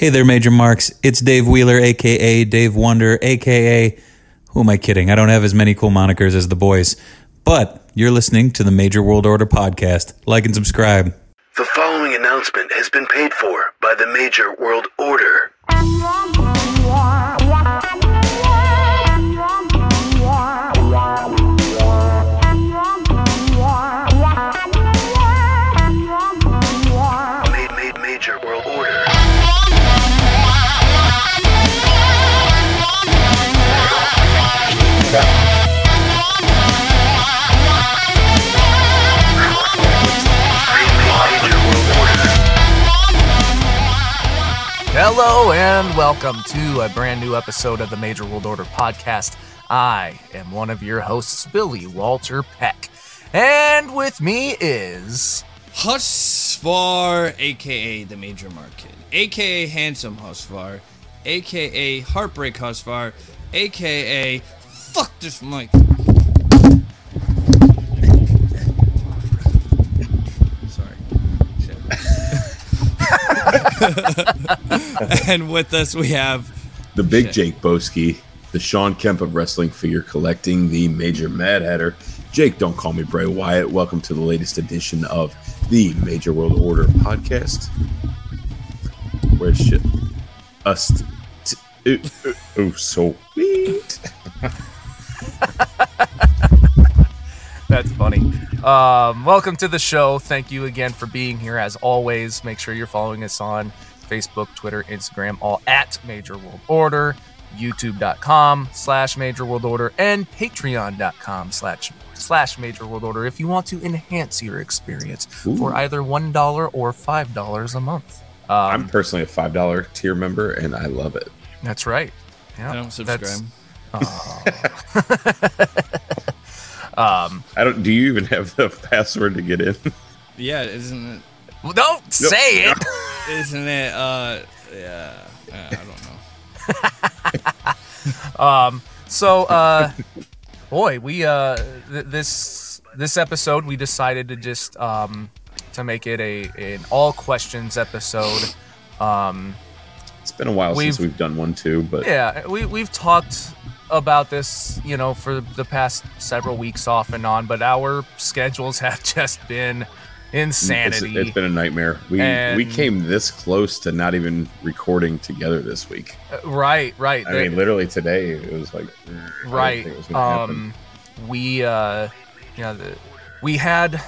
Hey there, Major Marks. It's Dave Wheeler, aka Dave Wonder, aka. Who am I kidding? I don't have as many cool monikers as the boys. But you're listening to the Major World Order podcast. Like and subscribe. The following announcement has been paid for by the Major World Order. Hello and welcome to a brand new episode of the Major World Order podcast. I am one of your hosts, Billy Walter Peck. And with me is. Husvar, aka the Major Market, aka Handsome Husvar, aka Heartbreak Husvar, aka Fuck this mic. Sorry. Shit. and with us we have the big Shit. Jake Boski, the Shawn Kemp of wrestling figure collecting, the Major Mad Hatter. Jake, don't call me Bray Wyatt. Welcome to the latest edition of the Major World Order podcast. Where's shit? Us. T- oh, so sweet. That's funny. Um, welcome to the show. Thank you again for being here. As always, make sure you're following us on Facebook, Twitter, Instagram, all at Major World Order, YouTube.com slash Major World Order, and Patreon.com slash slash Major World Order if you want to enhance your experience for either one dollar or five dollars a month. Um, I'm personally a five dollar tier member, and I love it. that's right. Yeah, I don't subscribe. that's- Um, I don't. Do you even have the password to get in? Yeah, isn't it well, don't say it. isn't it uh yeah, uh, I don't know. Um, so, uh, boy, we uh, th- this this episode we decided to just um, to make it a an all questions episode. Um, It's been a while since We've- we've done one too, but yeah, we we've talked about this, you know, for the past several weeks off and on, but our schedules have just been It's, insanity. it's been a nightmare. We we came this close to not even recording together this week. Uh, right, right. I The- mean, literally today it was like right was happen. um we uh you know the, we had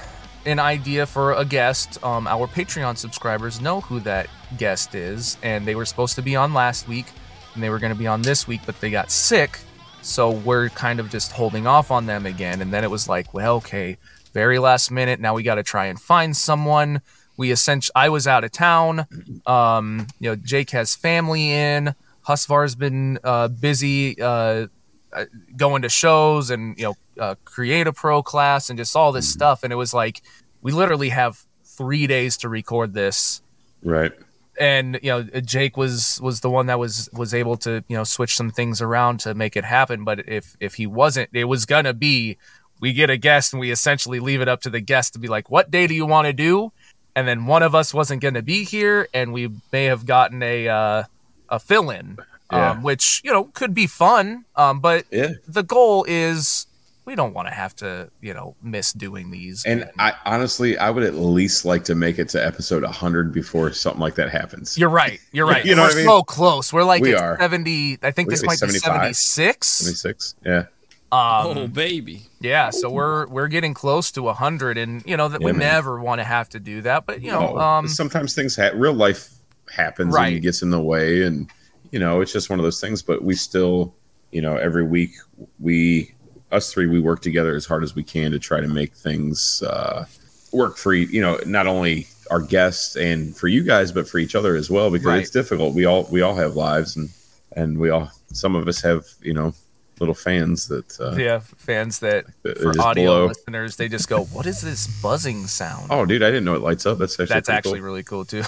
an idea for a guest um our patreon subscribers know who that guest is and they were supposed to be on last week and they were going to be on this week but they got sick so we're kind of just holding off on them again and then it was like well okay very last minute now we got to try and find someone. We essentially i was out of town um you know jake has family in husvar's been uh busy uh uh, going to shows and you know uh, create a pro class and just all this stuff and it was like we literally have three days to record this. Right. And you know jake was was the one that was was able to you know switch some things around to make it happen but if if he wasn't it was gonna be we get a guest and we essentially leave it up to the guest to be like what day do you want to do and then one of us wasn't gonna be here and we may have gotten a uh a fill-in Yeah. um, which you know could be fun um but Yeah. the goal is we don't want to have to you know miss doing these And I honestly, I would at least like to make it to episode 100 before something like that happens. You're right. You're right. You know We're what I mean? so close. We're like We at are. 70. I think We this could be might be 76. 76. Yeah. Um, oh baby. yeah. So we're we're getting close to 100, and you know that we man. never want to have to do that, but you know, No, um, sometimes things ha- real life happens Right. and it gets in the way and you know, it's just one of those things, but we still, you know, every week we us three we work together as hard as we can to try to make things uh work for you know, not only our guests and for you guys but for each other as well because Right. it's difficult. We all we all have lives and and we all some of us have, you know, little fans that uh yeah, fans that that for audio blow. listeners, they just go, "What is this buzzing sound?" Oh, dude, I didn't know it lights up. That's actually That's actually cool. really cool too.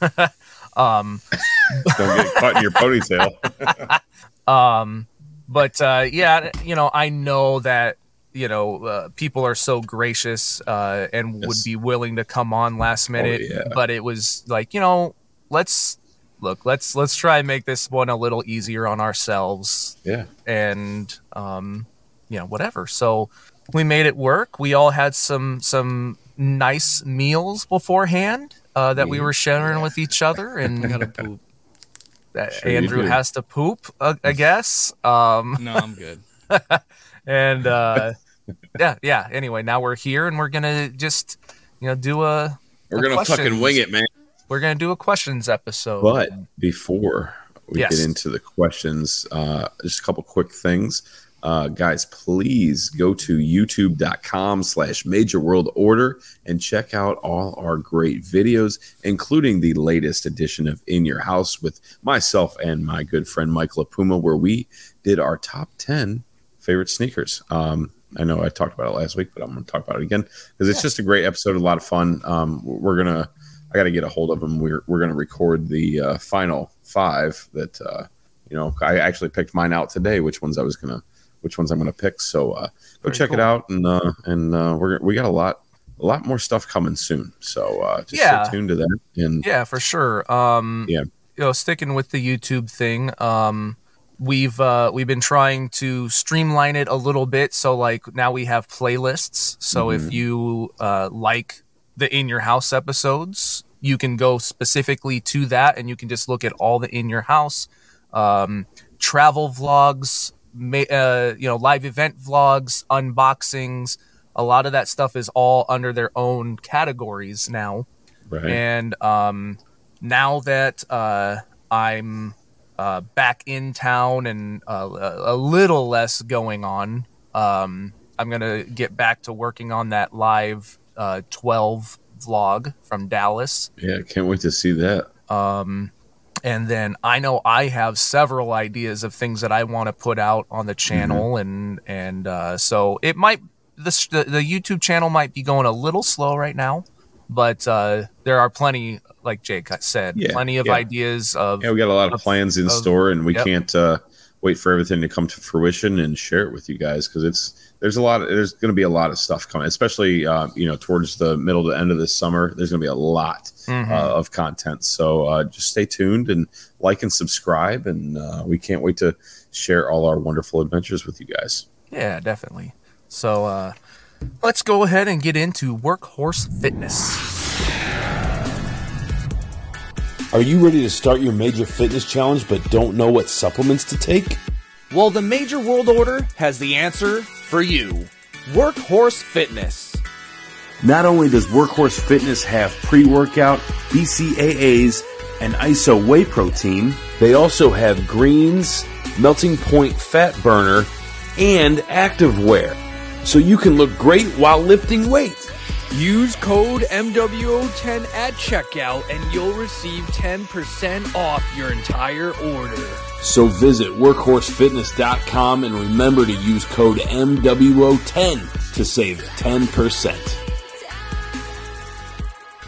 um, Don't get caught in your ponytail. Um, but uh, yeah, you know, I know that you know uh, people are so gracious uh, and would be willing to come on last minute. yeah. But it was like you know, let's look, let's let's try and make this one a little easier on ourselves Yeah. and um, you know whatever. So we made it work. We all had some some nice meals beforehand uh, that we were sharing with each other, and. that Sure Andrew has to poop, uh, I guess. Um, No, I'm good. and uh, yeah, yeah. Anyway, now we're here, and we're gonna just you know do a We're a gonna fucking wing it, man. We're gonna do a questions episode. But before we Yes. get into the questions, uh, just a couple quick things. Uh, guys, please go to youtube.com slash major world order and check out all our great videos, including the latest edition of In Your House with myself and my good friend Mike LaPuma, where we did our top 10 favorite sneakers. Um, I know I talked about it last week, but I'm going to talk about it again because it's just a great episode, a lot of fun. Um, we're going to I got to get a hold of them. We're we're going to record the uh, final five that uh, you know. I actually picked mine out today. Which ones I was gonna, which ones I'm gonna pick. So uh, go Very check cool. it out, and uh, and uh, we're we got a lot a lot more stuff coming soon. So uh, just Yeah. stay tuned to that. And Yeah, for sure. Um, Yeah. You know, sticking with the YouTube thing, um, we've uh, we've been trying to streamline it a little bit. So like now we have playlists. So if you uh, like the in your house episodes, you can go specifically to that, and you can just look at all the in your house um, travel vlogs, uh, you know, live event vlogs, unboxings. A lot of that stuff is all under their own categories now. right, And um, now that uh, I'm uh, back in town and uh, a a little less going on, um, I'm gonna get back to working on that live uh, 12 vlog from Dallas. yeah, can't wait to see that. Um, and then I know I have several ideas of things that I want to put out on the channel, and and uh, so it might this the, the YouTube channel might be going a little slow right now, but uh, there are plenty, like Jake said, Yeah, plenty of yeah. ideas of Yeah, we got a lot of of- plans in of- store, and we yep. can't uh, wait for everything to come to fruition and share it with you guys because it's there's a lot. Of, there's going to be a lot of stuff coming, especially uh, you know towards the middle to end of this summer. There's going to be a lot Mhm. uh, of content, so uh, just stay tuned and like and subscribe, and uh, we can't wait to share all our wonderful adventures with you guys. yeah, definitely. So uh, let's go ahead and get into workhorse fitness. Are you ready to start your major fitness challenge but don't know what supplements to take? Well, the Major World Order has the answer for you Workhorse Fitness. Not only does Workhorse Fitness have pre workout, BCAAs, and ISO whey protein, they also have greens, melting point fat burner, and active wear. So you can look great while lifting weight. Use code MWO10 at checkout and you'll receive 10% off your entire order. So visit workhorsefitness.com and remember to use code MWO10 to save 10%.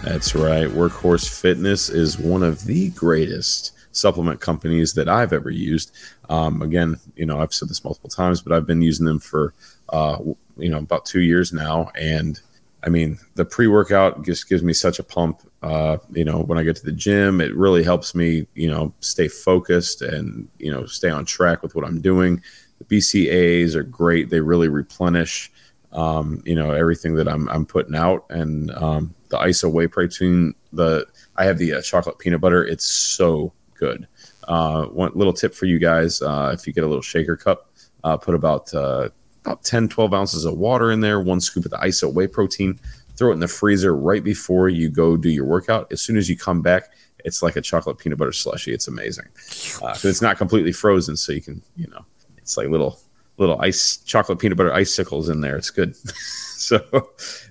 That's right. Workhorse Fitness is one of the greatest supplement companies that I've ever used. Um, again, you know, I've said this multiple times, but I've been using them for, uh, you know, about two years now. And I mean, the pre workout just gives me such a pump. Uh, you know, when I get to the gym, it really helps me, you know, stay focused and, you know, stay on track with what I'm doing. The BCAAs are great. They really replenish um, you know everything that I'm I'm putting out, and um, the ISO whey protein. The I have the uh, chocolate peanut butter. It's so good. Uh, one little tip for you guys: uh, if you get a little shaker cup, uh, put about uh, about 10, 12 ounces of water in there, one scoop of the ISO whey protein. Throw it in the freezer right before you go do your workout. As soon as you come back, it's like a chocolate peanut butter slushy. It's amazing because it's not completely frozen, so you can you know it's like little little ice chocolate peanut butter icicles in there. It's good. so, uh,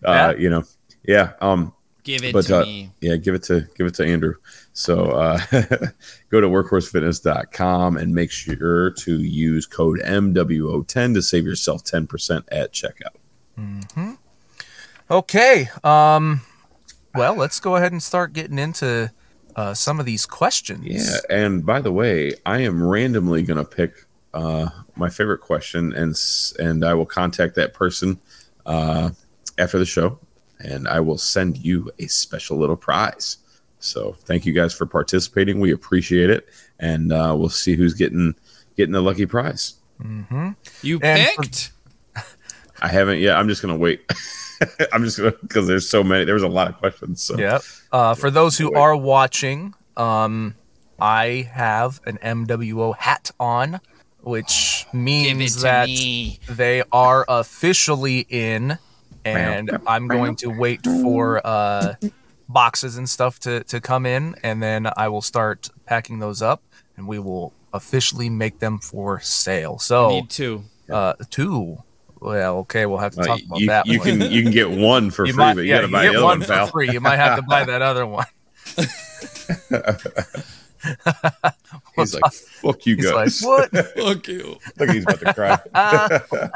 Yeah. you know, yeah. Um, Give it but to uh, me. yeah, give it to give it to Andrew. So uh, go to workhorsefitness.com and make sure to use code MWO10 to save yourself 10% at checkout. Okay. Um, well, let's go ahead and start getting into uh, some of these questions. Yeah, and by the way, I am randomly going to pick uh, my favorite question, and and I will contact that person uh, after the show, and I will send you a special little prize. So thank you guys for participating. We appreciate it, and uh, we'll see who's getting getting the lucky prize. You And for- picked. I haven't yet. I'm just gonna wait. I'm just gonna because there's so many. There was a lot of questions. So Yep. Uh, for those who are watching, um, I have an MWO hat on, which means that they are officially in, and I'm going to wait for uh, boxes and stuff to, to come in, and then I will start packing those up, and we will officially make them for sale. So, Need two. uh, two. Well, okay, we'll have to Uh, talk about you, that. you one. can you can get one for You free, might, but you yeah, gotta buy get the other one one, for pal. free. You might have to buy that other one. He's like, "Fuck you He's like, guys!" what? Fuck you. Look, he's about to cry.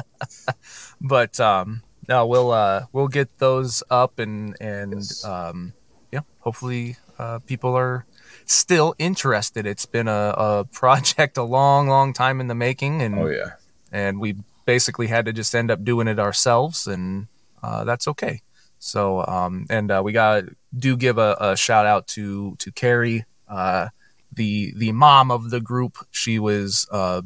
but um no we'll uh we'll get those up and and um yeah hopefully uh people are still interested. It's been a, a project a long long time in the making and oh yeah, and we basically had to just end up doing it ourselves and uh that's okay. So um and uh, we got do give a, a shout out to to carrie uh the the mom of the group. She was uh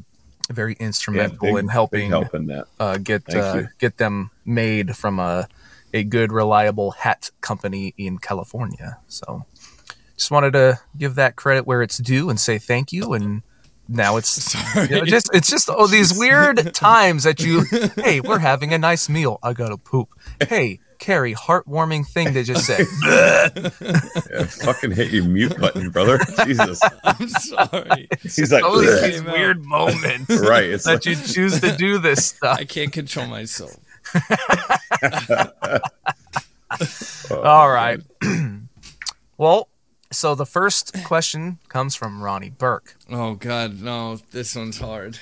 very yeah instrumental big, in helping that. uh, get uh, get them made from a a good reliable hat company in California. So just wanted to give that credit where it's due and say thank you and now it's you know, just it's just oh these weird times that you hey we're having a nice meal I gotta poop hey Carrie heartwarming thing to just say Yeah, fucking hit your mute button, brother. Jesus, I'm sorry. he's like, always "Bleh." these weird moments right. It's like, that you choose to do this stuff I can't control myself. oh, All right. well, so the first question comes from Ronnie Burke. Oh God, no! This one's hard.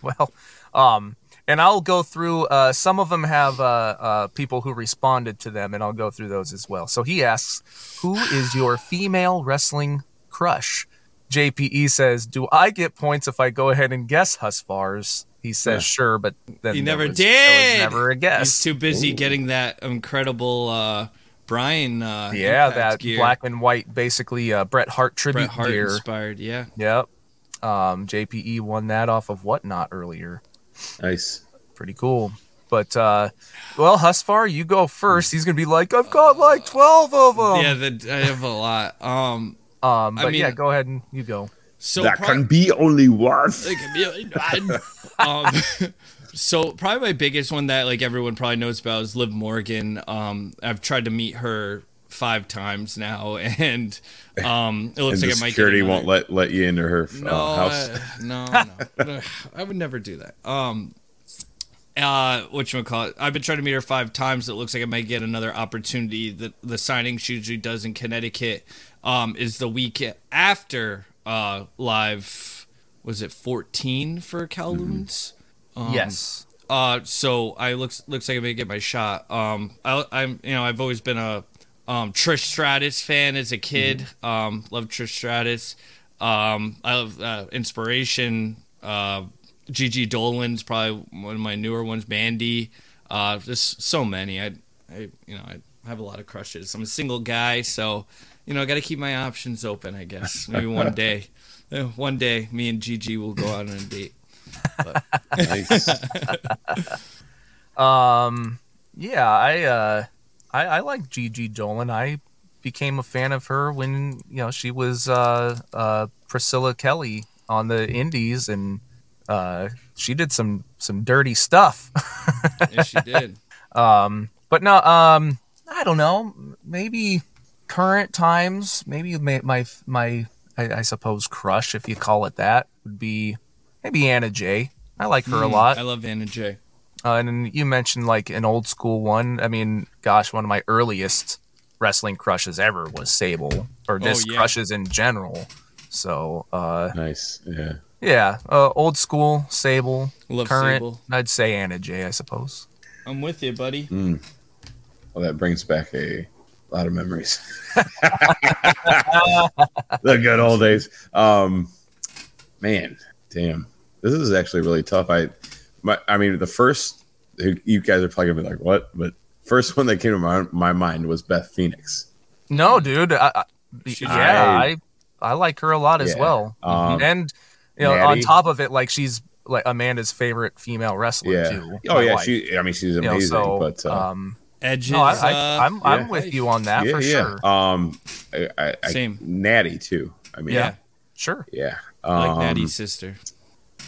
Well, um, and I'll go through. Uh, some of them have uh, uh, people who responded to them, and I'll go through those as well. So he asks, "Who is your female wrestling crush?" JPE says, "Do I get points if I go ahead and guess Husfar's?" He says, Yeah. "Sure," but then He never was- did. never a guess. He's too busy getting that incredible uh, Brian. Uh, Yeah, that gear. black and white, basically uh, Bret Hart tribute Bret Hart gear. inspired. Yeah. Yep. Um, JPE won that off of Whatnot earlier. Nice. Pretty cool. But uh, well, Husfar, you go first. He's gonna be like, I've got like twelve of them. yeah, the, I have a lot. Um, Um, I but mean- yeah, go ahead and you go. so that pro- can be only one. It can be only one. um, so probably my biggest one that like everyone probably knows about is Liv Morgan. Um, I've tried to meet her five times now, and um, it looks and like the I might security won't let let you into her no, uh, house. uh, no, no, I would never do that. Um, uh, what you call it? I've been trying to meet her five times. It looks like I might get another opportunity. The the signing she usually does in Connecticut, um, is the week after uh live. Was it fourteen for Kowloons? Um, yes. uh, so I looks looks like I'm gonna get my shot. Um, I, I'm you know I've always been a um Trish Stratus fan as a kid. Um, love Trish Stratus. Um, I love uh, Inspiration. Uh, Gigi Dolan's probably one of my newer ones. Mandy. Uh, just so many. I, I you know I have a lot of crushes. I'm a single guy, so you know I got to keep my options open. I guess maybe one day, uh, one day, me and Gigi will go out on a date. Nice. Um, yeah, I uh, I, I like Gigi Dolan. I became a fan of her when you know she was uh, uh, Priscilla Kelly on the Indies, and uh, she did some some dirty stuff. Yes, she did. Um, but no, um, I don't know. Maybe current times. Maybe my my, my I, I suppose crush, if you call it that, would be maybe Anna Jay. I like her a Mm, lot. I love Anna Jay. Uh, and you mentioned like an old school one. I mean, gosh, one of my earliest wrestling crushes ever was Sable, or just Oh, yeah. crushes in general. So, uh, nice. Yeah. yeah, uh, old school Sable, Love current. Sable. I'd say Anna Jay, I suppose. I'm with you, buddy. Well, that brings back a lot of memories. the good old days. Um, man, damn, this is actually really tough. I, my, I mean, the first you guys are probably gonna be like, "What?" But first one that came to my, my mind was Beth Phoenix. No, dude. I, I, yeah, I I like her a lot as Yeah. well. Um, and you know, Natty. on top of it, like she's like Amanda's favorite female wrestler Yeah. too. Oh yeah, wife. she. I mean, she's You know, amazing. so, but uh, um, Edges. no, I, I, uh, I'm I'm yeah. with you on that yeah, for yeah. sure. Um, I, I, I, Same. Natty too. I mean, yeah, Sure. yeah. I like Um, Natty's sister.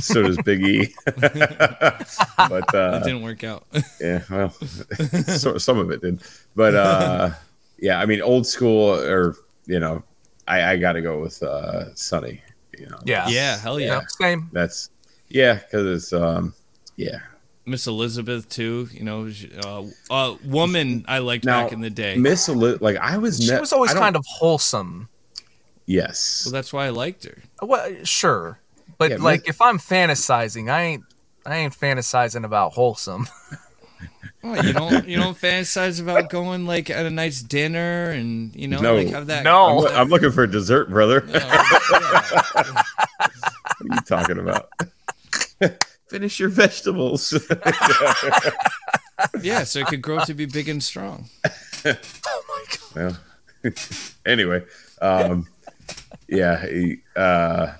so does Big E. but uh, That didn't work out. yeah, well, so, some of it did. But uh, yeah, I mean, old school, or you know, I, I got to go with uh, Sunny. You know, Yeah. yeah, hell yeah. Yeah, Same. that's yeah, because it's um, yeah. Miss Elizabeth too. You know, she- uh, uh, woman I liked Now, back in the day. Miss Elizabeth, like I was, She ne- was always kind of wholesome. yes. well, that's why I liked her. Well, sure, but Yeah, like Miss- if I'm fantasizing, I ain't I ain't fantasizing about wholesome. Oh, you don't you don't fantasize about going like at a nice dinner and you know No. like have that. No. I'm, I'm looking for dessert, brother. Oh, What are you talking about? Finish your vegetables. yeah, so it could grow to be big and strong. Oh my god. Well, anyway, um, yeah, he- uh,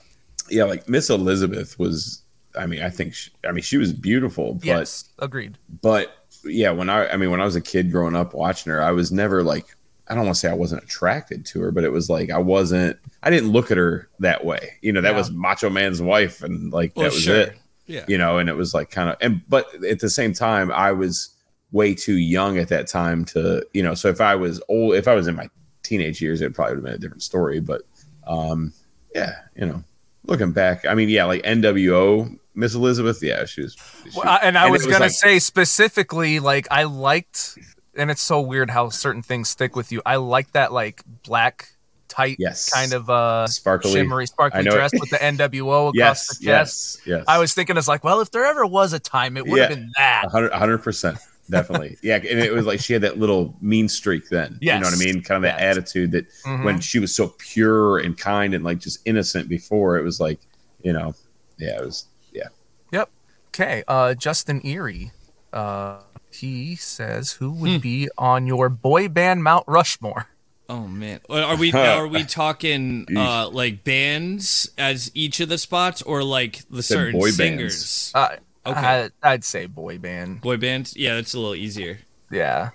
yeah, like Miss Elizabeth was. I mean, I think. She, I mean, she was beautiful, but yes, agreed. but yeah, when I. I mean, when I was a kid growing up watching her, I was never like. I don't want to say I wasn't attracted to her, but it was like I wasn't. I didn't look at her that way. You know, that Yeah. was Macho Man's wife, and like Well, that was sure. it Yeah. you know and it was like kind of and but at the same time i was way too young at that time to you know so if i was old if i was in my teenage years it probably would have been a different story but um yeah you know looking back i mean yeah like nwo miss elizabeth yeah she was she- Well, and I and was, was gonna like- say specifically, like I liked, and it's so weird how certain things stick with you. I like that like black tight Yes. kind of uh Sparkly. shimmery sparkly know it. dress with the NWO across yes the chest. yes yes I was thinking, it's like, well, if there ever was a time, it would have Yeah. been that. 100 percent, definitely. Yeah, and it was like she had that little mean streak then. you know what I mean? Kind of that Yes. attitude that Mhm. when she was so pure and kind and like just innocent before, it was like, you know, yeah, it was, yeah. Yep. Okay. Uh, Justin Erie. Uh, he says, who would Hmm. be on your boy band Mount Rushmore? Oh man, are we are we talking uh, like bands as each of the spots, or like the certain boy bands. singers? Uh, Okay. I, I'd say boy band. Boy band? yeah, that's a little easier. Yeah.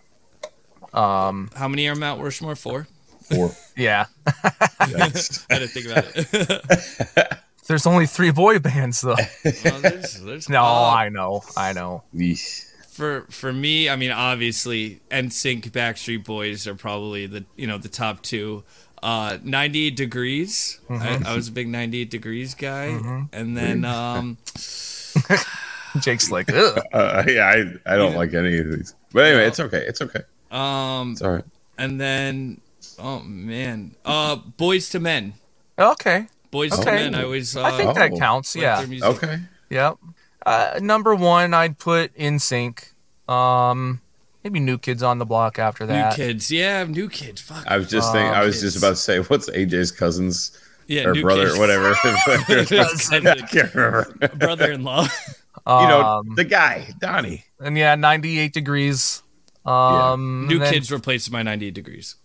Um. How many are Mount Rushmore? Four. Four. Yeah. That's- I didn't think about it. There's only three boy bands though. Well, there's- there's- No, uh, I know. I know. Yeesh. for for me, I mean, obviously, NSYNC, Backstreet Boys are probably the you know the top two. Uh, 98 Degrees. Mm-hmm. I, I was a big 98 Degrees guy, and then um, Jake's like, Ugh. Uh, yeah, I, I don't like any of these. But anyway, it's okay. It's okay. um, It's all right. and then oh man, uh, Boyz II Men. okay. Boyz II Men. I always. Uh, I think that Oh. counts. Yeah. Okay. Yep. Uh, number one, I'd put NSYNC. Um, maybe New Kids on the Block after that. New kids, yeah, new kids. Fuck. I was just thinking, I was just about to say, what's AJ's cousin's yeah, or new brother, kids. whatever. I can't remember. Brother-in-law. you know, Um, the guy, Donnie. and yeah, 98 degrees. Um, new kids replaced my 98 Degrees.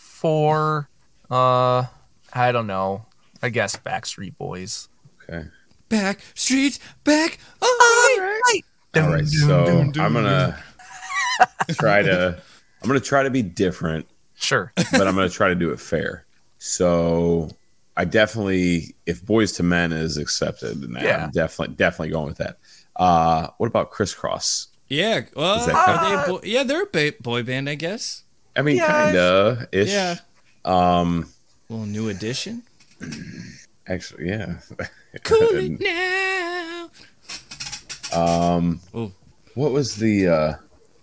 Four. Uh, I don't know. I guess Backstreet Boys. Okay. Back streets, back. All right. All right, so I'm gonna try to I'm gonna try to be different, Sure. but I'm gonna try to do it fair. So I definitely, if Boyz II Men is accepted, then Yeah. I'm definitely definitely going with that. Uh, what about Kris Kross? Yeah, well, Is that are they a boy, yeah, they're a ba- boy band, I guess. I mean, Yeah. kinda ish. Yeah. Um, Well, new edition. actually, yeah. Cool it now. um, Oh. what was the uh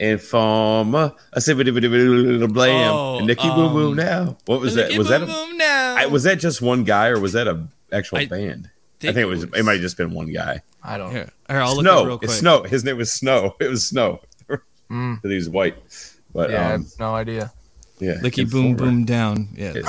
Informer? I said, blam, Oh, and Nicky Boom Boom um, now. What was that? Was that a, Boom now? I, was that just one guy or was that a actual I band? I think think it it was. was- It might have just been one guy. I don't. Here, here I'll look it Snow. real quick. It's Snow. His name was Snow. It was Snow. Mm. Because he was white. But Yeah, I um, have no idea. yeah, Licky boom Informer. boom down. Yeah. It-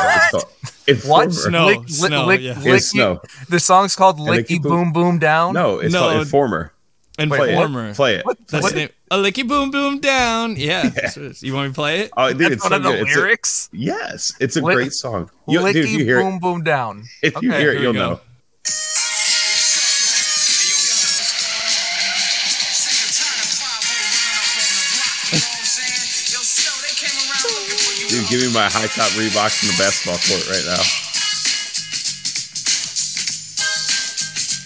it's called What? Snow. Lick- lick- Snow, lick- yeah. It's licky- Snow. The song's called Licky Licky Boom- Boom Boom Down. No, it's No. called Informer. And Play former. it. Play it. That's What- the name. A licky boom boom down. Yeah. that's what it is. You want me to play it? Oh, dude, That's it's one so of the good. It's a- lyrics. yes, it's a Lick- great song. You, Licky dude, you hear boom it, boom down. if you hear it, you'll go. know. Dude, give me my high top Reeboks in the basketball court right now.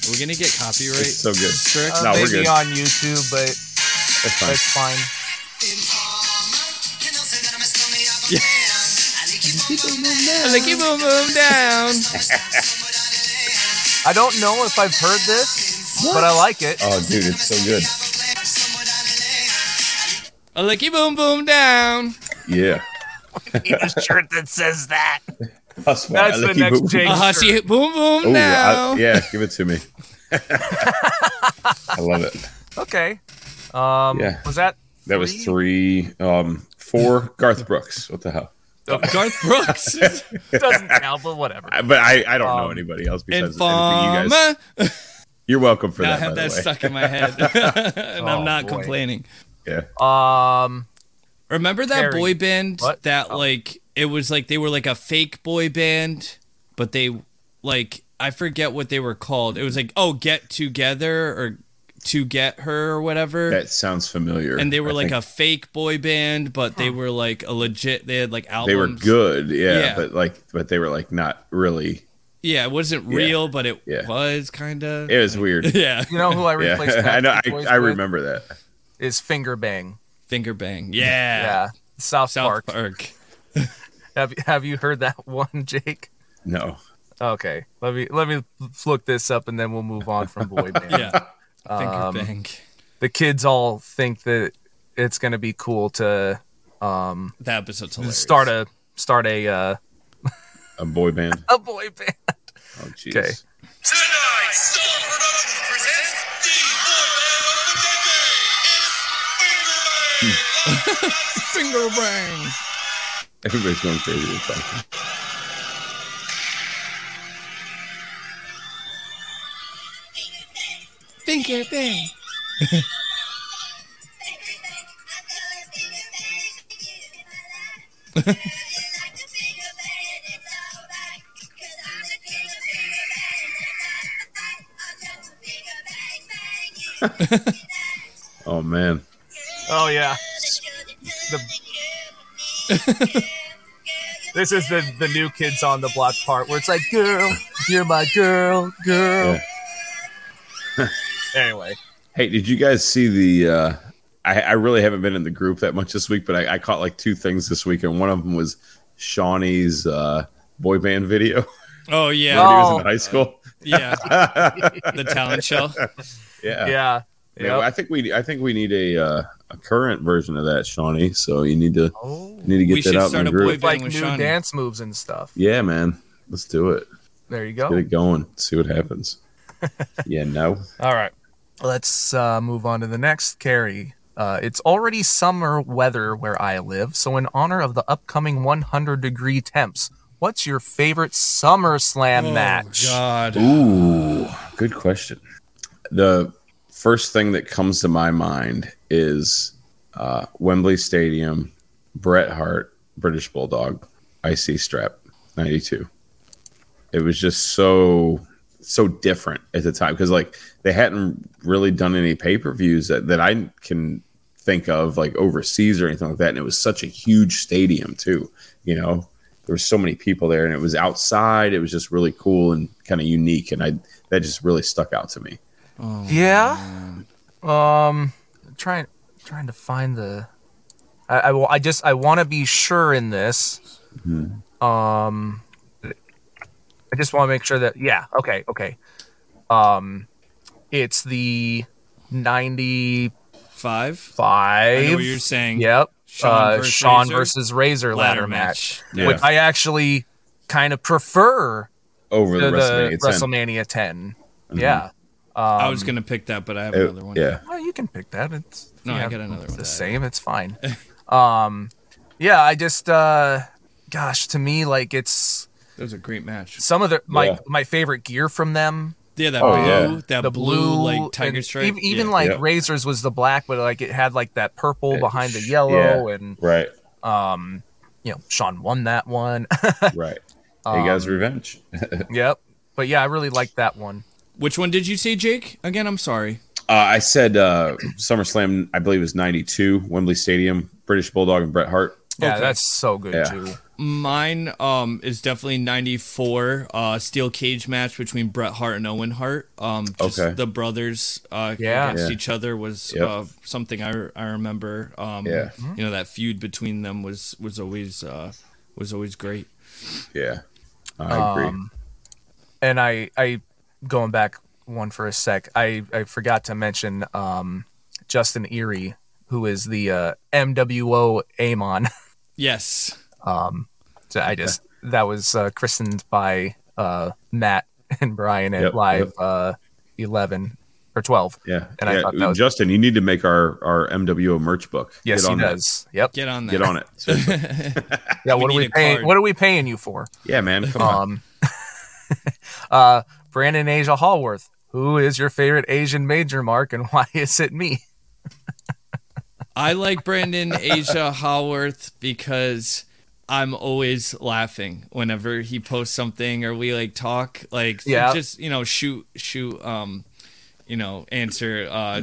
Are we gonna get copyright? It's so good. Strict? Uh, No, we're maybe good. on YouTube, but That's fine. that's fine. A licky boom boom down. I don't know if I've heard this, but I like it. Oh, dude, it's so good. A licky boom boom down. Yeah. Need a shirt that says that. That's, why That's I the like you next boom- Jake. A hussy boom boom Ooh, now. I, yeah, give it to me. I love it. Okay. Um, Yeah. Was that? That was three, um, four. Garth Brooks. What the hell? Garth Brooks. Doesn't count, but whatever. I, but I, I don't know Um, anybody else besides anything you guys. You're welcome for Now I have by that the way. stuck in my head, and Oh, I'm not boy. complaining. Yeah. Um, Remember that Harry. boy band What? that Oh. like it was like they were like a fake boy band, but they like I forget what they were called. It was like oh get together or to get her or whatever. That sounds familiar. and they were I like think a fake boy band, but they were like a legit. They had like albums. They were good, yeah, Yeah. but like, but they were like not really. Yeah, it wasn't Yeah. real, but it Yeah. was kind of. It was weird. Yeah, you know who I replaced? yeah, I know. I, I remember that. Is Finger Bang. finger bang. Yeah, Yeah. South, South Park. Park. Have you Have you heard that one, Jake? No, Okay. Let me let me look this up, and then we'll move on from boy band. Yeah, finger Um, bang. The kids all think that it's gonna be cool to um That episode's hilarious. start a start a uh, a boy band. a boy band. Oh, jeez. Okay. Tonight, Star Productions presents the boy band of the decade. It's Finger Bang. finger bang. Everybody's going crazy with talking. Finger bang. Oh man, Oh yeah. This is the the new kids on the block part where it's like, girl, you're my girl, girl. anyway, hey, did you guys see the? uh I, I really haven't been in the group that much this week, but I, I caught like two things this week, and one of them was Shawnee's uh, boy band video Oh when yeah, he was Oh. in high school. yeah. the talent show. Yeah, yeah. Yeah, Yep. I think we I think we need a uh, a current version of that, Shawnee. So you need to Oh. need to get We that should out start in the a boy group. band. Like with new Shawnee. dance moves and stuff. Yeah, man, let's do it. There you go. Get it going. See what happens. yeah, no. All right. Let's uh, move on to the next carry. Uh, it's already summer weather where I live, so in honor of the upcoming 100 degree temps, what's your favorite SummerSlam match? Oh God. Ooh, good question. The first thing that comes to my mind is uh, Wembley Stadium, Bret Hart, British Bulldog, IC strap, ninety two. It was just so so different at the time because like they hadn't really done any pay per views that, that I can think of like overseas or anything like that, and it was such a huge stadium too. You know, there were so many people there, and it was outside. It was just really cool and kind of unique, and I that just really stuck out to me. Yeah. Um, trying trying to find the. I I, wa- I just I want to be sure in this. Um, I just want to make sure that yeah okay okay. Um, it's the ninety Five. five. I know what you're saying. Yep. Shawn uh, versus Sean Razor? versus Razor ladder, Ladder match, match. Yeah. which I actually kind of prefer Over the the WrestleMania 10. WrestleMania 10. Mm-hmm. Yeah. I was gonna pick that, but I have It- another one. yeah, Well, you can pick that. It's No, I yeah, got another one. The same. It's fine. um, yeah. I just, uh, gosh, to me, like it's That was a great match. some of the my Yeah. my favorite gear from them Yeah, that Oh, blue, yeah. that the blue, blue, like tiger and stripe. Even, even yeah. like Yep. Razors was the black, but like it had like that purple Yeah, behind the sh- yellow, and Right, um, you know, Shawn won that one. right. he got his Um, revenge. yep. But yeah, I really liked that one. Which one did you say, Jake? Again, I'm sorry. Uh, I said uh, SummerSlam, I believe it was 92, Wembley Stadium, British Bulldog and Bret Hart. Yeah, Okay. that's so good Yeah. too. Mine um is definitely 94 uh steel cage match between Bret Hart and Owen Hart. Um just Okay. the brothers uh Yeah. against Yeah. each other was Yep. uh something I I remember. Um Yeah. Mm-hmm. you know that feud between them was was always uh was always great. Yeah, I agree. Um, and I, I, going back one for a sec, I, I forgot to mention um, Justin Erie, who is the uh, MWO Amon. Yes. Um, so I just that was uh, christened by uh, Matt and Brian at Yep, Live yep. uh, eleven or twelve. yeah, and I thought that was- Justin, you need to make our our MWO merch book. Yes, Get he on that. does. Yep. Get on that. Get on it. Seriously. Yeah. What We are we paying? card. What are we paying you for? yeah, man. Come on. Um, uh, Brandon Asia Hallworth. Who is your favorite Asian major mark, and why is it me? I like Brandon Asia Howarth because I'm always laughing whenever he posts something or we like talk like Yeah. just you know shoot shoot um you know answer uh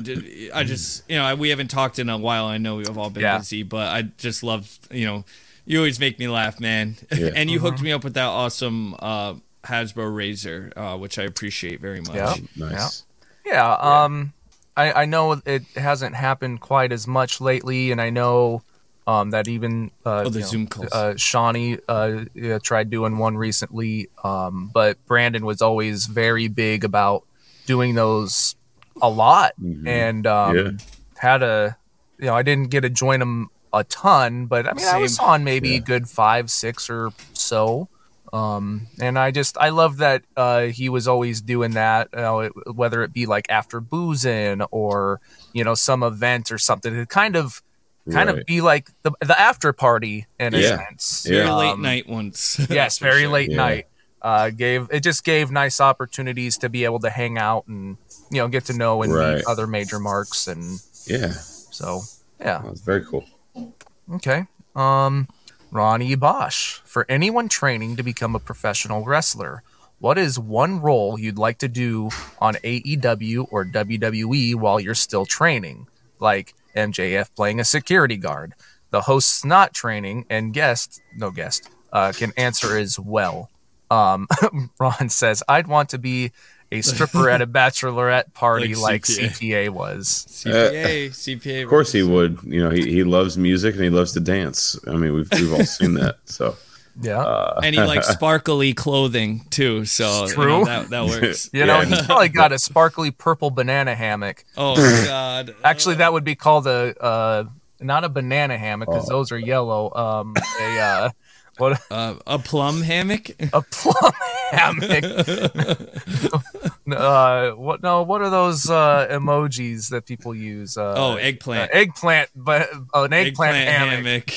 I just you know we haven't talked in a while I know we've all been Yeah. busy but I just love you know you always make me laugh man Yeah. and you Mm-hmm. hooked me up with that awesome uh Hasbro Razor uh which I appreciate very much Yeah. nice. Yeah. Um, I I know it hasn't happened quite as much lately, and I know um that even uh, Oh, the you know, Zoom calls. Uh, Shawnee uh yeah, tried doing one recently. Um, but Brandon was always very big about doing those a lot, Mhm. and um, Yeah. had a you know I didn't get to join them a ton, but I mean I was on maybe Yeah. a good five, six or so. Um, and I just I love that uh, he was always doing that, you know, it, whether it be like after boozing or you know some event or something. It kind of kind Right. of be like the the after party in a Yeah. sense. Yeah. very late Um, night once yes, very sure. late Yeah. night. Uh, gave it just gave nice opportunities to be able to hang out and you know get to know and Right. meet other major marks and Yeah, so yeah that's very cool. okay um Ronnie Bosch. For anyone training to become a professional wrestler what is one role you'd like to do on AEW or WWE while you're still training? Like MJF playing a security guard. The host's not training and guest no guest uh, can answer as well. Um, Ron says, I'd want to be a stripper at a bachelorette party Like like, CPA. CPA was. CPA CPA Of course, he would. You know, he, he loves music and he loves to dance. I mean, we've we've all seen that. So Yeah. uh, and he likes sparkly clothing too. So you know, True. that that works. you know, yeah. he's probably got a sparkly purple banana hammock. Oh God! Actually, that would be called a, uh, not a banana hammock because Oh. those are yellow. Um, a, uh, what, uh, a plum hammock. a plum hammock. uh, what, no, what are those, uh, emojis that people use? Uh, Oh, uh, eggplant. eggplant, but uh, an eggplant, hammock.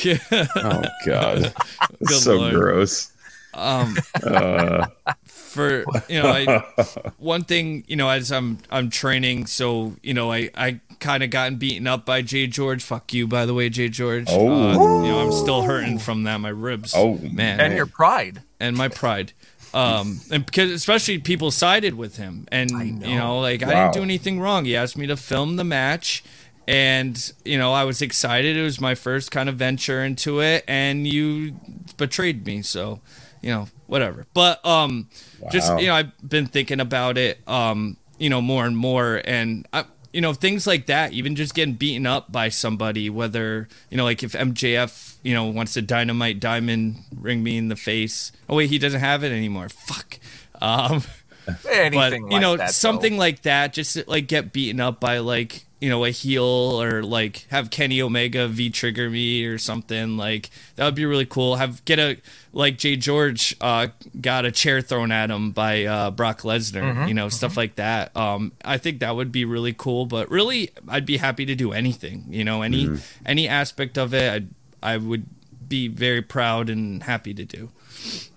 oh god, Good so Lord. gross. um, Uh, for you know, I, one thing you know, as I'm I'm training, so you know, I I kind of gotten beaten up by Jay George. Fuck you, by the way, Jay George. Oh. Uh, you know, I'm still hurting from that. My ribs. Oh, man, And your pride. and my pride. Um, and because especially people sided with him, and you know, like I didn't do anything wrong. He asked me to film the match, and you know, I was excited. It was my first kind of venture into it, and you betrayed me. So, you know, whatever. But um, just you know, I've been thinking about it, um, you know, more and more, and I, you know, things like that. Even just getting beaten up by somebody, whether you know, like if MJF, you know, wants to dynamite diamond ring me in the face. Oh wait, he doesn't have it anymore. Fuck. Um, Anything but like you know, that, though. something like that, just like get beaten up by like you know a heel or like have Kenny Omega v trigger me or something like that would be really cool. Have get a like Jay George uh, got a chair thrown at him by uh, Brock Lesnar, Mm-hmm, you know stuff like that. Um, I think that would be really cool. But really, I'd be happy to do anything. You know, any any aspect of it, I I would be very proud and happy to do.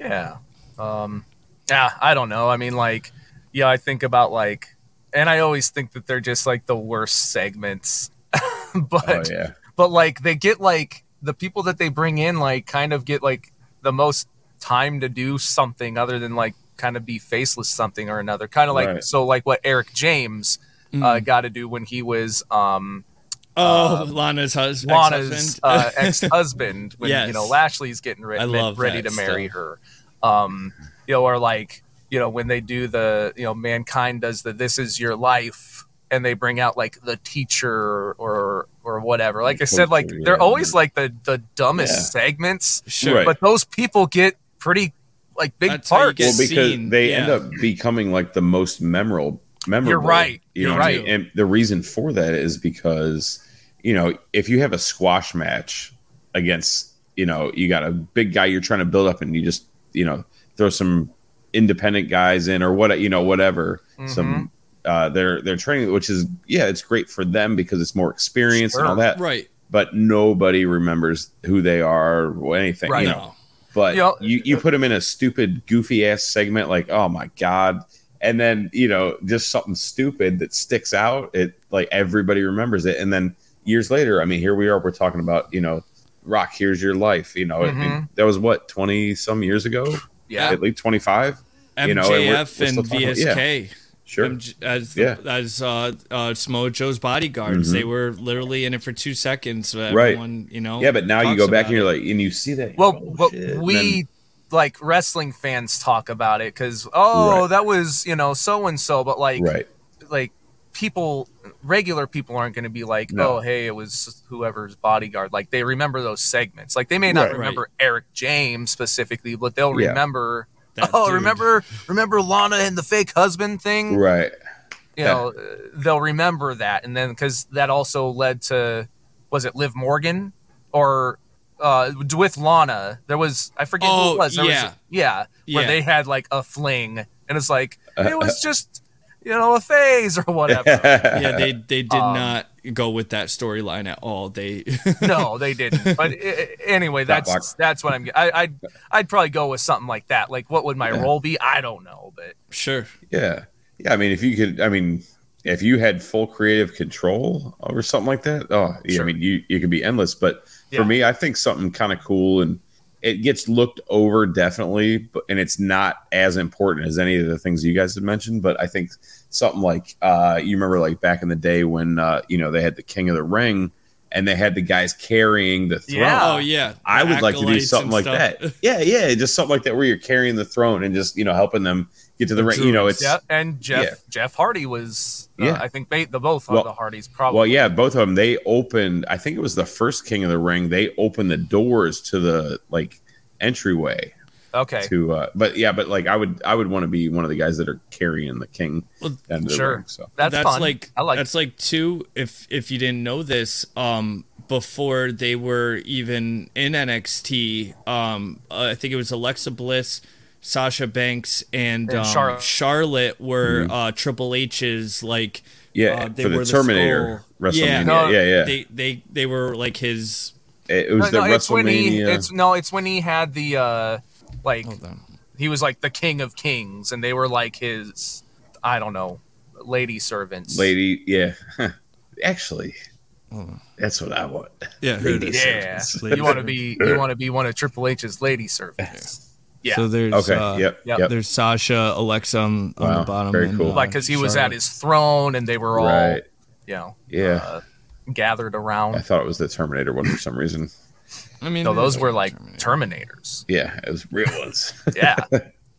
Yeah. Um, yeah, I don't know. I mean, like, yeah, I think about like, and I always think that they're just like the worst segments. but Oh yeah. but like they get like the people that they bring in like kind of get like the most time to do something other than like kind of be faceless something or another. Kind of like Right. so like what Eric James uh, got to do when he was um Oh, Lana's husband. Lana's ex-husband. uh, ex-husband when Yes. you know Lashley's getting re- I love ready that to marry stuff. her. Um, you know, or like you know when they do the you know mankind does the this is your life and they bring out like the teacher or or whatever. Like I said, like Coach, they're always like the the dumbest Yeah. segments, Sure. Right. but those people get pretty like big That's parts. well because seen, they yeah. end up becoming like the most memorable memorable You're right, you you're know what I right. mean? and the reason for that is because you know if you have a squash match against you know you got a big guy you're trying to build up and you just you know throw some independent guys in or what you know whatever. Mm-hmm. some uh they're they're training which is yeah it's great for them because it's more experience and all that. Right. but nobody remembers who they are or anything Right. you know. But You know- you, you put them in a stupid goofy ass segment like oh my god. And then you know just something stupid that sticks out it like everybody remembers it. And then years later i mean here we are we're talking about you know rock here's your life you know. I mean Mhm. that was what 20 some years ago? Yeah, at least 25 you know, and we're- MJF we're and still about- yeah. VSK. sure MJ as Yeah. as uh, uh, Samoa Joe's bodyguards. Mhm. They were literally in it for two seconds. So Right. everyone, you know. yeah but now you go back and you're it. like and you see that you're Well, oh, but we then- like wrestling fans talk about it because oh, Right. that was you know so and so, but like right like people, regular people aren't going to be like, No. oh, hey, it was whoever's bodyguard. Like they remember those segments. Like they may not Right. remember Eric James specifically, but they'll Yeah. remember. That oh, dude. remember remember Lana and the fake husband thing. right You know, uh, they'll remember that, and then because that also led to was it Liv Morgan or uh with Lana? There was I forget who Oh, it was. There yeah. was, yeah, where Yeah. they had like a fling, and it's like it was just you know a phase or whatever. yeah, they they did Um, not go with that storyline at all. They no, they didn't. But i- i- anyway, that's box. that's what I'm. I, I'd I'd probably go with something like that. Like, what would my role be? I don't know, but sure. Yeah. Yeah. I mean, if you could, I mean, if you had full creative control over something like that, oh, yeah, Sure. I mean, you, you could be endless. But Yeah. for me, I think something kind of cool and it gets looked over definitely, but and it's not as important as any of the things you guys had mentioned. But I think something like, uh, you remember like back in the day when, uh, you know, they had the King of the Ring and they had the guys carrying the throne. Yeah. Oh yeah. I would like to do something like stuff. that. Yeah, yeah, just something like that where you're carrying the throne and just you know helping them get to the ring. You know, it's yeah. And Jeff yeah. Jeff Hardy was. Uh, Yeah. I think they, the both Well- of the Hardys probably. well, yeah, both of them. They opened. I think it was the first King of the Ring. They opened the doors to the like entryway Okay. to. uh But yeah, but like I would, I would want to be one of the guys that are carrying the king Well, down the Sure. ring. So That's, fun. like I like. that's like two if if you didn't know this um before they were even in NXT um uh, I think it was Alexa Bliss Sasha Banks and, And um, Charlotte. Charlotte were uh Triple H's like Mm-hmm. yeah, uh, they for the were Terminator skull- WrestleMania. yeah No, yeah, yeah. they they they were like his it, it was no, the no, it's when he. WrestleMania. It's no. It's when he had the uh like hold on he was like the king of kings, and they were like his. I don't know, lady servants. lady, yeah. Actually, that's what I want. yeah here it Lady is. Yeah, servants. you want to be you want to be one of Triple H's lady servants. Yeah. so there's Okay. uh, yep. Yep. Yep. there's Sasha Alexa on, on Wow, the bottom very and, cool. uh, like because he was at his throne, and they were all Right. you know Yeah. uh, gathered around. I thought it was the Terminator one for some reason. I mean No, those there's were like Terminator. Terminators. Yeah, it was real ones. Yeah,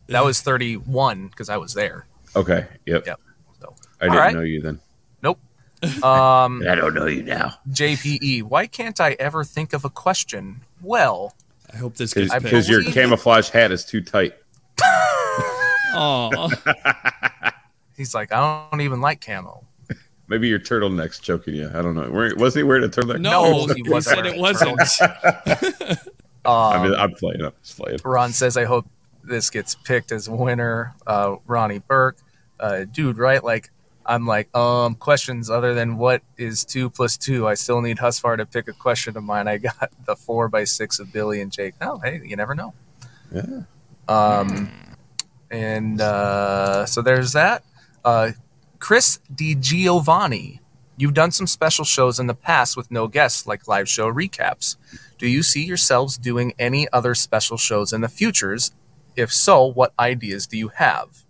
that was thirty one because I was there. okay. Yep. Yep. So, I didn't Alright. know you then. nope. Um, I don't know you now. JPE, why can't I ever think of a question? Well, I hope this gets Because picked. your camouflage hat is too tight. Oh, he's like, I don't even like camo. Maybe your turtleneck's choking you. I don't know. Where, wasn't he wearing a turtleneck? no, he he, wasn't said it wasn't. I Um, mean, I'm playing. I'm just playing. Ron says, I hope this gets picked as winner. Uh, Ronnie Burke, uh, dude, right? Like, I'm like, um, questions other than what is two plus two. I still need Husfar to pick a question of mine. I got the four by six of Billy and Jake. Oh, hey, you never know. Yeah. Um, And uh, so there's that. Uh, Chris DiGiovanni, you've done some special shows in the past with no guests, like live show recaps. Do you see yourselves doing any other special shows in the futures? If so, what ideas do you have?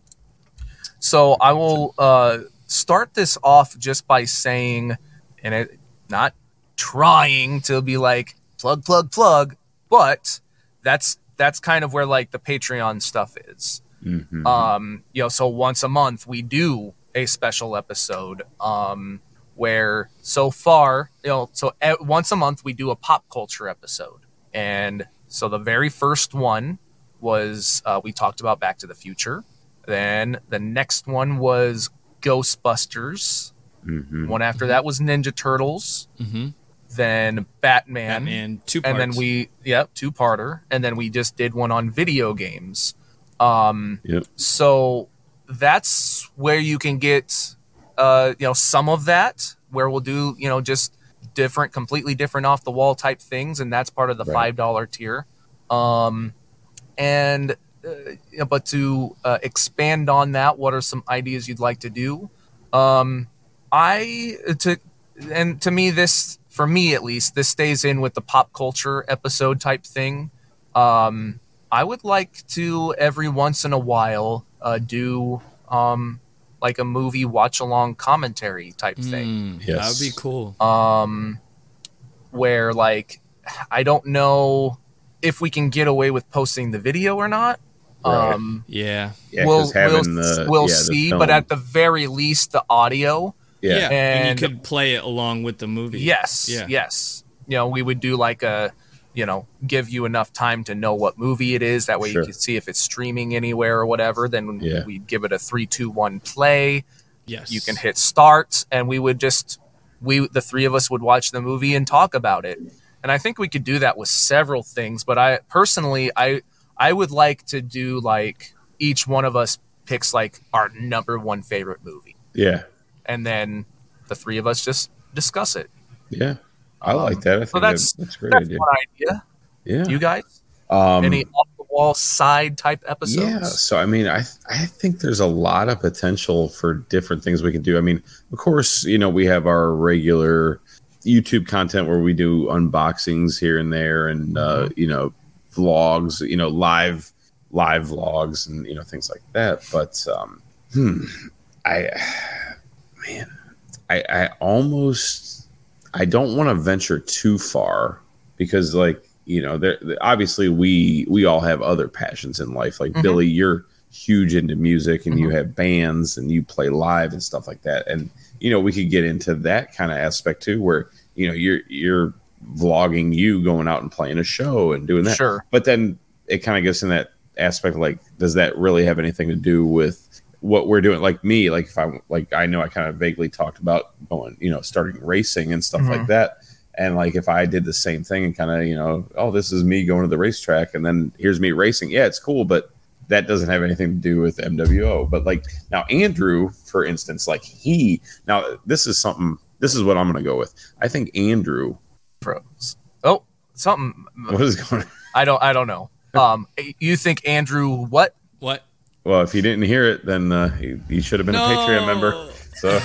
So I will uh, start this off just by saying, and it not trying to be like plug, plug, plug, but that's that's kind of where like the Patreon stuff is. Mhm. Um, you know, so once a month we do a special episode. Um, where so far, you know, so at, once a month we do a pop culture episode, and so the very first one was uh, we talked about Back to the Future. Then the next one was Ghostbusters. Mhm. One after that was Ninja Turtles. Mm-hmm. Then Batman. Batman two and then we yep two parter, and then we just did one on video games. Um, Yep. so that's where you can get uh, you know some of that where we'll do you know just different completely different off the wall type things and that's part of the Right. five dollar tier. Um and uh, you know, but to uh, expand on that what are some ideas you'd like to do? Um i to and to me this for me at least this stays in with the pop culture episode type thing. Um i would like to every once in a while uh do um like a movie watch along commentary type thing Mm, That would be cool. um where like i don't know if we can get away with posting the video or not Right. um Yeah. Yeah, we'll, 'cause having we'll, the we'll yeah, see but at the very least the audio yeah. Yeah. And, And- you could play it along with the movie. yes Yeah. yes you know we would do like a you know give you enough time to know what movie it is that way Sure. you can see if it's streaming anywhere or whatever then Yeah. we'd give it a three two one play Yes. you can hit start and we would just we the three of us would watch the movie and talk about it and i think we could do that with several things but i personally i i would like to do like each one of us picks like our number one favorite movie yeah. and then the three of us just discuss it Yeah. I like that. I think so that's that's, that's a great that's idea. idea Yeah. you guys um, any off the wall side type episodes Yeah, so I mean, I I think there's a lot of potential for different things we can do. I mean, of course, you know, we have our regular YouTube content where we do unboxings here and there, and uh, you know, vlogs, you know, live live vlogs, and you know, things like that. But um, hmm, I man, I I almost I don't want to venture too far because like you know there obviously we we all have other passions in life. Like Mhm. billy you're huge into music and you have bands and you play live and stuff like that. And you know we could get into that kind of aspect too where you know you're you're vlogging you going out and playing a show and doing that. Sure. But then it kind of gets in that aspect of like does that really have anything to do with what we're doing. Like me like if i'm like i know i kind of vaguely talked about going you know starting racing and stuff like Mhm. that. And like if i did the same thing and kind of you know oh this is me going to the racetrack and then here's me racing. Yeah it's cool but that doesn't have anything to do with mwo but like now andrew for instance like he now this is something this is what i'm gonna go with. I think andrew pros. Oh something. What is going i don't i don't know. Um you think andrew what? What? Well, if you didn't hear it, then uh, you, you should have been a Patreon member. No. So,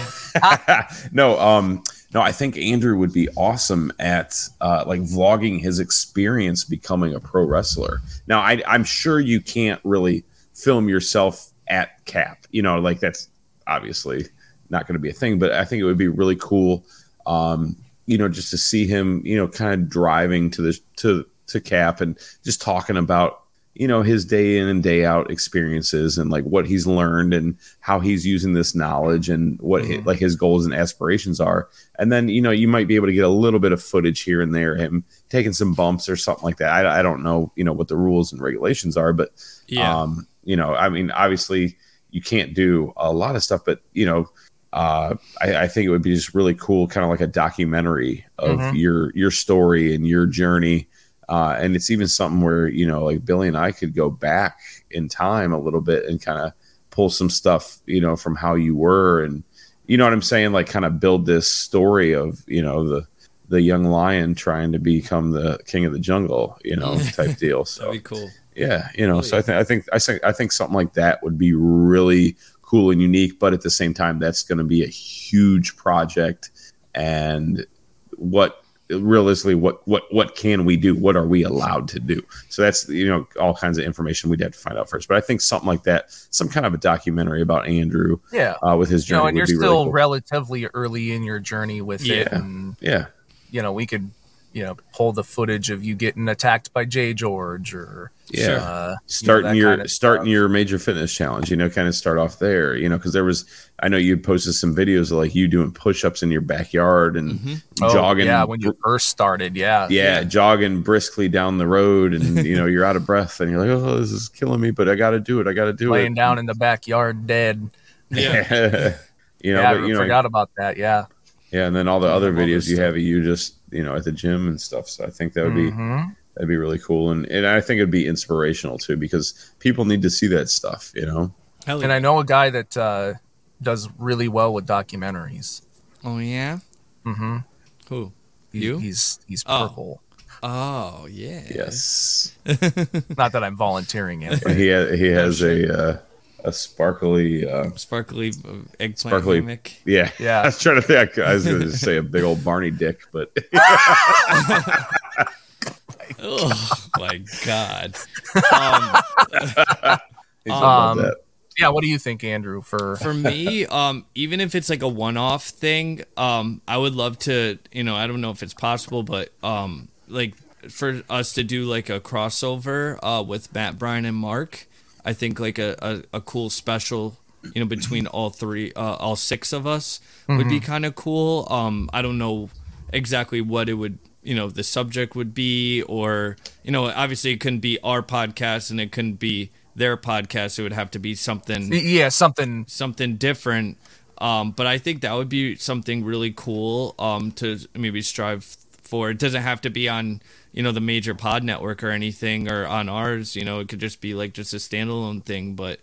no, um, no, I think Andrew would be awesome at uh, like vlogging his experience becoming a pro wrestler. Now, I, I'm sure you can't really film yourself at Cap. You know, like that's obviously not going to be a thing. But I think it would be really cool. Um, you know, just to see him, you know, kind of driving to the to to Cap and just talking about you know his day in and day out experiences and like what he's learned and how he's using this knowledge and what hi- Mhm. like his goals and aspirations are and then you know you might be able to get a little bit of footage here and there him taking some bumps or something like that i, I don't know you know what the rules and regulations are but Yeah. um you know i mean obviously you can't do a lot of stuff but you know uh, I, I think it would be just really cool, kind of like a documentary of Mhm. your your story and your journey. Uh, and it's even something where you know, like Billy and I could go back in time a little bit and kind of pull some stuff, you know, from how you were, and you know what I'm saying, like kind of build this story of you know the the young lion trying to become the king of the jungle, you know, type deal. So That'd be cool. Yeah, you know, so I think I think I think I think something like that would be really cool and unique, but at the same time, that's going to be a huge project. And what realistically, what what what can we do? What are we allowed to do? So that's you know all kinds of information we'd have to find out first. But I think something like that, some kind of a documentary about Andrew Yeah. uh, with his You journey, know, and you're still really cool. relatively early in your journey with it. And, yeah, you know, we could, you know, pull the footage of you getting attacked by Jay George or, yeah. uh, you know, starting your kind of starting stuff. your major fitness challenge you know kind of start off there you know because there was i know you posted some videos of like you doing push-ups in your backyard and Oh, jogging Yeah, when you first started. Yeah. yeah, jogging briskly down the road and you know you're out of breath and you're like oh this is killing me but i gotta do it i gotta do Laying it laying down in the backyard dead. yeah you know yeah, but I you know forgot about that. Yeah. Yeah and then all the other videos this you have you just you know at the gym and stuff so i think that would be Mhm. that'd be really cool and, and i think it'd be inspirational too because people need to see that stuff you know Hell And. I know a guy that uh, does really well with documentaries. oh yeah. Mm-hmm. Who? He, You? He's he's Oh. purple. Oh yeah. yes Not that I'm volunteering it. he ha- he has a uh, a sparkly uh, Sparkly uh, eggplant Sparkly- gimmick. yeah Yeah. I was trying to think I was going to say a big old Barney dick but Oh my god. Um, Um. Yeah. What do you think, Andrew? For for me, um, even if it's like a one-off thing, um, I would love to. You know, I don't know if it's possible, but um, like for us to do like a crossover uh, with Matt, Brian, and Mark. I think like a, a, a cool special, you know, between all three, uh, all six of us would be kind of cool. Um, I don't know exactly what it would, you know, the subject would be, or you know, obviously it couldn't be our podcast and it couldn't be their podcast. It would have to be something yeah, something. something different. Um, but I think that would be something really cool um, to maybe strive for. It doesn't have to be on you know the major pod network or anything or on ours. You know, it could just be like just a standalone thing. But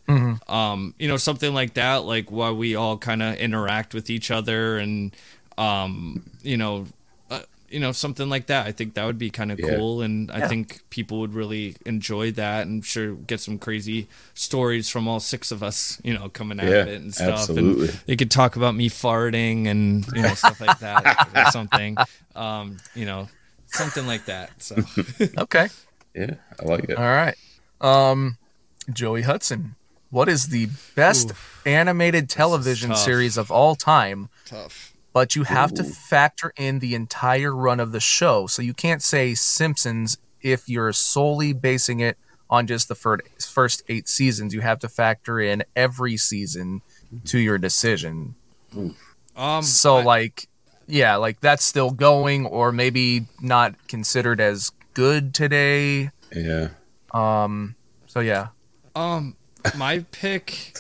um, you know, something like that, like while we all kind of interact with each other and um, you know. Uh, you know something like that. I think that would be kind of Yeah. cool, and I think people would really enjoy that, and sure get some crazy stories from all six of us. You know, coming out Yeah, of it and stuff. absolutely. And they could talk about me farting and you know stuff like that or something. Um, you know, something like that. So Okay. yeah I like it All right. Um, Joey Hudson. What is the best animated television series of all time? tough. But you have to factor in the entire run of the show. So you can't say Simpsons if you're solely basing it on just the first eight seasons. You have to factor in every season to your decision. Um, So I- like, yeah, like that's still going, or maybe not considered as good today. yeah Um. So yeah. Um, my pick,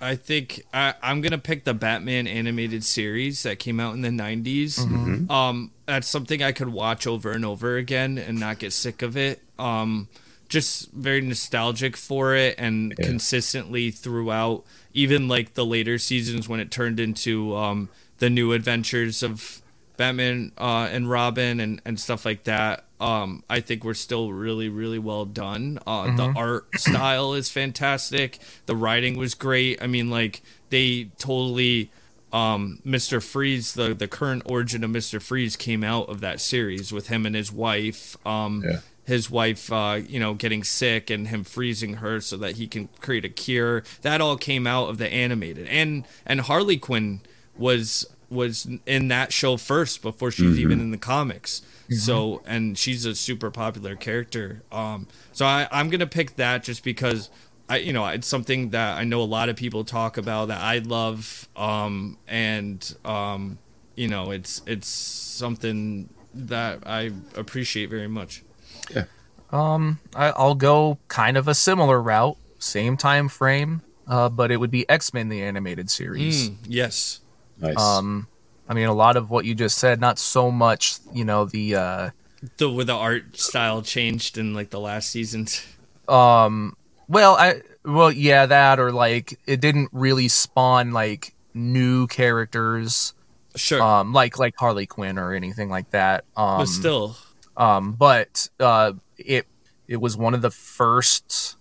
I think I, I'm gonna pick the Batman animated series that came out in the '90s. Um, that's something I could watch over and over again and not get sick of it. Um, just very nostalgic for it and consistently throughout, even like the later seasons when it turned into um the new adventures of Batman uh, and Robin and, and stuff like that. Um, I think we're still really, really well done. Uh, The art style is fantastic. The writing was great. I mean, like they totally, um, Mr. Freeze, the the current origin of Mr. Freeze came out of that series with him and his wife. Um, Yeah. His wife, uh, you know, getting sick and him freezing her so that he can create a cure. That all came out of the animated, and and Harley Quinn was was in that show first before she's even in the comics. So and she's a super popular character. Um, so I, I'm gonna pick that just because I you know it's something that I know a lot of people talk about that I love. Um, and um, you know it's it's something that I appreciate very much. Yeah. Um, I, I'll go kind of a similar route, same time frame, uh, but it would be X Men the animated series. Mm, yes. Nice Um, I mean, a lot of what you just said, not so much, you know, the uh, The with the art style changed in like the last seasons. um, well, I well, yeah, that or like it didn't really spawn like new characters, Sure. um, like like Harley Quinn or anything like that. Um, but still. um, but uh, it it was one of the first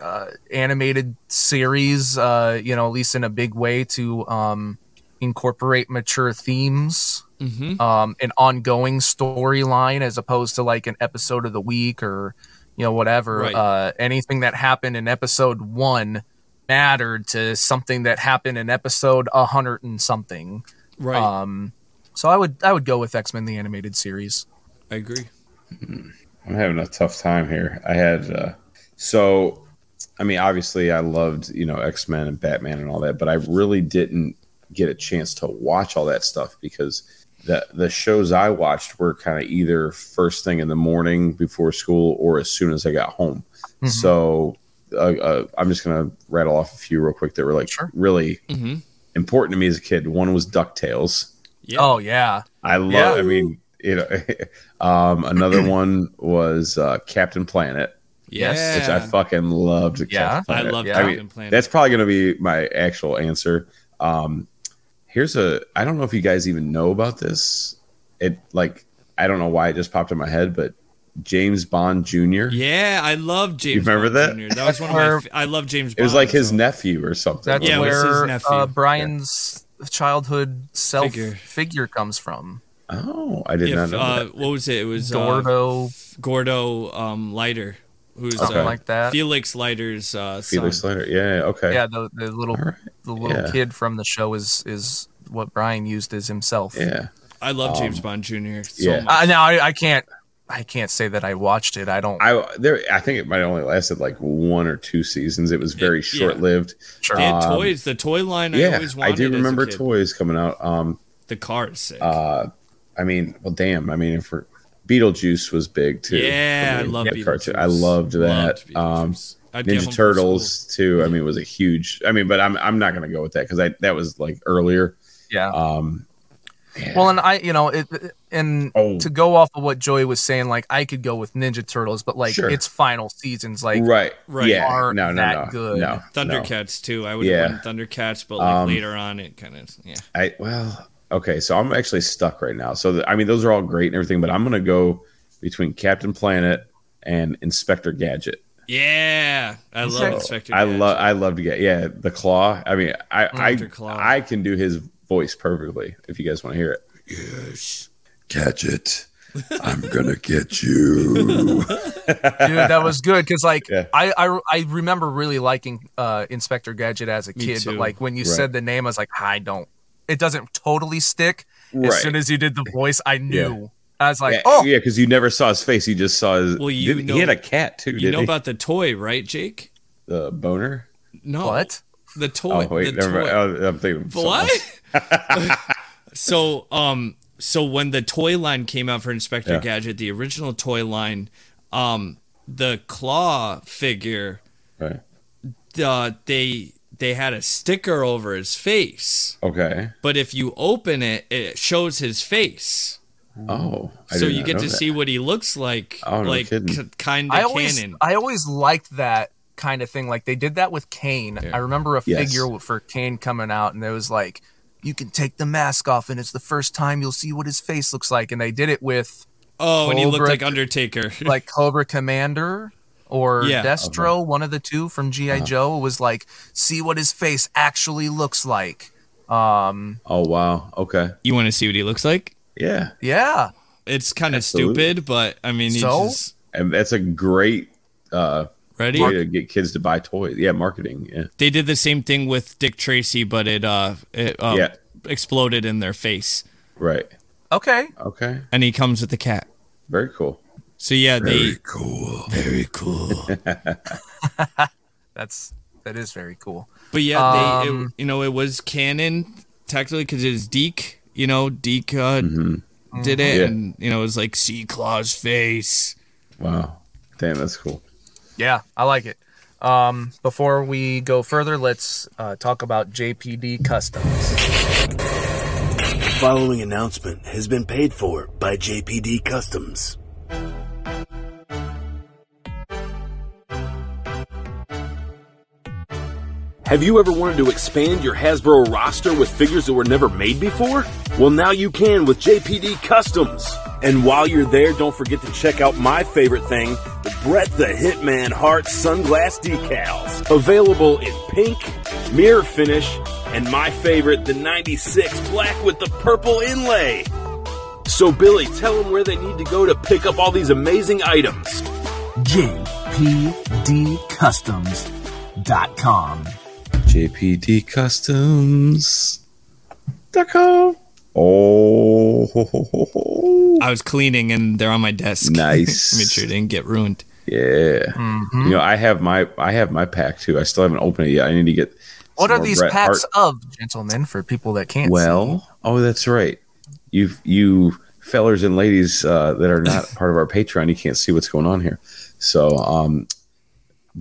uh, animated series, uh, you know, at least in a big way, to um, incorporate mature themes, Mhm. um, an ongoing storyline as opposed to like an episode of the week or you know whatever. Right. Uh, anything that happened in episode one mattered to something that happened in episode a hundred and something. Right. Um, so I would I would go with X Men the animated series. I agree. I'm having a tough time here. I had uh, so, I mean, obviously, I loved you know X Men and Batman and all that, but I really didn't get a chance to watch all that stuff because the the shows I watched were kind of either first thing in the morning before school or as soon as I got home. So, uh, uh, I'm just gonna rattle off a few real quick that were like Sure. really Mhm. important to me as a kid. One was Ducktales. Yeah. Oh yeah, I love. Yeah. I mean, you know, um, another one was uh, Captain Planet, yeah. which I fucking loved. Yeah. Captain I love Yeah. Captain mean, Planet. That's probably going to be my actual answer. Um, here's a. I don't know if you guys even know about this. It like I don't know why it just popped in my head, but James Bond Jr. yeah, I love James. You remember Bond that? Jr. That was one of where- my. f- I love James. It was like his so- nephew or something. that's Yeah, it his where nephew. uh, Brian's childhood self Figure. figure. comes from. Oh, I did Yeah, not know uh, that. what was it? It was uh, Gordo, Gordo um, Leiter, who's Okay. uh, like that. Felix Leiter's uh, Felix son. Slater. Yeah. Okay. yeah, the, the little All right. the little Yeah. kid from the show is is what Brian used as himself. Yeah. I love Um, James Bond Jr. so yeah. much. Uh, now I, I can't I can't say that I watched it. I don't. I there. I think it might have only lasted like one or two seasons. It was very short lived. sure. They had um, toys. The toy line. I Yeah, always I wanted. do as a remember kid. toys coming out. Um, The car is sick. uh, I mean, well, damn. I mean, if we're, Beetlejuice was big too. yeah, I for me, love the Beetlejuice. cartoon. I loved that. Loved um, Beetlejuice. I'd get home Ninja from Turtles too. I mean, it was a huge. I mean, but I'm I'm not gonna go with that because I that was like earlier. yeah. Um, yeah. Well, and I, you know, it, and Oh. to go off of what Joey was saying, like I could go with Ninja Turtles, but like Sure. its final seasons, like right, Right. Yeah, aren't no, no, that no, good. no, no. Thundercats too. I would Yeah. have won Thundercats, but like Um, later on, it kind of yeah. I well, okay, so I'm actually stuck right now. So the, I mean, those are all great and everything, but I'm gonna go between Captain Planet and Inspector Gadget. Yeah, I love So, Inspector. I love, I love to get yeah, the claw. I mean, I, Dr. I, Claw. I can do his voice perfectly. If you guys want to hear it, yes, Gadget, I'm gonna get you. dude, that was good because like Yeah. I, I I remember really liking uh Inspector Gadget as a kid, but like when you Right. said the name, I was like, I don't. It doesn't totally stick. Right. As soon as you did the voice, I knew. I was like, yeah, oh, yeah, because you never saw his face. You just saw his. Well, you did- know- he had a cat too. You did know he? about the toy, right, Jake? the boner? No. what? The toy. Oh wait, the never toy. mind. Oh, I'm thinking of What? so, um, so when the toy line came out for Inspector Yeah. Gadget, the original toy line, um, the claw figure, Right. uh, they they had a sticker over his face, Okay. but if you open it, it shows his face. Oh, I so you get to that. see what he looks like, Oh, no like kidding. kind of canon. I always liked that kind of thing. Like they did that with Kane. I remember a Yes. figure for Kane coming out, and it was like, you can take the mask off, and it's the first time you'll see what his face looks like. And they did it with oh, and he looked like Undertaker. like Cobra Commander or Yeah. Destro, one of the two from GI Uh-huh. Joe. Was like, see what his face actually looks like. Um, Oh wow. Okay. you want to see what he looks like? Yeah. yeah, It's kind of stupid, but I mean, So? just And that's a great uh, ready. way to get kids to buy toys. Yeah, marketing. Yeah. They did the same thing with Dick Tracy, but it uh, it uh, Yeah. exploded in their face, Right. okay. Okay. and he comes with the cat. Very cool. So yeah, they cool. very cool. That's that is very cool. but yeah, they Um, it, you know it was canon technically because it is Deke. You know, Deke uh, did it, Yeah. and you know it was like Sea Claw's face. Wow. Damn, that's cool. Yeah, I like it. Um, before we go further, let's uh, talk about JPD Customs. The following announcement has been paid for by JPD Customs. Have you ever wanted to expand your Hasbro roster with figures that were never made before? Well, now you can with JPD Customs. And while you're there, don't forget to check out my favorite thing, the Bret the Hitman Hart sunglass decals. Available in pink, mirror finish, and my favorite, the 96 black with the purple inlay. So, Billy, tell them where they need to go to pick up all these amazing items. JPDCustoms.com. JPDcustoms.com. Oh, ho, ho, ho, ho. I was cleaning and they're on my desk. Nice. Made sure it didn't get ruined. yeah. Mm-hmm. You know, I have my I have my pack too. I still haven't opened it yet. I need to get. What some are these Bret packs Hart- of, gentlemen, for people that can't see? Well, oh, that's right. You you fellers and ladies uh, that are not part of our Patreon, you can't see what's going on here. So, um,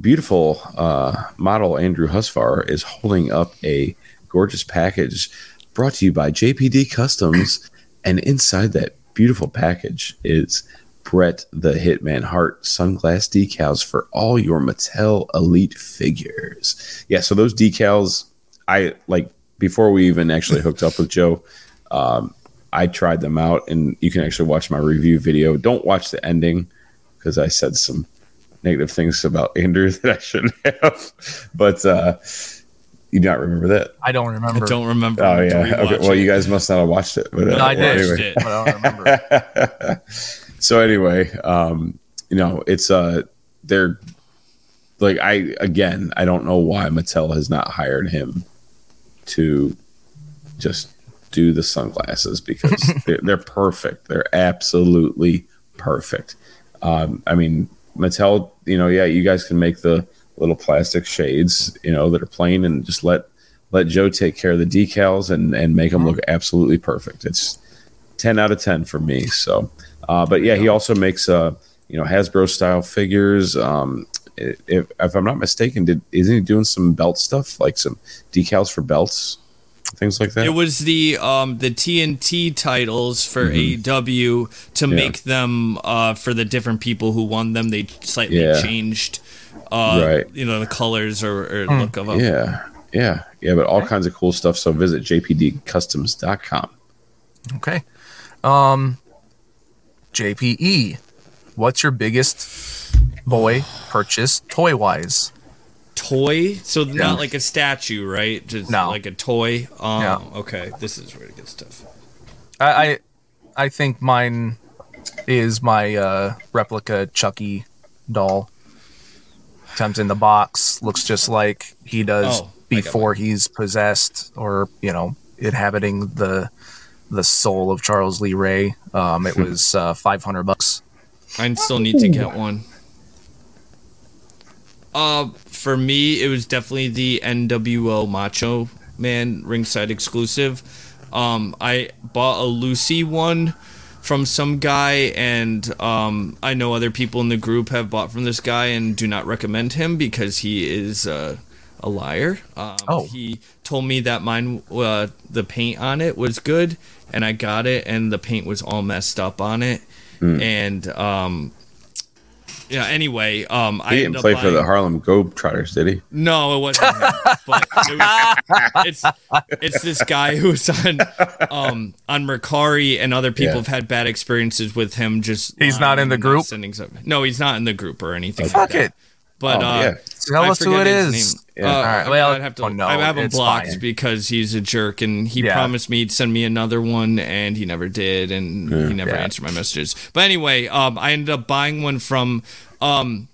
beautiful uh, model Andrew Husfar is holding up a gorgeous package brought to you by JPD Customs, and inside that beautiful package is Bret the Hitman Hart sunglass decals for all your Mattel Elite figures. Yeah, so those decals, I like before we even actually hooked up with Joe. Um, I tried them out, and you can actually watch my review video. Don't watch the ending because I said some negative things about Andrew that I shouldn't have. But uh, you do not remember that? I don't remember. I remember. don't remember. Oh yeah. Okay. Well, it. you guys must not have watched it. But, uh, No, I well, did, anyway. but I don't remember. so anyway, um, you know, it's uh they're like I again, I don't know why Mattel has not hired him to just do the sunglasses because they're, they're perfect. They're absolutely perfect. Um, I mean, Mattel, you know, yeah, you guys can make the little plastic shades, you know, that are plain and just let let Joe take care of the decals and and make them look absolutely perfect. It's 10 out of 10 for me. So, uh, but yeah, he also makes, uh, you know, Hasbro style figures. Um, if, if I'm not mistaken, did isn't he doing some belt stuff like some decals for belts, things like that? It was the um the TNT titles for AEW to make them uh for the different people who won them. They slightly Yeah. changed uh Right. you know the colors or, or look of them. yeah, yeah, yeah, but all kinds of cool stuff. So visit jpdcustoms.com. Okay. Um, JPE, what's your biggest boy purchase toy wise? Toy, so not like a statue, right? Just No. like a toy. Um, Yeah. Okay, this is where it gets tough. I, I I think mine is my uh, replica Chucky doll. Comes in the box, looks just like he does Oh, before he's possessed or you know inhabiting the the soul of Charles Lee Ray. Um, it was uh, five hundred bucks. I still need to get one. Uh, for me, it was definitely the NWO Macho Man ringside exclusive. Um, I bought a Lucy one from some guy, and um, I know other people in the group have bought from this guy and do not recommend him because he is uh, a liar. Um, Oh. He told me that mine, uh, the paint on it was good, and I got it, and the paint was all messed up on it. And um, yeah. Anyway, um, I He ended didn't up play for the Harlem Globetrotters, did he? no, it wasn't. him, but it was, it's it's this guy who's on um on Mercari, and other people Yeah. have had bad experiences with him. Just He's not in the group? sending stuff. No, he's not in the group or anything. Fuck like that. It. But Oh, uh, yeah. Tell I us who forget it his is. name. Yeah. Uh, All right, I- well, I'd have to. oh, no, I have him blocked fine. because he's a jerk, and he Yeah. promised me he'd send me another one, and he never did, and he never Yeah. answered my messages. But anyway, um, I ended up buying one from um.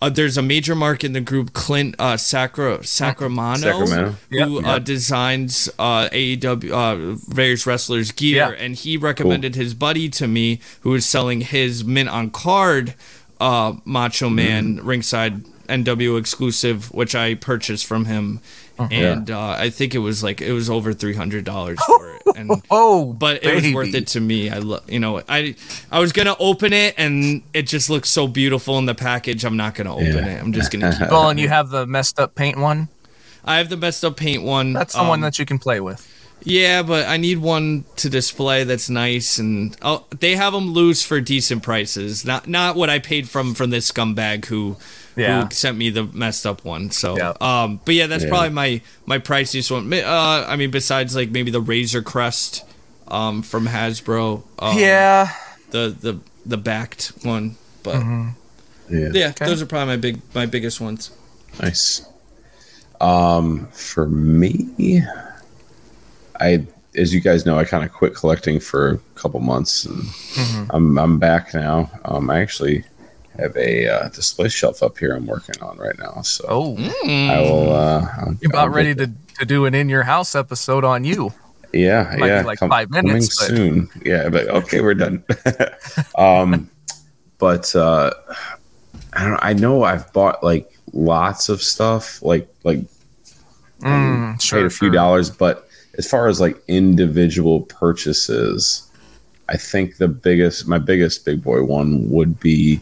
Uh, there's a major mark in the group, Clint uh, Sacra, Sacramano, Sacramento. who Yep, uh, designs uh, AEW uh, various wrestlers gear, Yeah. and he recommended his buddy to me, who was selling his mint on card uh, Macho Man Mm-hmm. ringside NW exclusive, which I purchased from him, Uh-huh. and uh, I think it was like it was over three hundred dollars for it, and Oh, but it was worth it to me. I love you know I I was gonna open it and it just looks so beautiful in the package. I'm not gonna open Yeah. it. I'm just gonna keep. It. Well, and you have the messed up paint one. I have the best up paint one. That's the one um, that you can play with. Yeah, but I need one to display that's nice, and oh, they have them loose for decent prices. Not not what I paid from from this scumbag who Yeah. who sent me the messed up one. So, Yeah. um, but yeah, that's Yeah. probably my my priciest one. Uh, I mean, besides like maybe the Razor Crest, um, from Hasbro. Um, yeah. the the the backed one, but. Mm-hmm. Yeah. Yeah, those are probably my big my biggest ones. Nice. Um, for me, I, as you guys know, I kind of quit collecting for a couple months, and I'm I'm back now. Um, I actually have a uh, display shelf up here I'm working on right now, so Oh, I will. Uh, I'll- you're about I'll ready to, to do an in your house episode on you. Yeah, Might yeah. like five minutes, but- soon. Yeah, but okay, we're done. um, but uh, I don't. I know I've bought like lots of stuff, like like Mm, paid sure, a few sure. dollars, but as far as like individual purchases, I think the biggest, my biggest big boy one would be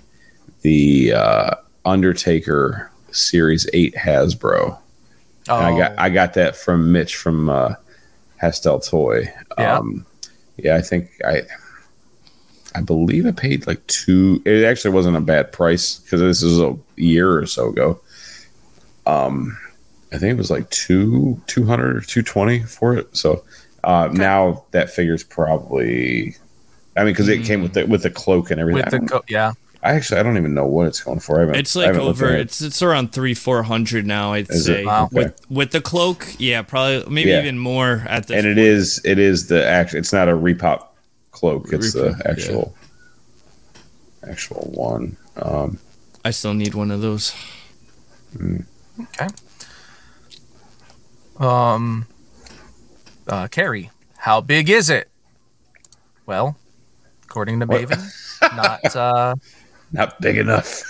the uh, Undertaker Series Eight Hasbro. Oh, And I got I got that from Mitch from uh, Hastel Toy. Yeah. Um, yeah, I think I I believe I paid like two. It actually wasn't a bad price because this is a year or so ago. Um, I think it was like two two hundred or two twenty for it. So uh, now that figure's probably. I mean, because it came with the with the cloak and everything. with the I, co- yeah. I actually I don't even know what it's going for. I haven't, It's I like haven't over. it. It's it's around three four hundred now. I'd Is say Wow. Okay. with with the cloak. Yeah, probably maybe Yeah. even more at this. and it point. is it is the act. It's not a repop cloak. It's Repop, the actual actual one. Um, I still need one of those. Okay. Um, uh, Carrie, how big is it? Well, according to Maven, not. Uh, not big enough.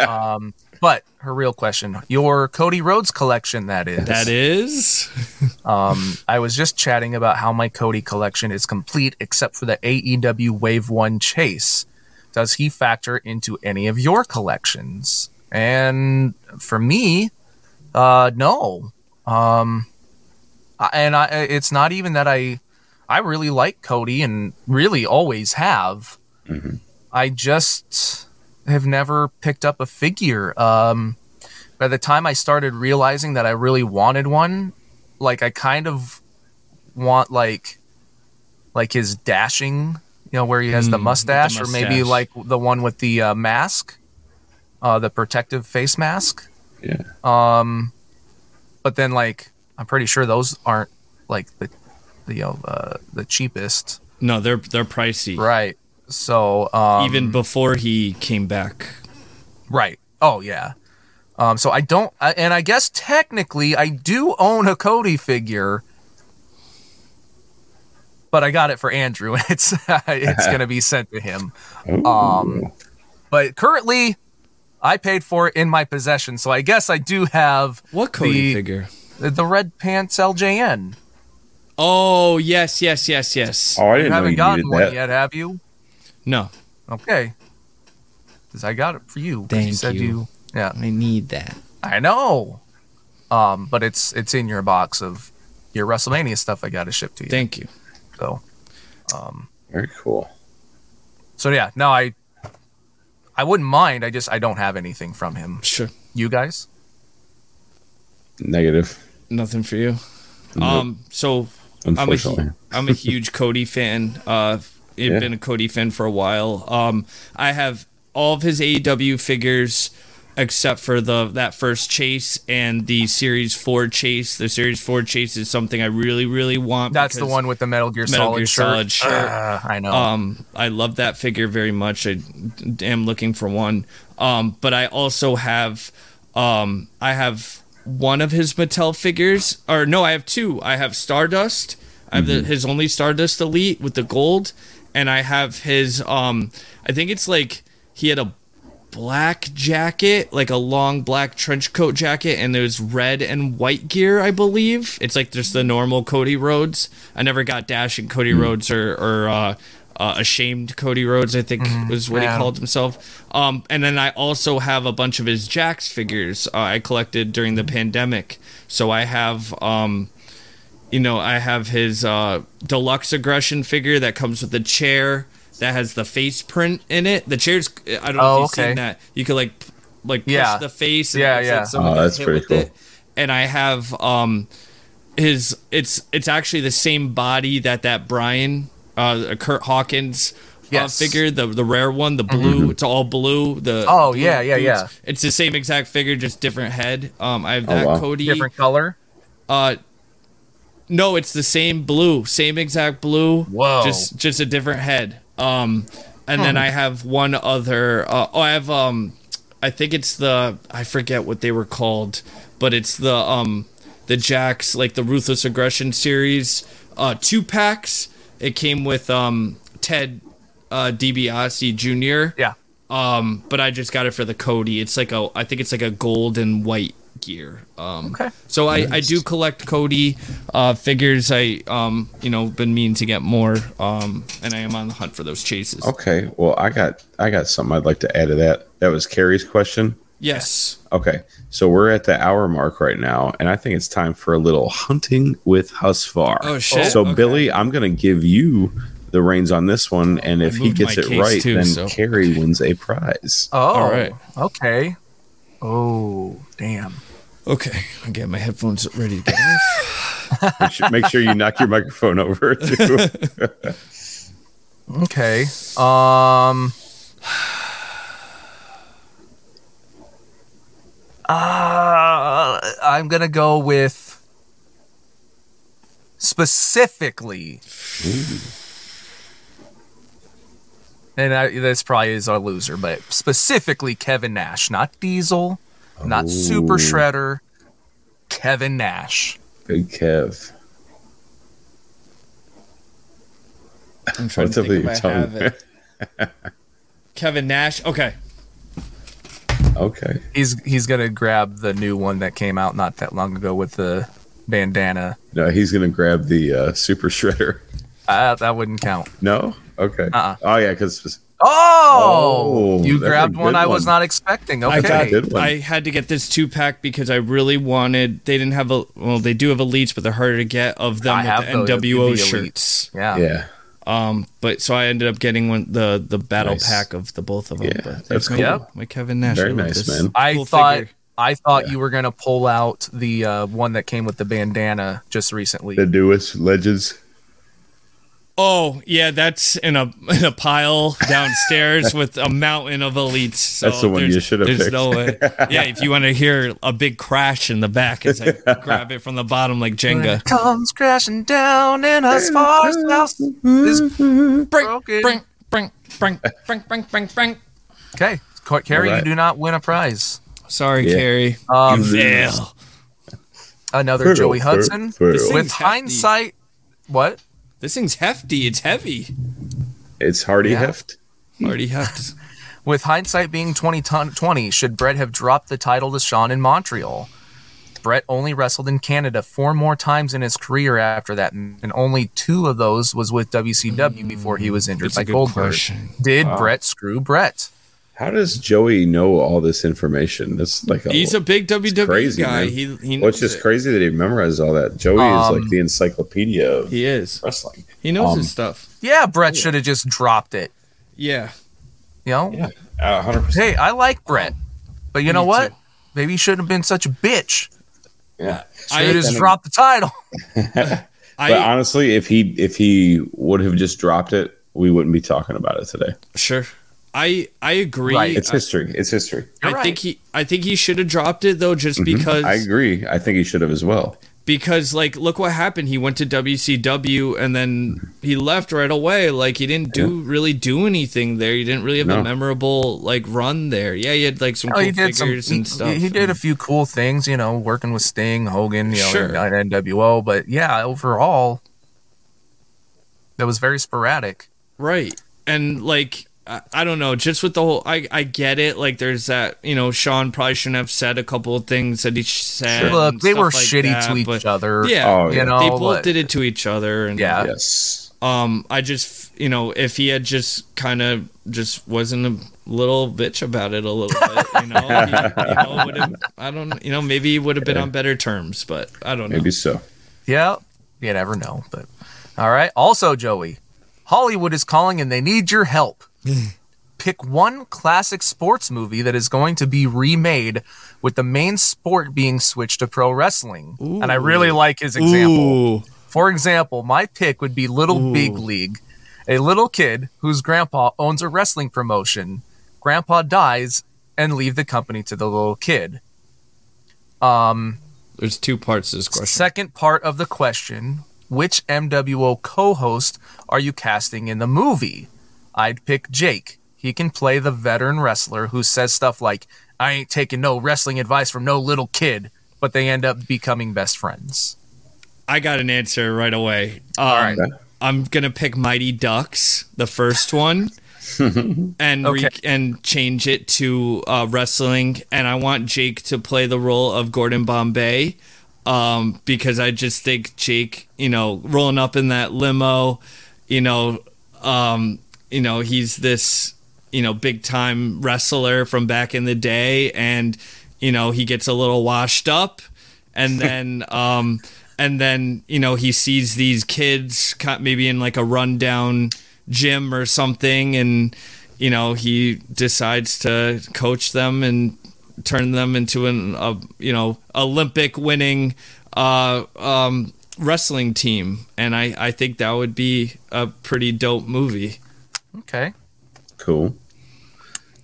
um, but her real question: your Cody Rhodes collection, that is. That is. Um, I was just chatting about how my Cody collection is complete except for the AEW Wave One Chase. Does he factor into any of your collections? And for me, uh, no. Um, and I, it's not even that I, I really like Cody and really always have. I just have never picked up a figure. Um, by the time I started realizing that I really wanted one, like I kind of want like like his dashing, you know, where he has the, Mm, the mustache, or maybe like the one with the uh, mask, uh, the protective face mask. Yeah. Um, but then like I'm pretty sure those aren't like the the you know, uh, the cheapest, No, they're they're pricey. right? So um, Even before he came back. Right. Oh yeah. Um, so I don't, I, and I guess technically I do own a Cody figure, but I got it for Andrew, and it's it's gonna be sent to him. Um, but currently, I paid for it in my possession, so I guess I do have What Cody the, figure? the the red pants LJN. Oh yes, yes, yes, yes. Oh, I You didn't know haven't you gotten one that. yet, have you? No, Okay, because I got it for you. 'cause Thank you said you. you. Yeah. I need that. I know. Um, but it's it's in your box of your WrestleMania stuff. I got to ship to you. Thank you. so, Very cool. so yeah. No, I I wouldn't mind. I just I don't have anything from him. Sure. You guys? Negative. Nothing for you. Um. So I'm a, Unfortunately. hu- I'm a huge Cody fan. Uh, I've Yeah. been a Cody fan for a while. Um, I have all of his AEW figures except for the that first chase and the Series Four chase. The Series Four chase is something I really, really want. That's the one with the Metal Gear Metal Solid Gear shirt. Solid shirt. Ah, I know. Um, I love that figure very much. I am looking for one. Um, but I also have, um, I have one of his Mattel figures, or no, I have two. I have Stardust. I have the, his only Stardust Elite with the gold, and I have his. Um, I think it's like he had a black jacket, like a long black trench coat jacket, and there's red and white gear, I believe. It's like just the normal Cody Rhodes. I never got Dashing Cody Rhodes or, or uh, uh, Ashamed Cody Rhodes, I think was what yeah. he called himself. Um, and then I also have a bunch of his Jakks figures uh, I collected during the pandemic. So I have. Um, you know, I have his uh, deluxe aggression figure that comes with the chair that has the face print in it. The chair's I don't know Oh, if you've okay. seen that. You could like like Yeah. push the face. And Yeah, yeah. Oh, that's pretty cool. It. And I have um his it's it's actually the same body that that Brian uh Kurt Hawkins Yes. figure, the the rare one, the blue. It's all blue. The Oh, blue yeah, yeah, boots. yeah. It's the same exact figure, just different head. Um, I have Oh, that wow. Cody. Different color. Uh, no, it's the same blue, same exact blue. Whoa. Just just a different head. Um, and then I have one other. Uh, oh, I have um, I think it's the I forget what they were called, but it's the um, the Jakks like the Ruthless Aggression series. Uh, two packs. It came with um Ted, uh, DiBiase Jr. Yeah. Um, but I just got it for the Cody. It's like a, I think it's like a gold and white gear. Um, Okay. So I, I do collect Cody uh, figures. I um, you know, been meaning to get more. Um, and I am on the hunt for those chases. Okay. Well, I got I got something I'd like to add to that. That was Carrie's question. Yes. Okay. So we're at the hour mark right now, and I think it's time for a little hunting with Husfar. Oh, shit. So Okay. Billy, I'm gonna give you the reins on this one, and if he gets it right, too, then so- Carrie wins a prize. Oh. All right. Okay. Oh, damn. Okay. I get my headphones ready to get off. Make sure, make sure you knock your microphone over too. Okay. Um. Uh, I'm gonna go with specifically, and I, this probably is a loser, but specifically Kevin Nash, not Diesel, not Super Shredder, Kevin Nash. Big Kev. I'm trying What's to up think if I have it. Kevin Nash. Okay. Okay. He's he's gonna grab the new one that came out not that long ago with the bandana. No, he's gonna grab the uh, super shredder. Uh, that wouldn't count. No. Okay. Uh-uh. Oh yeah, because Oh, Oh, you grabbed one good I was not expecting. I got Okay. Good one. I had to get this two pack because I really wanted. They didn't have a well. They do have elites, but they're harder to get of them I have with the NWO the shirts. Yeah. yeah, Um, but so I ended up getting one the the battle Nice. pack of the both of them. Yeah, but that's cool. Yep. My Kevin Nash. Very I nice, this man. I cool thought figure. I thought Yeah. you were gonna pull out the uh, one that came with the bandana just recently. the newest Legends. Oh yeah, that's in a in a pile downstairs with a mountain of elites. So That's the one you should have There's picked. no way. Yeah, if you want to hear a big crash in the back, it's like grab it from the bottom like Jenga. Comes crashing down in us far house is broken. Brink, brink, brink, brink, brink, brink, brink, brink. Okay, Co- Carrie, All right. you do not win a prize. Sorry, Yeah. Carrie. Um, fail. another Joey Hudson fail. With thing's hefty. hindsight. What? This thing's hefty. It's heavy. It's Hardy Yeah. Heft. Hardy hefty. With hindsight being 2020, should Bret have dropped the title to Shawn in Montreal? Bret only wrestled in Canada four more times in his career after that, and only two of those was with WCW hmm. before he was injured That's by a Goldberg. question. Did Bret screw Bret? How does Joey know all this information? That's like a, He's a big WWE crazy, guy. man. He he Well, it's just it. crazy that he memorized all that. Joey is Um, like the encyclopedia of He is. wrestling. He knows Um, his stuff. Yeah, Bret should have just dropped it. Yeah. You know? Yeah, uh, hundred percent. Hey, I like Bret, but you know what? too. Maybe he shouldn't have been such a bitch. Yeah, Should have just dropped the title. but I honestly, if he if he would have just dropped it, we wouldn't be talking about it today. sure. I I agree. Right. It's history. It's history. I You're think he I think he should have dropped it though, just Mhm. because I agree. I think he should have as well. because like look what happened. He went to WCW and then he left right away. Like he didn't do really do anything there. He didn't really have No. a memorable like run there. Yeah, he had like some Oh, cool he did some. figures He, and stuff. he did a few cool things, you know, working with Sting, Hogan, you know, Sure. at NWO. But yeah, overall, that was very sporadic. Right. And like I, I don't know, just with the whole I I get it. Like there's that, you know, Shawn probably shouldn't have said a couple of things that he said. Look, they were like shitty that, to each but- other. Yeah. Oh, you yeah. know, they both but- did it to each other and Yeah. Yes. um I just you know, if he had just kind of just wasn't a little bitch about it a little bit, you know, he, you know, would have I don't you know, maybe he would have been on better terms, but I don't know. Maybe so. Yeah, you never know. But all right. Also, Joey, Hollywood is calling and they need your help. Pick one classic sports movie that is going to be remade with the main sport being switched to pro wrestling. And I really like his example. Ooh. For example, my pick would be Little Big League. A little kid whose grandpa owns a wrestling promotion. Grandpa dies and leave the company to the little kid. Um, There's two parts to this question. Second part of the question Which MWO co host are you casting in the movie? I'd pick Jake. He can play the veteran wrestler who says stuff like, I ain't taking no wrestling advice from no little kid, but they end up becoming best friends. I got an answer right away. Um, All right. I'm gonna pick Mighty Ducks, the first one, and re- and change it to uh, wrestling. And I want Jake to play the role of Gordon Bombay, um, because I just think Jake, you know, rolling up in that limo, you know, um, you know, he's this, you know, big time wrestler from back in the day, and you know, he gets a little washed up, and then. um and then you know he sees these kids maybe in like a rundown gym or something and you know he decides to coach them and turn them into an a, you know olympic winning uh um wrestling team and i i think that would be a pretty dope movie Okay. Cool.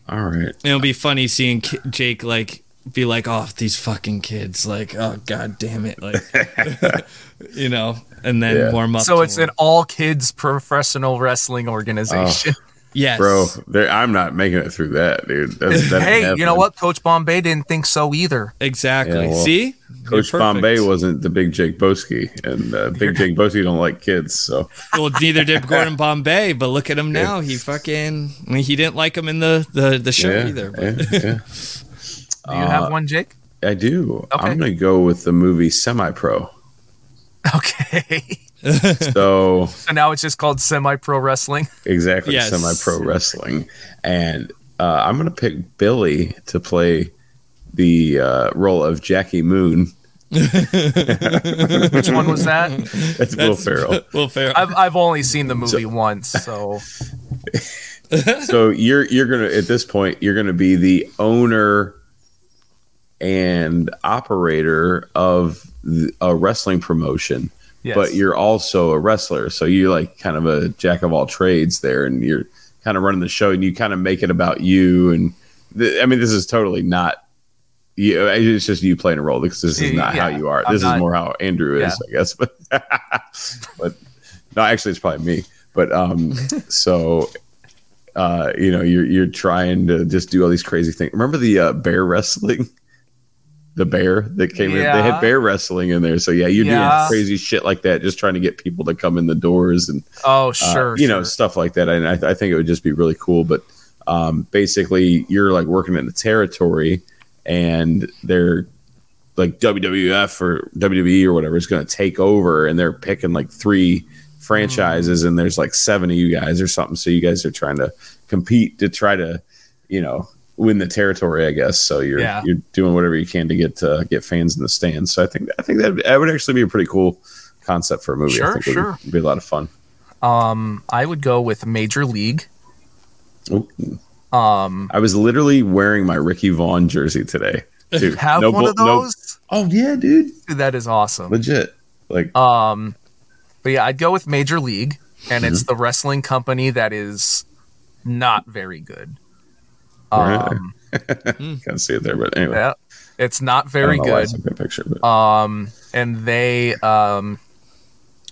All right. it'll be funny seeing Ki- jake like be like oh these fucking kids like oh god damn it like you know and then Yeah. warm up So it's them. an all kids professional wrestling oh. organization. Yes Bro, I'm not making it through that, dude. That's, that hey, you know what? Coach Bombay didn't think so either. Exactly. Yeah, well, See, Coach Bombay wasn't the big Jake Boski, and uh, big Jake Boski don't like kids. So Well, neither did Gordon Bombay, but look at him now. He fucking. I mean, he didn't like him in the the, the show yeah, either. But. yeah, yeah. Do you have one, Jake? I do. Okay. I'm gonna go with the movie Semi Pro. Okay. So so now it's just called semi pro wrestling. exactly Yes. semi pro wrestling, and uh, I'm gonna pick Billy to play the uh, role of Jackie Moon. Which one was that? That's Will Ferrell. Will Ferrell. I've, I've only seen the movie once, so so you're you're gonna at this point you're gonna be the owner and operator of a wrestling promotion yes. but you're also a wrestler so you're like kind of a jack of all trades there and you're kind of running the show and you kind of make it about you and th- i mean this is totally not you it's just you playing a role because this is not how you are. I'm this not- is more how andrew is i guess but but no actually it's probably me but um so uh you know you're you're trying to just do all these crazy things. Remember the uh, bear wrestling the bear that came in. They had bear wrestling in there. So yeah you're Yeah. doing crazy shit like that just trying to get people to come in the doors and oh uh, sure, you know stuff like that. And I, I think it would just be really cool. But um, basically you're like working in the territory and they're like WWF or WWE or whatever is going to take over and they're picking like three franchises and there's like seven of you guys or something. So you guys are trying to compete to try to you know win the territory I guess so you're Yeah. you're doing whatever you can to get uh, get fans in the stands so I think I think that that would actually be a pretty cool concept for a movie I think Sure, it sure. would be a lot of fun Um, I would go with Major League. Ooh. Um, I was literally wearing my Ricky Vaughn jersey today. Dude, have no one of no- those. oh yeah, dude, Dude, that is awesome. legit. Like Um, but yeah, I'd go with Major League, and it's Mm-hmm. the wrestling company that is not very good. Um, can't see it there, but anyway, yeah, it's not very don't know why I good. picture, but Um, and they, um,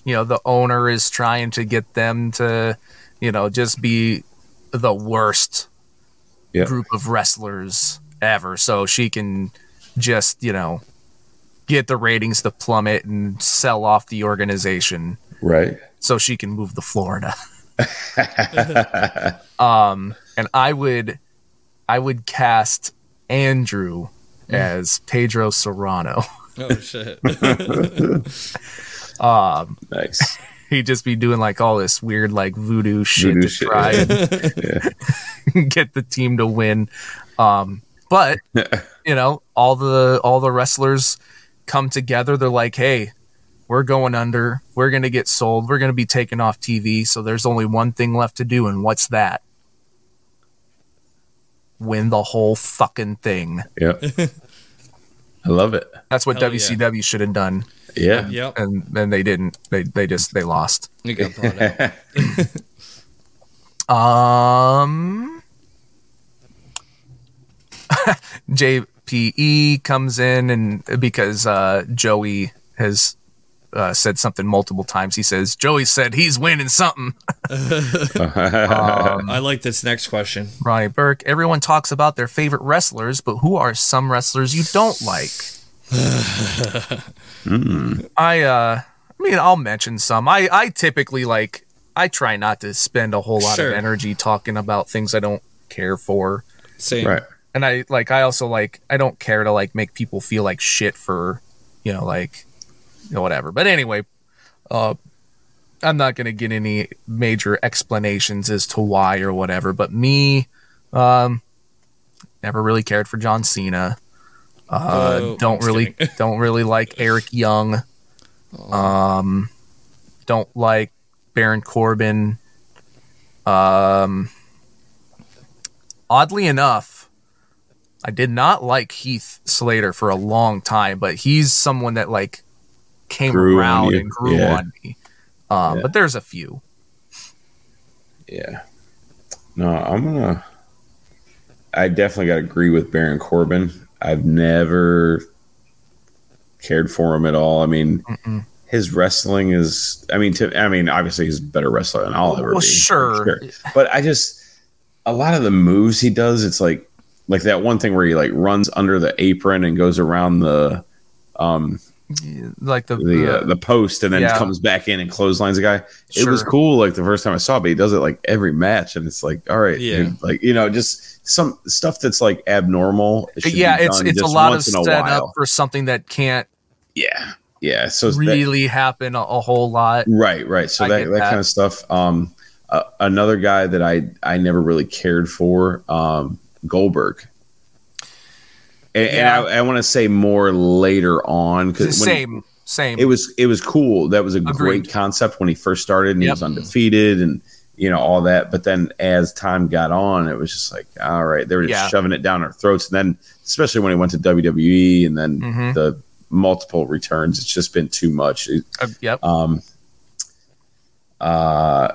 you know, the owner is trying to get them to, you know, just be the worst Yeah. group of wrestlers ever, so she can just, you know, get the ratings to plummet and sell off the organization right. so she can move to Florida. um, and I would, I would cast Andrew as Pedro Serrano. oh shit. Um, nice. he'd just be doing like all this weird like voodoo shit Voodoo to shit, try yeah. and get the team to win. Um, but you know, all the all the wrestlers come together. They're like, hey. We're going under. We're going to get sold. We're going to be taken off TV. So there's only one thing left to do. And what's that? Win the whole fucking thing. Yep. I love it. That's what Hell yeah. WCW should have done. Yeah. Yep. And then they didn't. They, they just, they lost. You got brought out. Um, JPE comes in and because uh, Joey has uh, said something multiple times, he says Joey said he's winning something. I like this next question. Ronnie Burke. Everyone talks about their favorite wrestlers, but who are some wrestlers you don't like? I uh I mean I'll mention some. I I typically like I try not to spend a whole lot Sure. of energy talking about things I don't care for. Same. Right. And I like I also like I don't care to like make people feel like shit for, you know, like you know, whatever. But anyway, uh I'm not gonna get any major explanations as to why or whatever, but me, um never really cared for John Cena. Uh Oh, don't really don't really like Eric Young. Um don't like Baron Corbin. Um oddly enough, I did not like Heath Slater for a long time, but he's someone that like came Grew around and grew Yeah. on me. Um, Yeah. But there's a few. Yeah. No, I'm gonna. I definitely got to agree with Baron Corbin. I've never cared for him at all. I mean, his wrestling is. I mean, to, I mean, obviously he's a better wrestler than I'll ever Well, be. sure. But I just a lot of the moves he does. It's like like that one thing where he like runs under the apron and goes around the um Like the, the uh, the post and then Yeah. comes back in and clotheslines a guy. It was cool like the first time I saw it, but he does it like every match and it's like, all right, Yeah. dude, like you know, just some stuff that's like abnormal. It yeah, it's it's a lot of once in a setup for something that can't Yeah, yeah. So that- really happen a, a whole lot. Right, right. So that, that that. kind of stuff. Um, uh, another guy that I I never really cared for, um, Goldberg. And, Yeah. and I, I want to say more later on because Same, same. it was it was cool. That was a Agreed. great concept when he first started, and he was undefeated, and you know all that. But then as time got on, it was just like, all right, they were just Yeah. shoving it down our throats. And then, especially when he went to WWE, and then Mhm. the multiple returns, it's just been too much. Uh, yep. um, uh,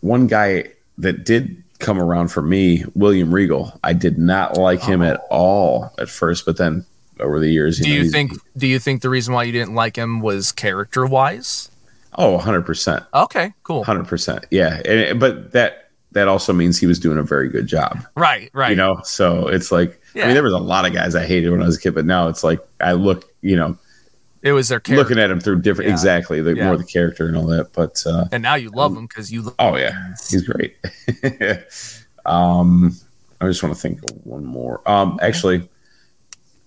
one guy that did come around for me, William Regal. I did not like him at oh. all at first, but then over the years, do know, you think do you think the reason why you didn't like him was character wise? Oh, 100 percent, Okay, cool. hundred percent. Yeah, and, but that that also means he was doing a very good job. Right, right. You know, so it's like I mean, there was a lot of guys I hated when I was a kid, but now it's like I look, you know, it was their character, looking at him through different Yeah. exactly the Yeah. more the character and all that. But uh, and now you love him because you. Oh yeah, he's great. um, I just want to think of one more. Um, actually,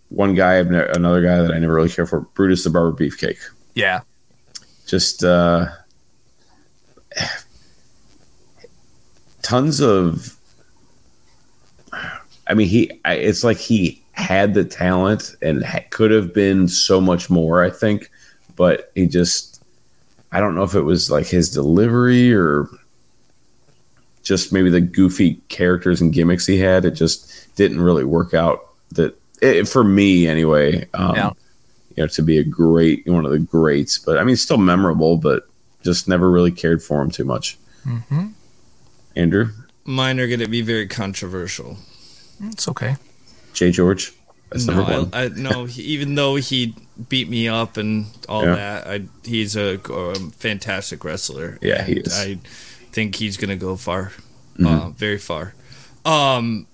one guy, another guy that I never really care for, Brutus the Barber Beefcake. Yeah, Just uh, tons of. I mean, he. I- It's like he had the talent and ha- could have been so much more. I think, but he just. I don't know if it was like his delivery or just maybe the goofy characters and gimmicks he had. It just didn't really work out. That it, for me anyway. Um, Yeah. You know, to be a great one of the greats, but I mean, still memorable, but just never really cared for him too much. hmm Andrew, Mine are going to be very controversial. it's okay. J. George, that's no, number one. I, I, no. he- Even though he beat me up and all Yeah. that, I, he's a um, fantastic wrestler. Yeah, he is. I think he's gonna go far, Mm-hmm. uh, very far. Um,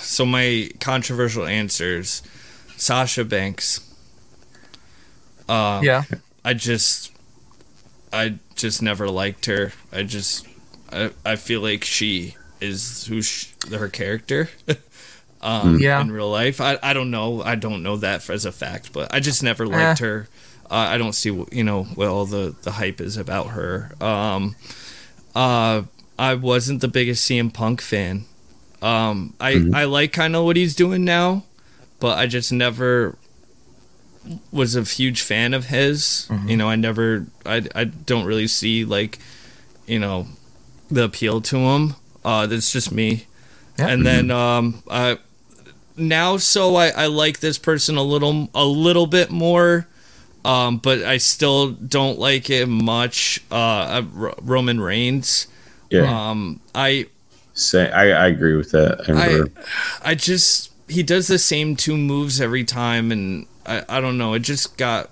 so my controversial answers: Sasha Banks. Uh, Yeah, I just, I just never liked her. I just, I, I feel like she is who sh her character. um, Yeah. in real life. I, I don't know. I don't know that as a fact, but I just never liked Eh. her. Uh, I don't see you know what all the the hype is about her. Um, uh, I wasn't the biggest CM Punk fan. Um, I I like kind of what he's doing now, but I just never was a huge fan of his. You know, I never I I don't really see like you know the appeal to him. Uh, that's just me. Yeah. And then um, I now so I, I like this person a little a little bit more, um, but I still don't like it much. Uh, uh, Ro- Roman Reigns. Yeah. Um, I Say, I, I agree with that. I I. I just he does the same two moves every time, and I, I don't know. It just got.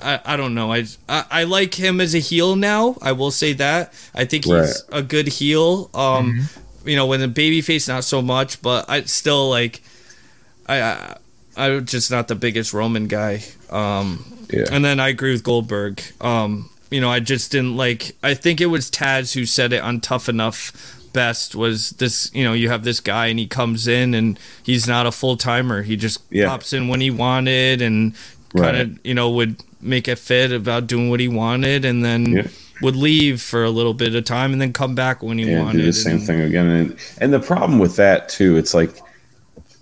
I, I don't know. I, I I like him as a heel now. I will say that. I think he's Right. a good heel. Um, you know, when the babyface, not so much, but I still like. I I I'm just not the biggest Roman guy. Um, Yeah. and then I agree with Goldberg. Um, you know, I just didn't like. I think it was Taz who said it on Tough Enough best. Was this? You know, you have this guy and he comes in and he's not a full timer. He just Yeah. pops in when he wanted and kind of Right. you know would make a fit about doing what he wanted and then Yeah. Would leave for a little bit of time and then come back when he yeah, wanted. do the same and- thing again. And, and the problem with that too, it's like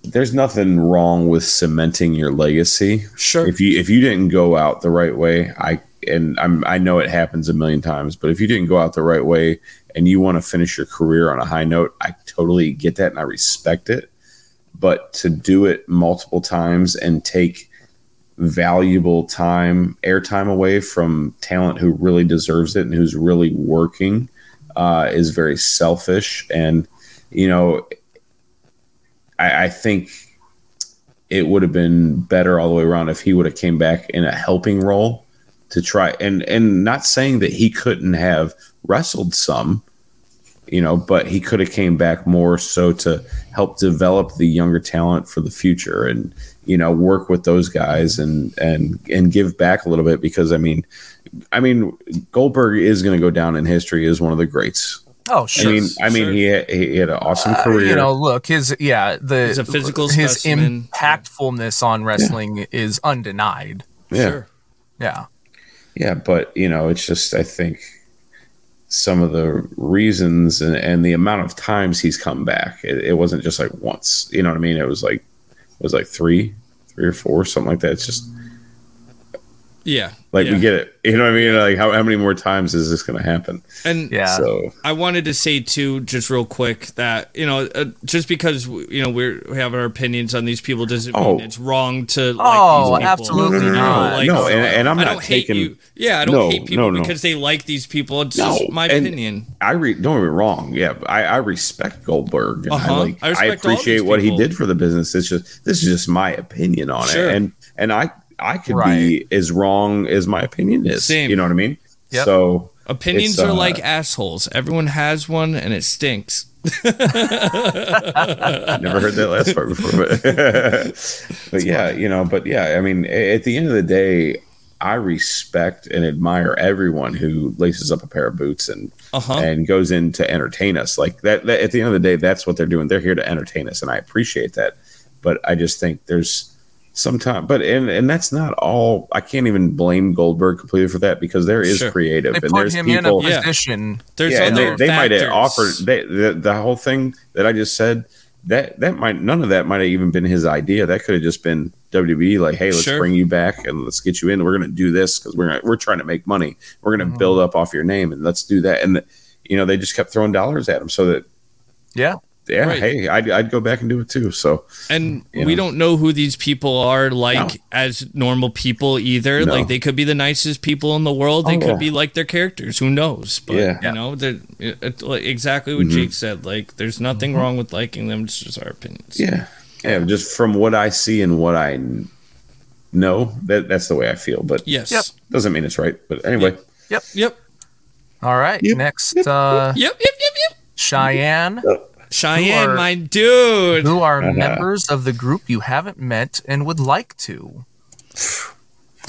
there's nothing wrong with cementing your legacy. Sure. If you if you didn't go out the right way, I and I'm I know it happens a million times, but if you didn't go out the right way and you want to finish your career on a high note, I totally get that and I respect it. But to do it multiple times and take valuable time, airtime away from talent who really deserves it and who's really working uh, is very selfish. And, you know, I, I think it would have been better all the way around if he would have came back in a helping role to try and and not saying that he couldn't have wrestled some you know but he could have came back more so to help develop the younger talent for the future and you know work with those guys and and and give back a little bit because i mean i mean goldberg is going to go down in history as one of the greats Oh, sure. i sure. mean i mean sure. he had, he had an awesome Uh, career you know, look, his yeah, the He's a physical his specimen. impactfulness on wrestling is undenied. yeah Sure. Yeah. Yeah, but you know, it's just I think some of the reasons and, and the amount of times he's come back, it, it wasn't just like once. You know what I mean? It was like it was like three, three or four, something like that. It's just Yeah. like yeah. we get it. You know what I mean? Like how, how many more times is this going to happen? And Yeah. So I wanted to say too, just real quick, that you know, uh, just because you know we're, we have our opinions on these people doesn't Oh. mean it's wrong to. Like Oh, these people. absolutely No, no, no, not. no, Like, no, and, and I'm I not don't hate taking. you. Yeah, I don't No, hate people no, no. because they like these people. It's No, just my and- opinion. I re- don't get me wrong. Yeah, I, I respect Goldberg. And Uh-huh. I, like, I I, respect all appreciate these what he did for the business. It's just this is just my opinion on Sure. it, and and I I could Right. be as wrong as my opinion is. Same. You know what I mean? Yep. So Opinions It's, are uh, like assholes. Everyone has one, and it stinks. never heard that last part before, but but yeah, you know, but yeah, I mean, at the end of the day, I respect and admire everyone who laces up a pair of boots and Uh huh. and goes in to entertain us. Like that, that, At the end of the day, that's what they're doing. They're here to entertain us, and I appreciate that. But I just think there's sometimes, but and and that's not all. I can't even blame Goldberg completely for that because there is Sure. creative They and there's people. in a Yeah. position. There's yeah, and other they, they might have offered they, the the whole thing that I just said. That that might none of that might have even been his idea. That could have just been WWE like, hey, let's Sure. bring you back and let's get you in. We're going to do this because we're gonna, we're trying to make money. We're going to Mhm. build up off your name and let's do that. And the, you know they just kept throwing dollars at him so that Yeah. Yeah, Right. hey, I'd, I'd go back and do it too. So And You we know. don't know who these people are like No. as normal people either. No. Like they could be the nicest people in the world. They Oh, could yeah. be like their characters. Who knows? But Yeah. you know, it, it- like, exactly what Mhm. Jake said. Like there's nothing wrong with liking them. It's just our opinions. yeah, yeah, just from what I see and what I know, that that's the way I feel. But Yes. Yep. doesn't mean it's right. But anyway, Yep. Yep. All right. Yep. Next, uh, Yep. Yep. Yep. Yep. Cheyenne, Cheyenne, are- my dude. who are Uh-huh. members of the group you haven't met and would like to.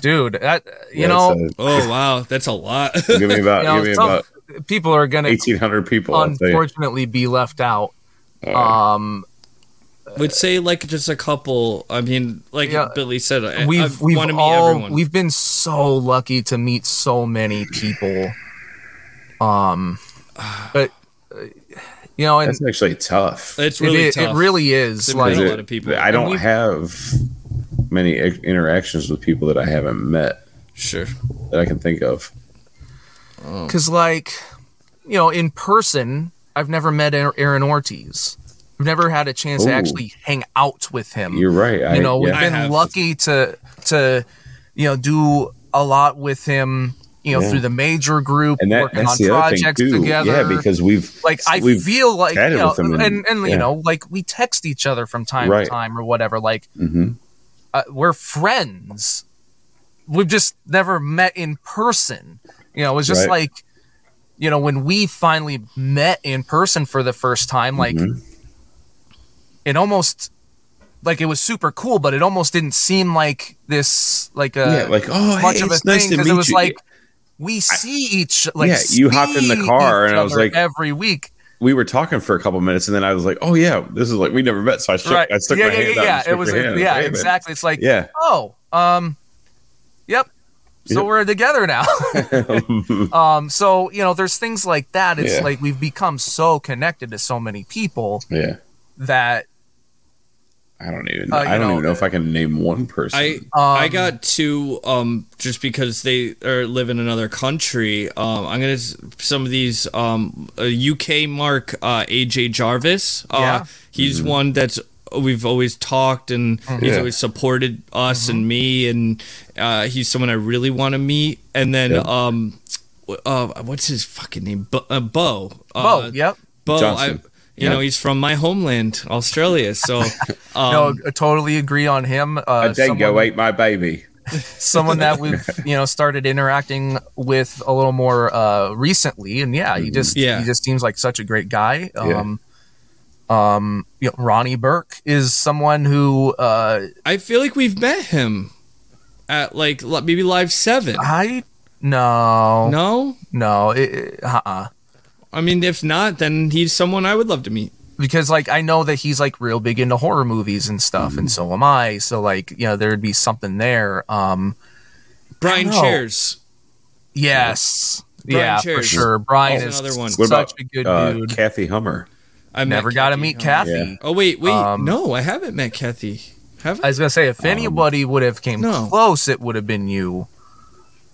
Dude, that, you yeah, know, so Oh wow, that's a lot. give me about you know, give me some about people are going to eighteen hundred people. I'll tell you. unfortunately be left out. All right. Um, Would say like just a couple. I mean, like Yeah. Billy said, I, we've I we've want to meet all everyone. we've been so lucky to meet so many people. Um, but uh, you know, and That's actually tough. it's really is- tough. it really is There's like a lot of people. I don't we've- many interactions with people that I haven't met sure. that I can think of. Oh. Because, like, you know, in person, I've never met Aaron Aaron Ortiz. I've never had a chance to actually hang out with him. You're right. I, you know, we've yeah. Been lucky to to you know do a lot with him you know, Yeah. through the major group, and that, working on that's the other thing projects together. Yeah, because we've like I we've feel like you know, and, and- and, yeah. you know, like we text each other from time Right. to time or whatever. Like mhm. uh, we're friends. We've just never met in person. You know, it was just Right. like, you know, when we finally met in person for the first time, like Mhm. it almost like it was super cool, but it almost didn't seem like this like a yeah, like oh, much hey, of a it's nice thing because meet it was you. like we see each like Yeah, you hopped in the car and I was like- every week. we were talking for a couple minutes, and then I was like, "Oh yeah, this is like we never met." So I shook, I stuck yeah, my yeah, hand yeah, out. yeah. It was hand. yeah, exactly. It's like Yeah, oh, um, yep. So Yep. we're together now. um, so you know, there's things like that. It's Yeah. like we've become so connected to so many people yeah. that I don't even. Uh, I don't know, even know if I can name one person. I Um, I got two um just because they are live in another country. Um, I'm gonna some of these um uh, UK mark uh AJ Jarvis. Uh, Yeah. he's one that's we've always talked and he's Mm-hmm. Yeah. always supported us and me and uh, he's someone I really want to meet. And then Yeah. um, uh, what's his fucking name? Bo. Uh, Bo. Uh, oh, yep. Bo. I, Johnson. you know, he's from my homeland, Australia. So, um, no, I totally agree on him. Uh, a dingo someone- ate my baby. someone that we've you know started interacting with a little more uh recently and yeah he just Yeah. he just seems like such a great guy Yeah. um um you know, ronnie burke is someone who uh I feel like we've met him at like maybe live seven. i no no No, no it, it- uh-uh I mean if not, then he's someone I would love to meet. because like i know that he's like real big into horror movies and stuff and so am i so like you know there'd be something there um Brian know. Chairs. yes Brian yeah for sure brian Oh, is another one. What such about a good uh, dude Kathy Hummer? I never got to meet kathy Yeah. Oh wait, wait, Um, no, I haven't met Kathy. Have I I? was gonna say if anybody would have came no. close, it would have been you.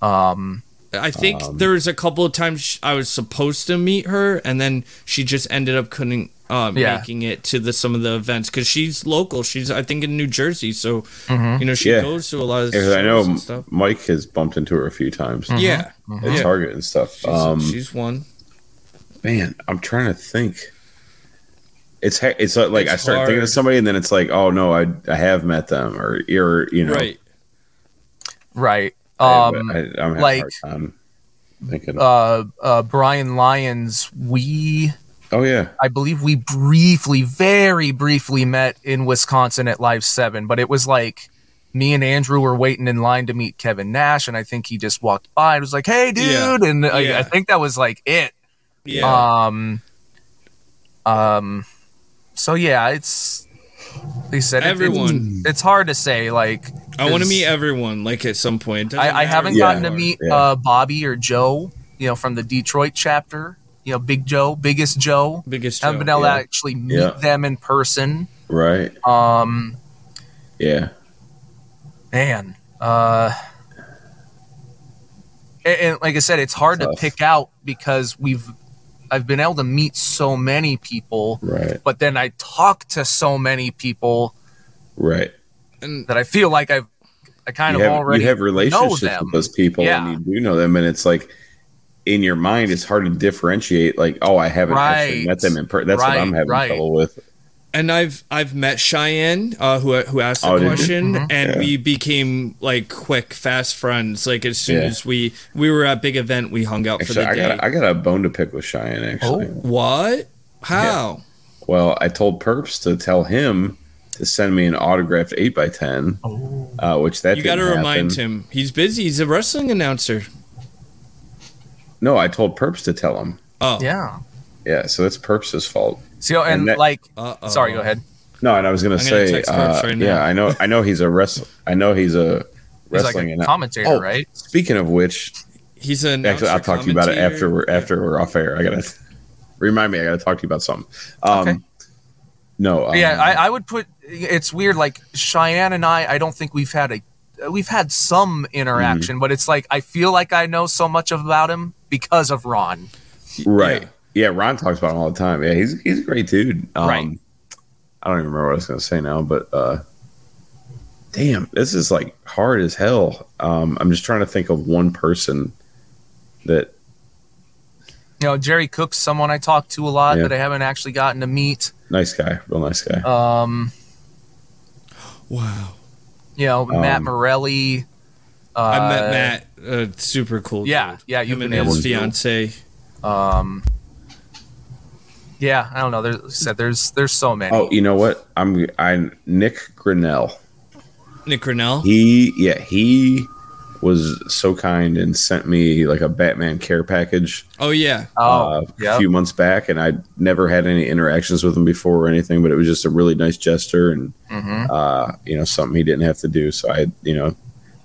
Um, I think um, there was a couple of times I was supposed to meet her, and then she just ended up couldn't um, Yeah. making it to the some of the events because she's local. She's I think in New Jersey, so mhm. you know she Yeah. goes to a lot of. Because I know and stuff. Mike has bumped into her a few times Yeah, at Yeah. Target and stuff. she's, um, she's one. man, I'm trying to think. It's it's uh, like It's I start thinking of somebody, and then it's like, oh no, I I have met them, or you're you know, Right. right. I, Um, I, I'm like- a hard time thinking. uh, uh, Brian Lyons, we, oh yeah, I believe we briefly, very briefly met in Wisconsin at Live Seven, but it was like me and Andrew were waiting in line to meet Kevin Nash, and I think he just walked by and was like, "Hey, dude," Yeah. and I, Yeah. I think that was like it. Yeah. Um, um, so yeah, it's they said it- Everyone. It's, it's hard to say. Like I want to meet everyone. Like at some point. I, I haven't who gotten to meet Yeah. uh, Bobby or Joe. You know, from the Detroit chapter. You know, Big Joe, biggest Joe. biggest. haven't been able yeah. to actually meet Yeah. them in person. right, Um, yeah, man, uh, and, and like I said, it's hard Tough. to pick out because we've I've been able to meet so many people, right, but then I talk to so many people right. And that I feel like I've I kind you of have, already you have relationships know them. with those people, Yeah. and you do know them, and it's like in your mind, it's hard to differentiate. Like, oh, I haven't actually Right. met them in person. That's what I'm having right. trouble with. and I've I've met Cheyenne, uh, who who asked the Oh, did you? question, Mhm. and Yeah. we became like quick, fast friends. Like as soon Yeah. as we we were at big event, we hung out Actually, for I the day. got I got a bone to pick with Cheyenne. Actually, Oh. what? How? well, I told Perps to tell him to send me an autographed eight x ten, Oh. uh, which that you got to remind happen. him. He's busy. He's a wrestling announcer. No, I told Perps to tell him. Oh, Yeah. Yeah, so that's Perps' fault. See, and, And that- like, Uh-oh. sorry, go ahead. No, and I was gonna I'm gonna say, text uh, right yeah, I know, I know he's a wrestler. I know he's a He's like wrestling a commentator, Oh, right? Speaking of which, He's an actually, I'll talk to you about it after we're after we're off air. I gotta remind me. I gotta talk to you about something. Um, Okay. No, um, yeah, I, I would put. It's weird. Like Cheyenne and I, I don't think we've had a. We've had some interaction, Mm-hmm. but it's like I feel like I know so much about him because of Ron. right. Yeah. Ron talks about him all the time. Yeah, he's he's a great dude. Um, Right. I don't even remember what I was gonna say now, but uh, damn, this is like hard as hell. Um, I'm just trying to think of one person that You know, Jerry Cook's someone I talk to a lot Yeah. that I haven't actually gotten to meet. nice guy, real nice guy. Um, Wow. you know, Matt Um, Morelli. Uh, I met Matt. Uh, super cool. yeah, dude. yeah, you've Him been able his to- fiance. Um, yeah, I don't know. There's said there's there's so many. oh, you know what? I'm I Nick Grinnell. Nick Grinnell. He yeah he was so kind and sent me like a Batman care package oh yeah. oh, uh, yeah. a few months back, and I'd never had any interactions with him before or anything, but it was just a really nice gesture and Mhm. uh, you know something he didn't have to do. So I you know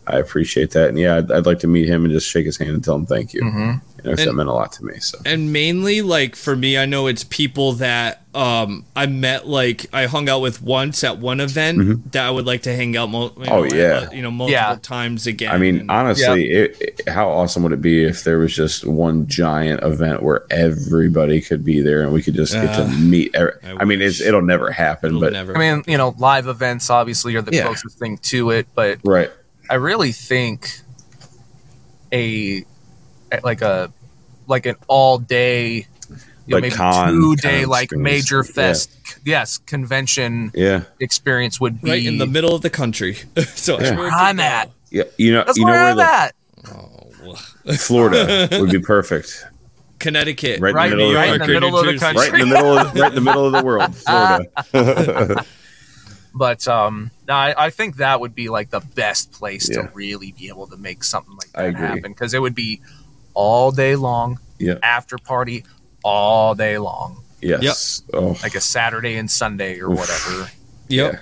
I appreciate that, and yeah, I'd, I'd like to meet him and just shake his hand and tell him thank you. Mhm. You know, 'cause that meant a lot to me. So and mainly like for me i know it's people that um i met like i hung out with once at one event that i would like to hang out mo- you Mm-hmm. Oh, know, yeah. uh, you know multiple Yeah. times again I mean, And- honestly, it, it- how awesome would it be if there was just one giant event where everybody could be there and we could just get to Uh, meet? every- I I, mean, it's, it'll never happen, it'll but never I mean, you know, live events obviously are the Yeah. closest thing to it, but right. I really think a like a like an all day, you know, Like maybe con two day of like experience. major Yeah. fest, yes, convention Yeah, experience would be right in the middle of the country so Yeah. where I'm at. yeah. You know, That's you know where where I'm the at. Florida would be perfect. connecticut Right, Right, in the middle, right of, in the middle of the country. right in the middle, of, right in the middle of the world, Florida. But um, no, I, I think that would be like the best place Yeah. to really be able to make something like that happen because it would be all day long, yeah. after party all day long, Yes. Oh, like a Saturday and Sunday or Oof. whatever. yep Yeah.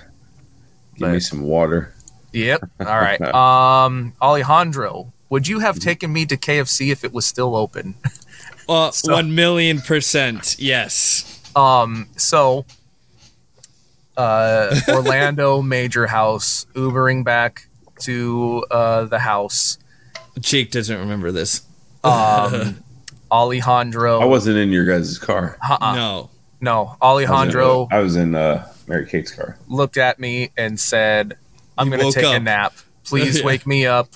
give me some water. Yep. All right. Um, Alejandro, would you have taken me to KFC if it was still open? uh, So- 1 million percent yes Um, so uh, Orlando Major House, Ubering back to uh, the house. jake doesn't remember this Um, Alejandro. I wasn't in your guys' car. Uh-uh. no No, I was in, Alejandro I was in uh, Mary Kate's car. looked at me and said, "I'm going to woke take a nap. Please Yeah. wake me up."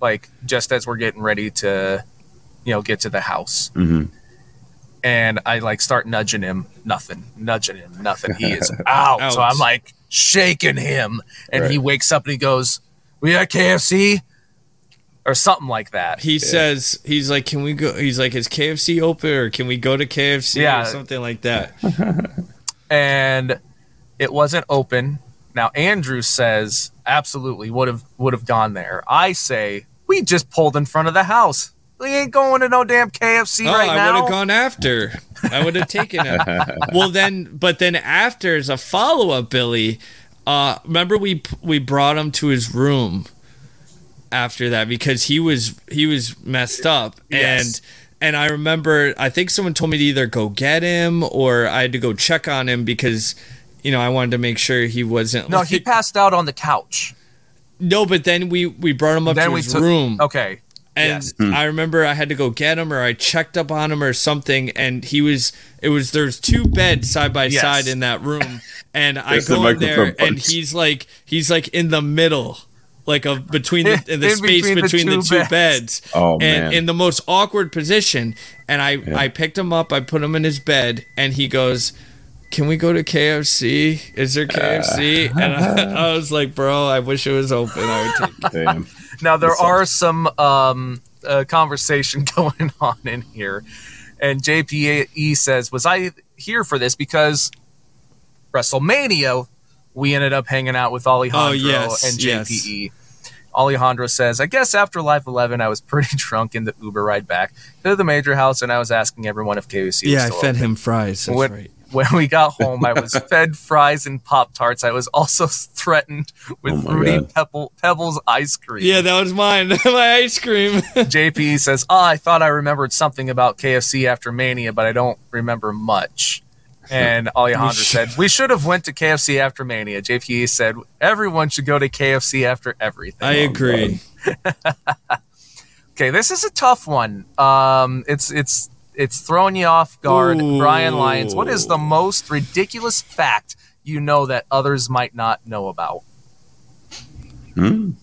Like just as we're getting ready to, you know, get to the house. hmm and I like start nudging him. Nothing, nudging him. Nothing. He is out. So I'm like shaking him, and he wakes up and he goes, "We at KFC." Or something like that. he says he's like can we go he's like is kfc open or can we go to kfc Yeah. or something like that And it wasn't open. Now Andrew says absolutely would have would have gone there. I say we just pulled in front of the house. We ain't going to no damn KFC Oh, right I now. would have gone after. I would have taken it. well, then, but then after as a follow up, Billy. Uh, remember we we brought him to his room after that because he was he was messed up Yes. and and I remember I think someone told me to either go get him or I had to go check on him because you know I wanted to make sure he wasn't no, he passed out on the couch. no but then we we brought him up then to his took room Okay. and yes. Hmm. I remember I had to go get him or I checked up on him or something and he was it was there's two beds side by Yes. side in that room and I There's the go in there microphone and he's like he's like in the middle like a between the, in the In space between the between the two two, beds. beds, Oh, and man. in the most awkward position and I I picked him up I put him in his bed and he goes can we go to KFC? Is there KFC? and I, I was like, bro, I wish it was open. I would take it. Now there That's are some um, uh, conversation going on in here, and JPE says, "Was I here for this because WrestleMania? We ended up hanging out with Alejandro Oh, yes, and yes. JPE." Alejandro says, "I guess after Live 11, I was pretty drunk in the Uber ride back to the major house, and I was asking everyone if KFC was Yeah, I fed open. him fries. That's when, right. when we got home, I was fed fries and Pop Tarts. I was also threatened with Oh my fruity pebble, Pebbles ice cream. Yeah, that was mine. My ice cream. JP says, "Oh, I thought I remembered something about KFC after Mania, but I don't remember much." And Alejandro said, "We should have went to KFC after Mania." JPE said, "Everyone should go to KFC after everything." I agree. okay, this is a tough one. Um, it's it's it's throwing you off guard. Ooh. Brian Lyons, what is the most ridiculous fact you know that others might not know about?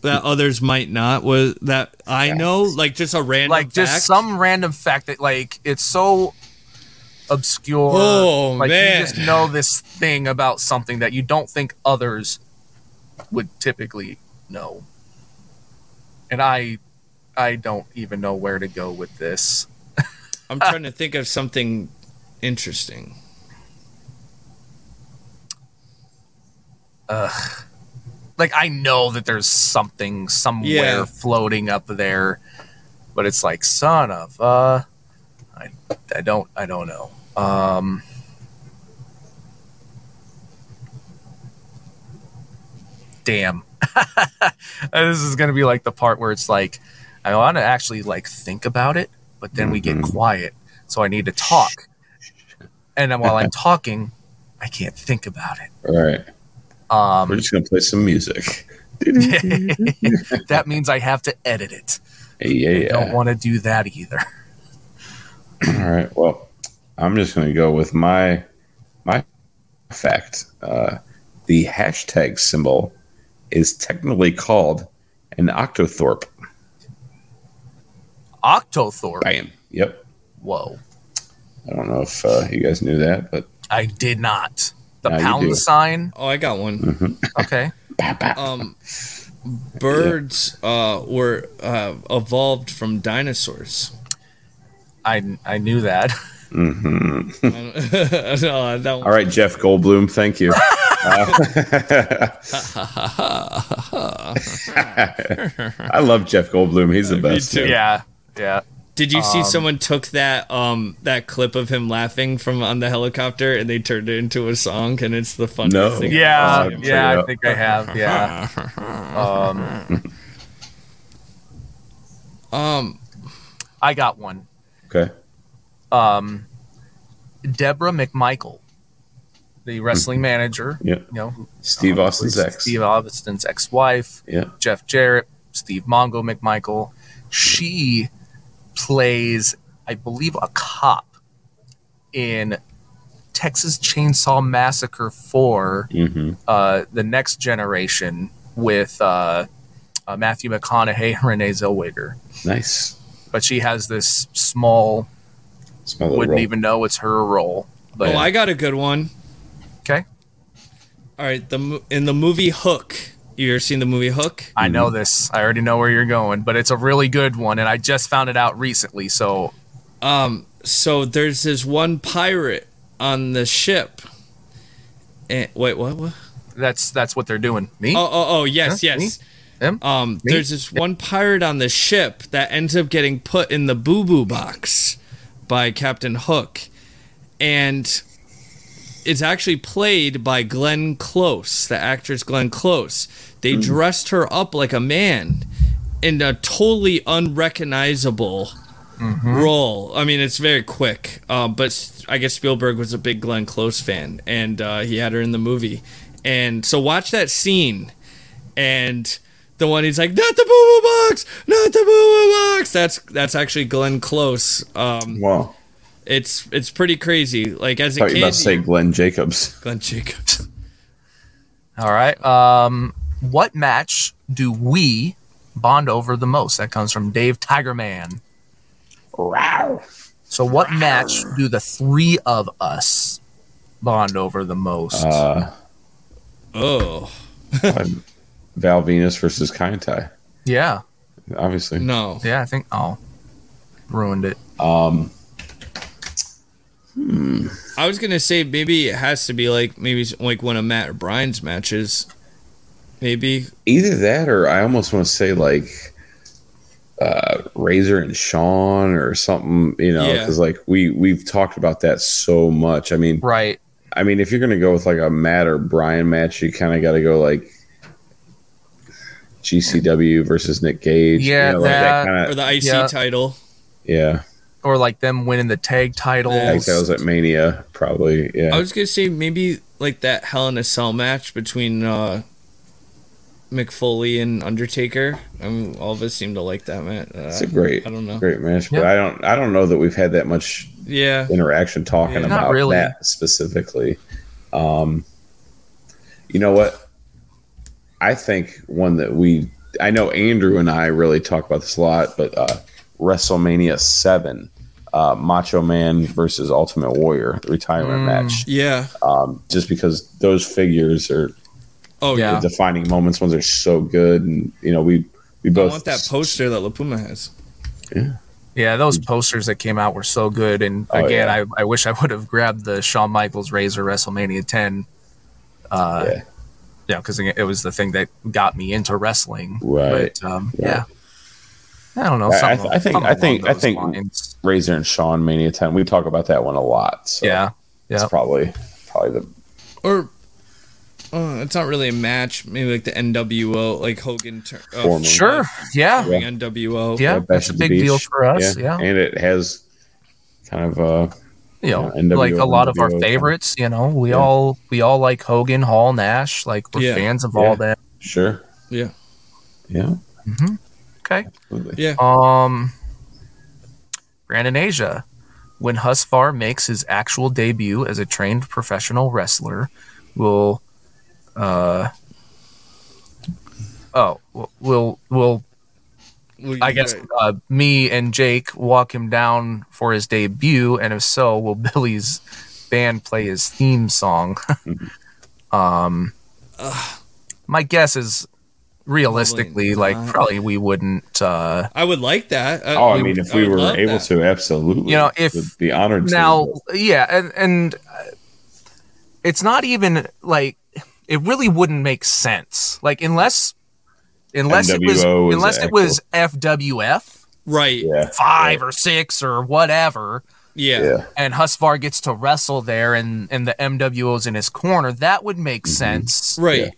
that others might not? Was that I know, like just a random, like just fact? some random fact that like it's so obscure. Oh, like man. you just know this thing about something that you don't think others would typically know. And I I don't even know where to go with this. I'm trying to think of something interesting. Ugh. Like I know that there's something somewhere Yeah. floating up there, but it's like son of uh I I don't I don't know. Um Damn. this is going to be like the part where it's like I want to actually like think about it, but then we get quiet, so I need to talk. And then while I'm talking, I can't think about it. All right. Um We're just gonna play some music. that means I have to edit it. Yeah, I yeah. don't want to do that either. All right. Well, I'm just going to go with my my fact. Uh, the hashtag symbol is technically called an octothorpe. Octothorpe. Bam. Yep. Whoa. I don't know if uh, you guys knew that, but I did not. The Now pound sign. Oh, I got one. Okay. Um, birds uh, were uh, evolved from dinosaurs. I I knew that. no, that one- all right, Jeff Goldblum, thank you. Uh, I love Jeff Goldblum. He's the best. too. Yeah. Yeah. Did you see Um, someone took that um that clip of him laughing from on the helicopter and they turned it into a song and it's the funniest No. thing. Yeah. Check it yeah. I out. think I have. Yeah. Um, Um, I got one. Okay. Um, Deborah McMichael, the wrestling manager. Yeah. You know, Steve Austin's ex. Steve Austin's ex-wife. Yeah. Jeff Jarrett, Steve Mongo McMichael. She plays, I believe, a cop in Texas Chainsaw Massacre 4, hmm uh, The Next Generation, with uh, uh, Matthew McConaughey and Renee Zellweger. Nice. But she has this small, wouldn't roll. even know it's her role. But oh, I got a good one. okay, All right, the in the movie Hook. You ever seen the movie Hook? I know this. I already know where you're going, but it's a really good one, and I just found it out recently. So Um, so there's this one pirate on the ship. And wait, what? What? that's that's what they're doing. Me? Oh, oh, oh, yes, Huh? yes. Him? Um, Me? there's this one pirate on the ship that ends up getting put in the boo boo box by Captain Hook, and it's actually played by Glenn Close, the actress Glenn Close. They dressed her up like a man in a totally unrecognizable role. I mean, it's very quick, uh, but I guess Spielberg was a big Glenn Close fan, and uh, he had her in the movie. And so watch that scene, and the one he's like, "Not the boo boo box, not the boo boo box." That's that's actually Glenn Close. Um, Wow. it's it's pretty crazy. Like as a thought you were about to say Glenn Jacobs. Glenn Jacobs. All right. Um, what match do we bond over the most? That comes from Dave Tigerman. Wow. So, what match do the three of us bond over the most? Uh, Oh Val Venis versus Kaientai, yeah, obviously. no, yeah. I think. Oh, ruined it. Um, I was gonna say maybe it has to be like maybe it's like one of Matt or Brian's matches. Maybe either that or I almost want to say like uh, Razor and Shawn or something, you know, Yeah. because like we we've talked about that so much. I mean, Right. I mean, if you're gonna go with like a Matt or Brian match, you kind of got to go like GCW versus Nick Gage. you Yeah, know, like that- kind or the IC Yeah. title. yeah. Or like them winning the tag titles. Yeah. Like that was at Mania, probably. Yeah, I was gonna say maybe like that Hell in a Cell match between uh, Mick Foley and Undertaker. I mean, all of us seem to like that match. Uh, it's a great, I don't know. great match, but Yeah. I don't, I don't know that we've had that much Yeah, interaction talking Yeah. About really. that specifically. Um, you know what? I think one that we, I know Andrew and I really talk about this a lot, but uh, WrestleMania 7, uh, Macho Man versus Ultimate Warrior, the retirement match. Yeah. Um, just because those figures are Oh Yeah. yeah. the defining moments, ones are so good. And, you know, we, we I both. want that poster that La Puma has. Yeah, Yeah, those posters that came out were so good. And Oh, again, yeah. I, I wish I would have grabbed the Shawn Michaels Razor WrestleMania 10. Uh, Yeah. Yeah, because it was the thing that got me into wrestling. Right. But um, Right. yeah, I don't know. I- I something- th- I think- I think- I think- lines. Razor and Shawn Mania 10. We talk about that one a lot. So yeah, It's yeah. probably, probably the, Or uh, it's not really a match. Maybe like the NWO, like Hogan. Tur- uh, Sure. Yeah. Hogan NWO. Yeah. Bash That's a big deal for us. Yeah. And it has kind of, uh, You know, Yeah, NWO, like a lot of our favorites. You know, we Yeah. all we all like Hogan, Hall, Nash. Like we're Yeah. fans of Yeah. all that. sure. Yeah. Yeah. Okay. Absolutely. Yeah. Um, Brandon Asia, when Husfar makes his actual debut as a trained professional wrestler, will, uh, oh, will will will Well, I guess guys- uh, me and Jake walk him down for his debut, and if so, will Billy's band play his theme song? um, my guess is realistically, Probably like probably we wouldn't. Uh, I would like that. Uh, Oh, I we- mean, if we would were able that. to, absolutely. You know, if- Would be honored. now to. yeah and and uh, it's not even like it really wouldn't make sense like unless unless it was NWO unless it was fwf right? Yeah. yeah, five or six or whatever Yeah. yeah, and husvar gets to wrestle there and and the mwo's in his corner that would make mm-hmm. sense Right. Yeah.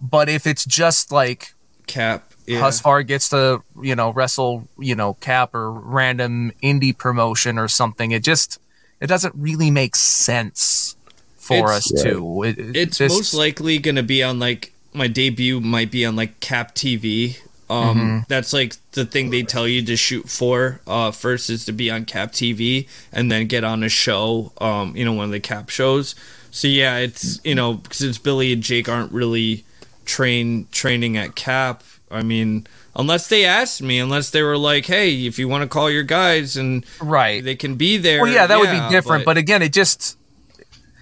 but if it's just like Cap. Yeah. Husvar gets to, you know, wrestle, you know, cap or random indie promotion or something. It just it doesn't really make sense for It's- us to. It, it It's just- most likely gonna be on like my debut might be on like Cap TV. Um, Mm-hmm. that's like the thing they tell you to shoot for. Uh, first is to be on Cap TV and then get on a show. Um, you know, one of the Cap shows. So yeah, it's you know because it's Billy and Jake aren't really train training at Cap. I mean, unless they asked me, unless they were like, "Hey, if you want to call your guys and right. they can be there." Well, yeah, that would be different. But, again, it just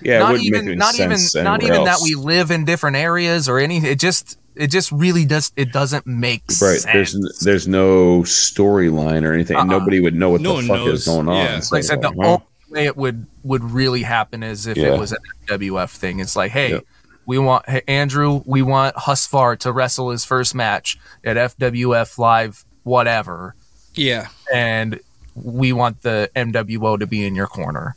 yeah. not wouldn't even not even sense not anywhere even that we live in different areas or anything. It just it just really does. It doesn't make Right. sense. There's there's no storyline or anything. Uh-uh. Nobody would know what No the fuck knows. is going on. Yeah. It's like I said, the well, only way it would would really happen is if Yeah. it was an WF thing. It's like, hey, Yep. we want hey, Andrew, we want Husfar to wrestle his first match at FWF Live, whatever, yeah. and we want the MWO to be in your corner.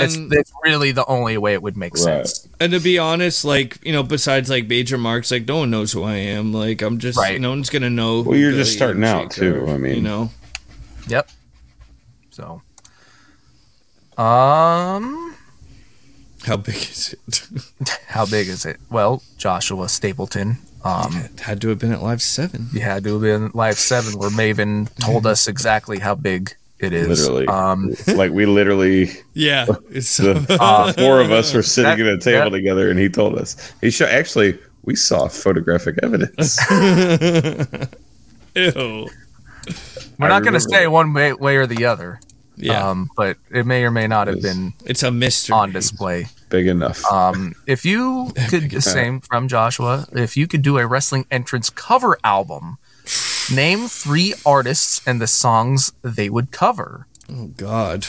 It's, And- it's really the only way it would make Right. sense. And to be honest, like you know, besides like major marks, like no one knows who I am. Like I'm just, Right. no one's gonna know. who Well, you're just starting out, Jake too, are, I mean- you know, Yep. So, um, how big is it? how big is it? Well, Joshua Stapleton. Um, it had to have been at Live Seven. You had to have been Live 7 where Maven told us exactly how big it is. Literally. Um, like we literally, Yeah, it's the Uh, four of us were sitting that- at a table that- together, and he told us. He showed actually. We saw photographic evidence. ew. we're I not going to remember say one way, way or the other. Yeah, Um, but it may or may not have been it's a mystery. on display. Big enough. Um, if you could, the same from Joshua, if you could do a wrestling entrance cover album, name three artists and the songs they would cover. Oh God.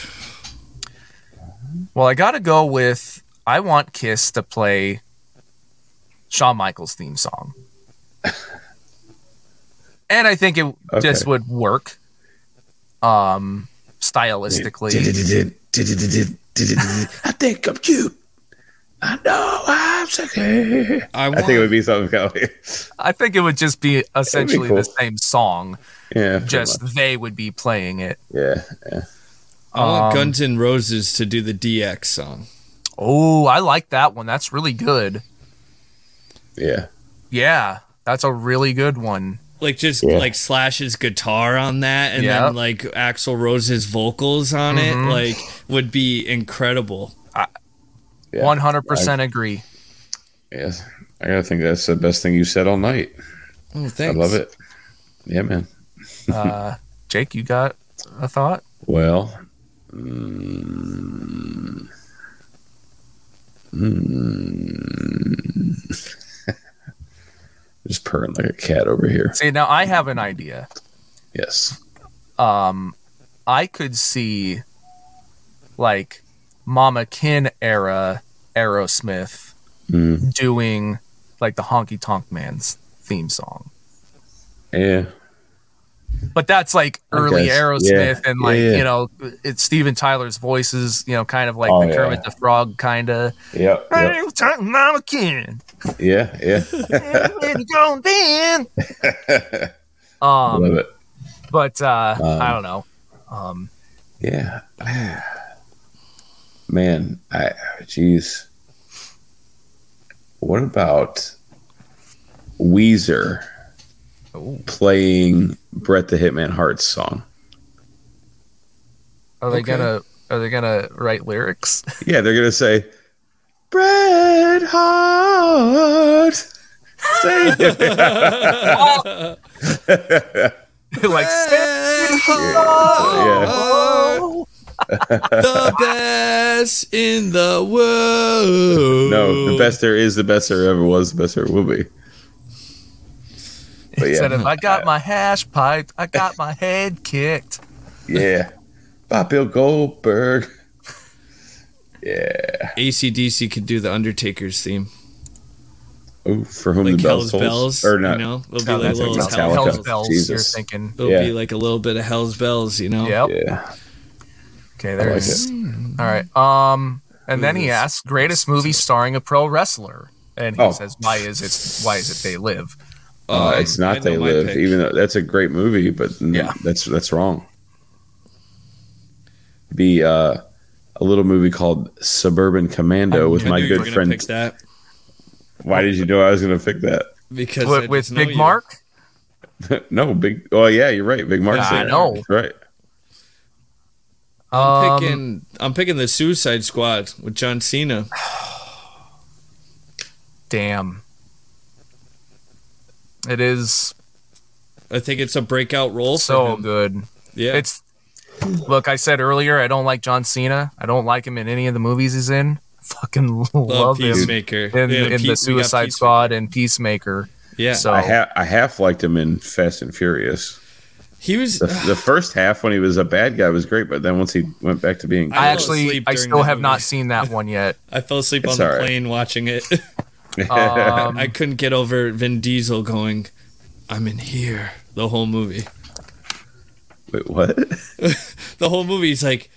Well, I got to go with I want Kiss to play Shawn Michaels' theme song. and I think it just would work um stylistically. I think I'm cute. I know I'm sexy. I, I think it would be something kind of I think it would just be essentially the cool. same song, yeah, just much. they would be playing it. yeah, yeah. I want um, Guns N' Roses to do the DX song. Oh, I like that one. That's really good. Yeah. Yeah, that's a really good one. Like just Yeah. like Slash's guitar on that, and Yep. then like Axl Rose's vocals on Mhm. it, like would be incredible. yeah. One hundred percent agree. Yes. I gotta think that's the best thing you said all night. Oh, I love it. Yeah, man. Uh, Jake, you got a thought? Well, mm, mm. just purring like a cat over here. See, now I have an idea. Yes. Um, I could see like Mama Kin era Aerosmith Mm. doing like the Honky Tonk Man's theme song. Yeah. But that's like early. Aerosmith Yeah. and like, Yeah, yeah. you know, it's Steven Tyler's voices, you know, kind of like Oh, the yeah. Kermit the Frog kind of. Yep. Hey, Mama Kin. Yeah. Yeah. Going then? Um, love it. but uh, Um, I don't know. Um, Yeah. Man, I jeez. What about Weezer playing Bret the Hitman Hart's song? are they Okay. gonna are they gonna write lyrics? Yeah, they're gonna say Bret Hart. Say it. like yeah. the best in the world. No, the best there is, the best there ever was, the best there will be. But Said yeah, if I got my hash piped, I got my head kicked. yeah. By Bill Goldberg. Yeah. ACDC could do the Undertaker's theme. Oh, for whom Like the bells Hell's tolls. Bells. Or not. You know? It'll be like a little Metallica. Hell's, Hell's Metallica. bells. You're thinking. It'll Yeah. be like a little bit of Hell's Bells, you know? Yep. Yeah. Okay. I like There's. it. All right. Um. And then he asks, "Greatest movie starring a pro wrestler?" And he Oh. says, "Why is it? Why is it They Live?" Uh, Um, it's not They Live, pick. even though that's a great movie, but n- Yeah. that's that's wrong. Be uh, a little movie called Suburban Commando with I my knew you were good friend. pick that Why did you know I was going to pick that? because With, with Big you. Mark. no, big. Oh yeah, you're right. Big Mark. Yeah, I know. Right. I'm Um, picking. I'm picking the Suicide Squad with John Cena. Damn. It is I think it's a breakout role. for so him. good. Yeah, It's look. I said earlier, I don't like John Cena. I don't like him in any of the movies he's in. Fucking love love him in, Yeah, in Pe- the Suicide Squad and Peacemaker. Yeah, So I ha- I half liked him in Fast and Furious. He was. The, the first half when he was a bad guy was great, but then once he went back to being, I I, actually, I still that have not seen that one yet. I fell asleep It's on the all right. plane watching it. Um, I couldn't get over Vin Diesel going, "I'm in here." The whole movie. wait, what? The whole movie. is like,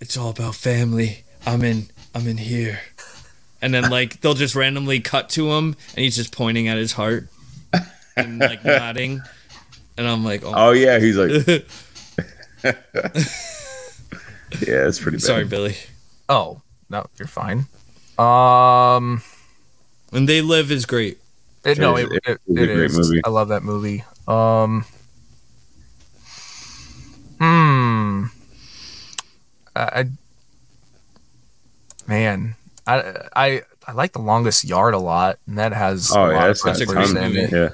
"It's all about family. I'm in. I'm in here." And then like they'll just randomly cut to him, and he's just pointing at his heart and like nodding. And I'm like, "Oh, Oh yeah, he's like, yeah, it's pretty bad. sorry, Billy." oh no, you're fine. Um, And they live is great. it, no, It it, is- it, it is a great movie. I love that movie. Um, hmm. I, I man, I I I like the longest yard a lot, and that has Oh a yeah, lot that's, of that's a a wrestlers great in it. Yeah,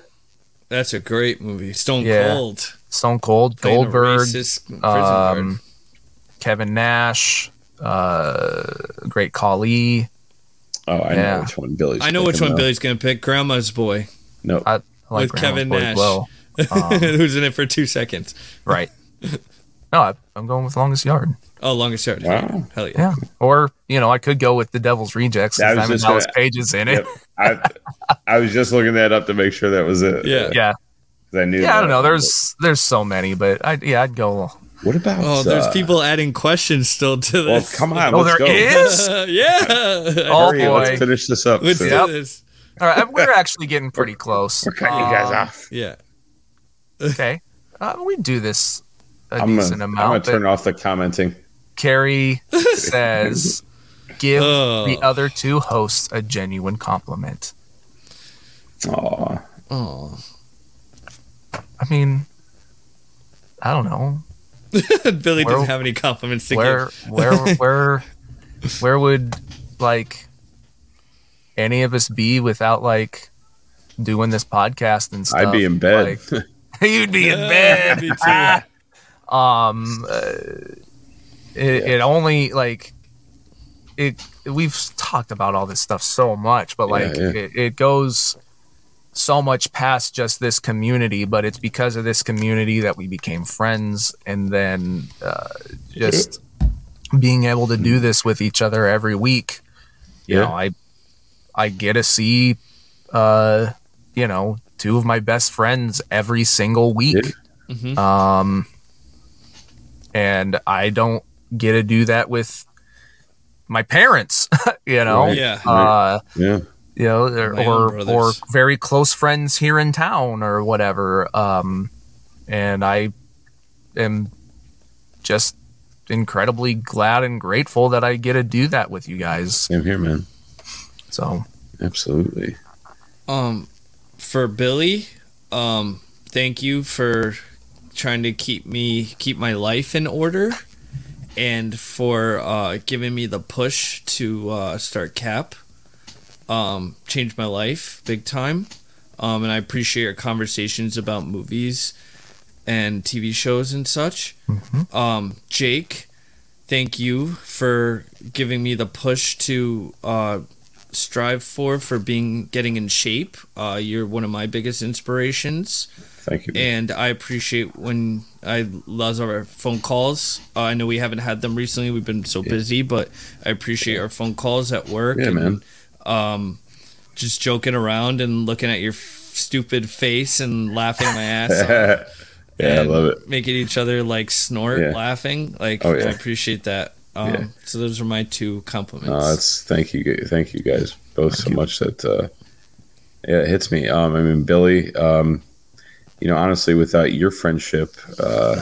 That's a great movie. Stone Yeah. Cold. Stone Cold, playing Goldberg, racist um, Kevin Nash, uh, Great Khali. Oh, I Yeah. know which one Billy's. I know which one though. Billy's gonna pick. Grandma's Boy, No, I, I like With Grandma's Kevin Boy Nash. Well. Um, who's in it for two seconds. right. No, I, I'm going with Longest Yard. Oh, longest yard. Wow. Hell yeah. Yeah. Or, you know, I could go with The Devil's Rejects. I was Diamond just Dallas gonna- Page in it. Yep. I I was just looking that up to make sure that was it. Yeah. Yeah. 'Cause I knew. Yeah, I don't know. There's there's so many, but I yeah, I'd go. What about? Oh, there's uh, people adding questions still to Well, this. come on, Oh, let's there go. is? yeah. Oh Hurry, boy. let's finish this up. Let's soon. Do this. All right, we're actually getting pretty close. We're cutting you guys Um, off. Yeah. Okay. Uh, we do this a I'm decent gonna, I'm gonna turn off the commenting. Carrie says, give Oh. the other two hosts a genuine compliment. Aw. Oh. I mean, I don't know. Billy Where- doesn't have any compliments to Where, give. where, where, where would like any of us be without like doing this podcast and stuff. I'd be in bed. like- you'd be in bed. me too. Um uh, it, it only like it we've talked about all this stuff so much but like yeah. It, it goes so much past just this community but it's because of this community that we became friends and then uh, just being able to do this with each other every week. You Yeah. know i i get to see uh you know two of my best friends every single week. Um and i don't get to do that with my parents you know Right. Yeah. uh yeah. you know or or, or very close friends here in town or whatever um and i am just incredibly glad and grateful that i get to do that with you guys Same here, man. so Absolutely. Um, for Billy, um, thank you for trying to keep me keep my life in order, and for uh, giving me the push to uh, start Cap. Um, changed my life big time. Um, and I appreciate your conversations about movies and TV shows and such. Um, Jake, thank you for giving me the push to uh, strive for for being getting in shape. Uh, you're one of my biggest inspirations, Thank you. and I appreciate when I love our phone calls. Uh, I know we haven't had them recently; we've been so busy, but I appreciate our phone calls at work. Yeah, and, man. Um, just joking around and looking at your f- stupid face and laughing my ass off yeah, I love it. making each other like snort Yeah. laughing. Like Oh, yeah. I appreciate that. Um, Yeah. So those are my two compliments. No, that's thank you, thank you guys both so much that uh, yeah, it hits me. Um, I mean, Billy, um, you know, honestly, without your friendship uh,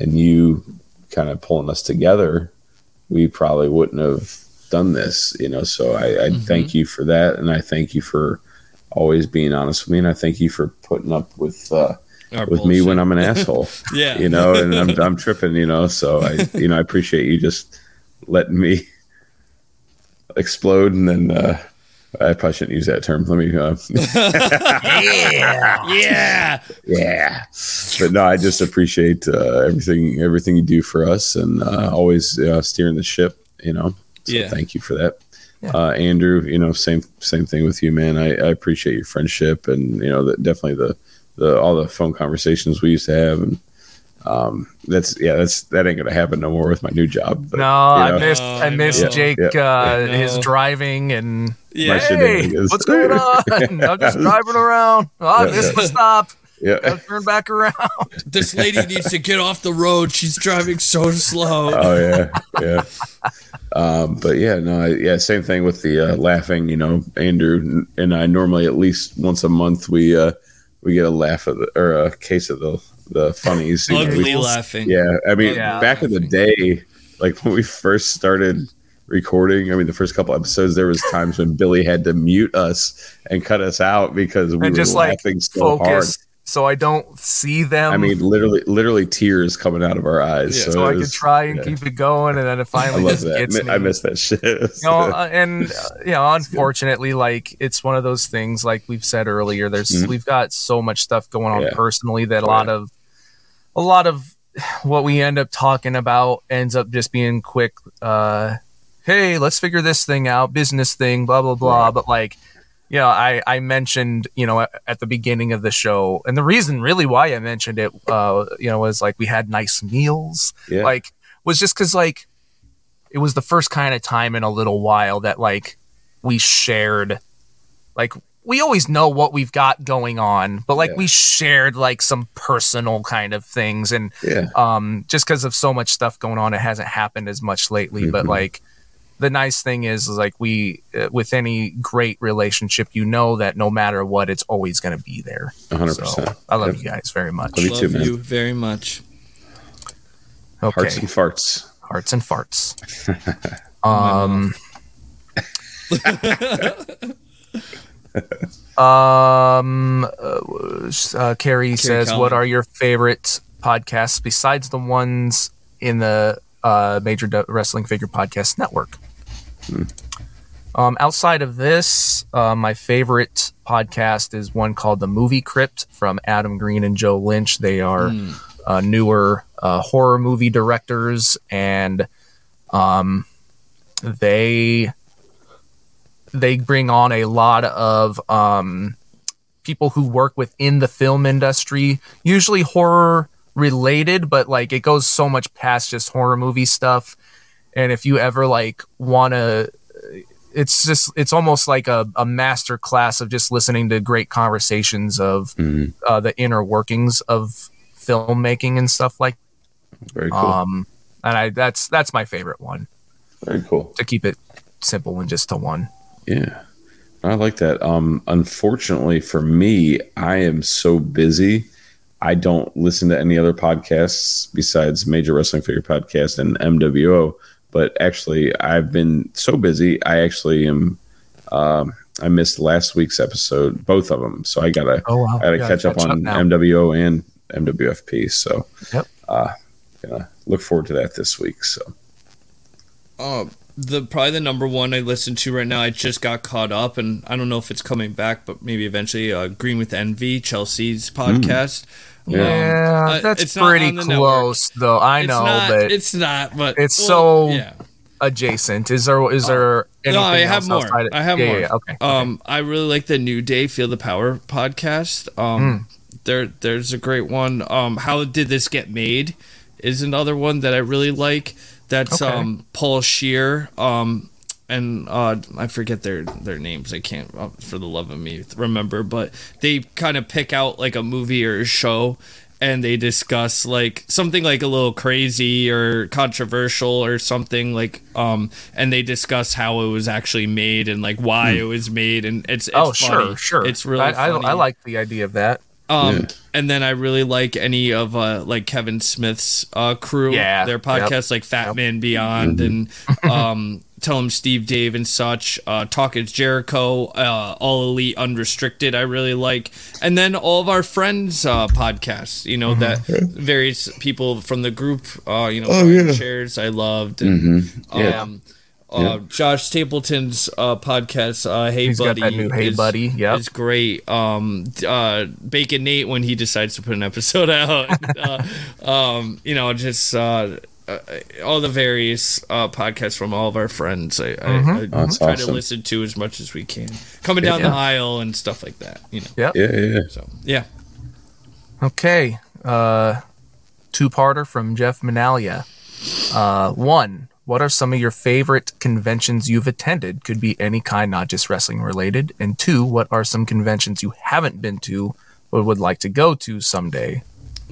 and you kind of pulling us together, we probably wouldn't have done this. You know, so I, I thank you for that, and I thank you for always being honest with me, and I thank you for putting up with uh, Our with me when. I'm an asshole. yeah, you know, and I'm, I'm tripping, you know. So I, you know, I appreciate you just letting me explode, and then uh, I probably shouldn't use that term. Let me, uh, yeah. yeah. Yeah. But no, I just appreciate uh, everything, everything you do for us, and uh, always uh, steering the ship. You know, so Yeah. thank you for that. Uh, Andrew, you know, same same thing with you, man. I, I appreciate your friendship, and you know, that definitely the the all the phone conversations we used to have, and um, that's yeah, that's that ain't gonna happen no more with my new job. But, no you i know, missed Oh, i I missed know. jake Yeah, uh yeah. his driving and Yeah. Hey what's going on i'm just driving around oh, i Yeah, missed yeah. the stop yeah, gotta turn back around This lady needs to get off the road. She's driving so slow. oh yeah, yeah. Um, but yeah, no, yeah, same thing with the uh, laughing. You know, Andrew and I normally at least once a month we uh, we get a laugh at the, or a case of the the funnies. you know, we- Ugly laughing. Yeah, I mean, Yeah. back in the day, like when we first started recording, I mean, the first couple episodes, there was times when Billy had to mute us and cut us out because we and were just like laughing so hard. So i don't see them I mean, literally, literally tears coming out of our eyes. Yeah. so so I could try and yeah. keep it going, and then it finally just that. gets me. I miss that shit. you know, uh, and uh, you know, unfortunately, like it's one of those things. Like we've said earlier, there's Mhm. we've got so much stuff going on Yeah. personally that a lot of a lot of what we end up talking about ends up just being quick. Uh, hey, let's figure this thing out, business thing, blah blah blah. But like. You know, I, I mentioned, you know, at, the beginning of the show, and the reason really why I mentioned it, uh, you know, was like we had nice meals yeah. like was just because like it was the first kind of time in a little while that like we shared like we always know what we've got going on but like Yeah. we shared like some personal kind of things and yeah. um just because of so much stuff going on it hasn't happened as much lately but Mhm. like the nice thing is, is like we uh, with any great relationship you know that no matter what it's always going to be there 100%. so i love Yep. you guys very much Love you Love too, man. you very much. okay Hearts and farts. hearts and farts. um, um, uh, uh, Carrie says, Collins. "What are your favorite podcasts besides the ones in the uh, Major Du- Wrestling Figure Podcast Network?" Um, outside of this, uh, my favorite podcast is one called The Movie Crypt from Adam Green and Joe Lynch. They are uh, newer uh, horror movie directors, and um, they they bring on a lot of um, people who work within the film industry, usually horror related, but like it goes so much past just horror movie stuff. And if you ever like want to, it's just it's almost like a, a master class of just listening to great conversations of uh, the inner workings of filmmaking and stuff like. Very cool. Um, and I that's that's my favorite one Very cool. to keep it simple and just to one. Yeah. I like that. Um, unfortunately for me, I am so busy. I don't listen to any other podcasts besides Major Wrestling Figure Podcast and MWO. But actually, I've been so busy. I actually am. Um, I missed last week's episode, both of them. So I gotta, Oh, wow. I gotta Yeah, catch up catch up on now. MWO and MWFP. So, Yep. uh, gonna look forward to that this week. So, Uh, the probably the number one I listen to right now. I just got caught up, and I don't know if it's coming back, but maybe eventually. Uh, Green with Envy, Chelsea's podcast. Yeah. Yeah, uh, that's it's pretty on the network. close, though. I It's know, not, but it's not. But it's well, so yeah. adjacent. Is there is there anything No, I have else more. of- I have yeah, more. yeah, yeah, okay. Um, I really like the New Day Feel the Power podcast. Um, there, there's a great one. Um, How did this get made? Is another one that I really like. That's Okay. um Paul Scheer. Um, and uh, I forget their their names. I can't uh, for the love of me remember. But they kind of pick out like a movie or a show. And they discuss like something like a little crazy or controversial or something like um and they discuss how it was actually made and like why it was made and it's, it's oh, funny. sure, sure. It's really I, I. I like the idea of that. Um, Yeah. and then I really like any of uh like Kevin Smith's uh crew, Yeah, their podcasts like Fat Man Beyond and um Tell 'Em Steve-Dave and such. Uh, Talk Is Jericho, uh, All Elite Unrestricted. I really like, and then all of our friends' uh, podcasts. You know that various people from the group. Uh, you know, Brian Shares I loved, and Yeah. um, uh, Josh Stapleton's uh, podcast, uh, Hey He's got Buddy, that new Hey is- Buddy, yep. is great. Um, uh, Bacon Nate when he decides to put an episode out, uh, um, you know, just uh, uh, all the various uh, podcasts from all of our friends. I, Mm-hmm. I, I try awesome. to listen to as much as we can, coming down the aisle and stuff like that. You know, Yep. yeah, yeah, yeah. so yeah. Okay. Uh, two-parter from Jeff Minalia. Uh, one. What are some of your favorite conventions you've attended? Could be any kind, not just wrestling related. And two, what are some conventions you haven't been to but would like to go to someday?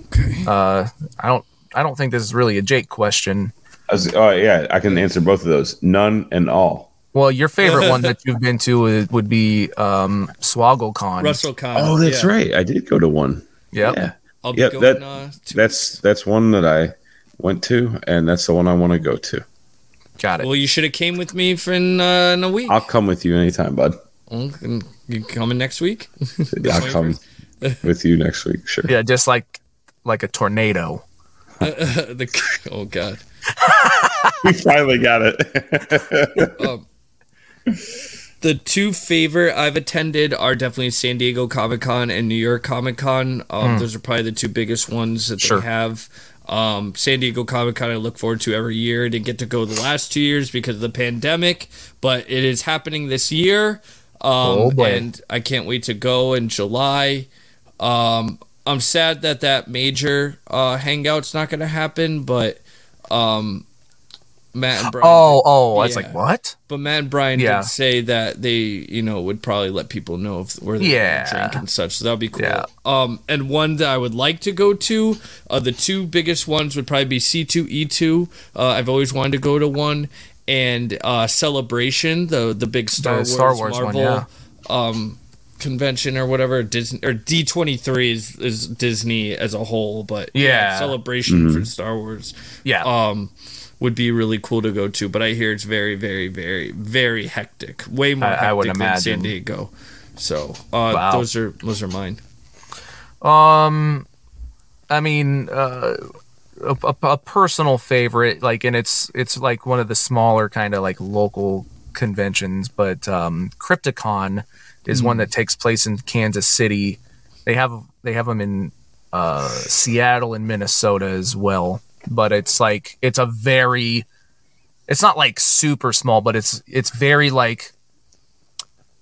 Okay. Uh, I don't. I don't think this is really a Jake question. I was- oh, yeah. I can answer both of those. None and all. Well, your favorite one that you've been to is, would be um, SwoggleCon. WrestleCon. Oh, that's yeah. right. I did go to one. Yep. Yeah. I'll be Yeah, going. that- uh, to, That's that's one that I went to, and that's the one I want to go to. Got it. well, you should have came with me for in, uh, in a week. I'll come with you anytime, bud. You coming next week? yeah, I'll come with you next week. Sure. yeah, just like like a tornado. the, oh God. We finally got it. the two favorite I've attended are definitely San Diego Comic Con and New York Comic Con. Um, Those are probably the two biggest ones that Sure. they have. Um, San Diego Comic Con I look forward to every year. I didn't get to go the last two years because of the pandemic, but it is happening this year. Um, Oh, and I can't wait to go in July. Um, I'm sad that that major uh, hangout's not going to happen, but um, Matt and Brian. Oh, oh, it's Yeah. like what? But Matt and Brian Yeah. did say that they, you know, would probably let people know if where they Yeah. drink and such. So that'd be cool. Yeah. Um, and one that I would like to go to, uh, the two biggest ones would probably be C two E two. Uh, I've always wanted to go to one, and uh, Celebration, the the big Star The Wars, Star Wars one, Marvel, yeah. um, convention or whatever. Disney or D twenty three is is Disney as a whole, but Yeah. Celebration for Star Wars Yeah. um would be really cool to go to but i hear it's very very very very hectic way more I- hectic I would than imagine. san diego so uh Wow. those are those are mine Um, I mean, uh, a, a, a personal favorite, like, and it's it's like one of the smaller kind of like local conventions, but um, Crypticon is one that takes place in Kansas City. They have they have them in uh, Seattle and Minnesota as well, but it's like it's a very it's not like super small, but it's it's very like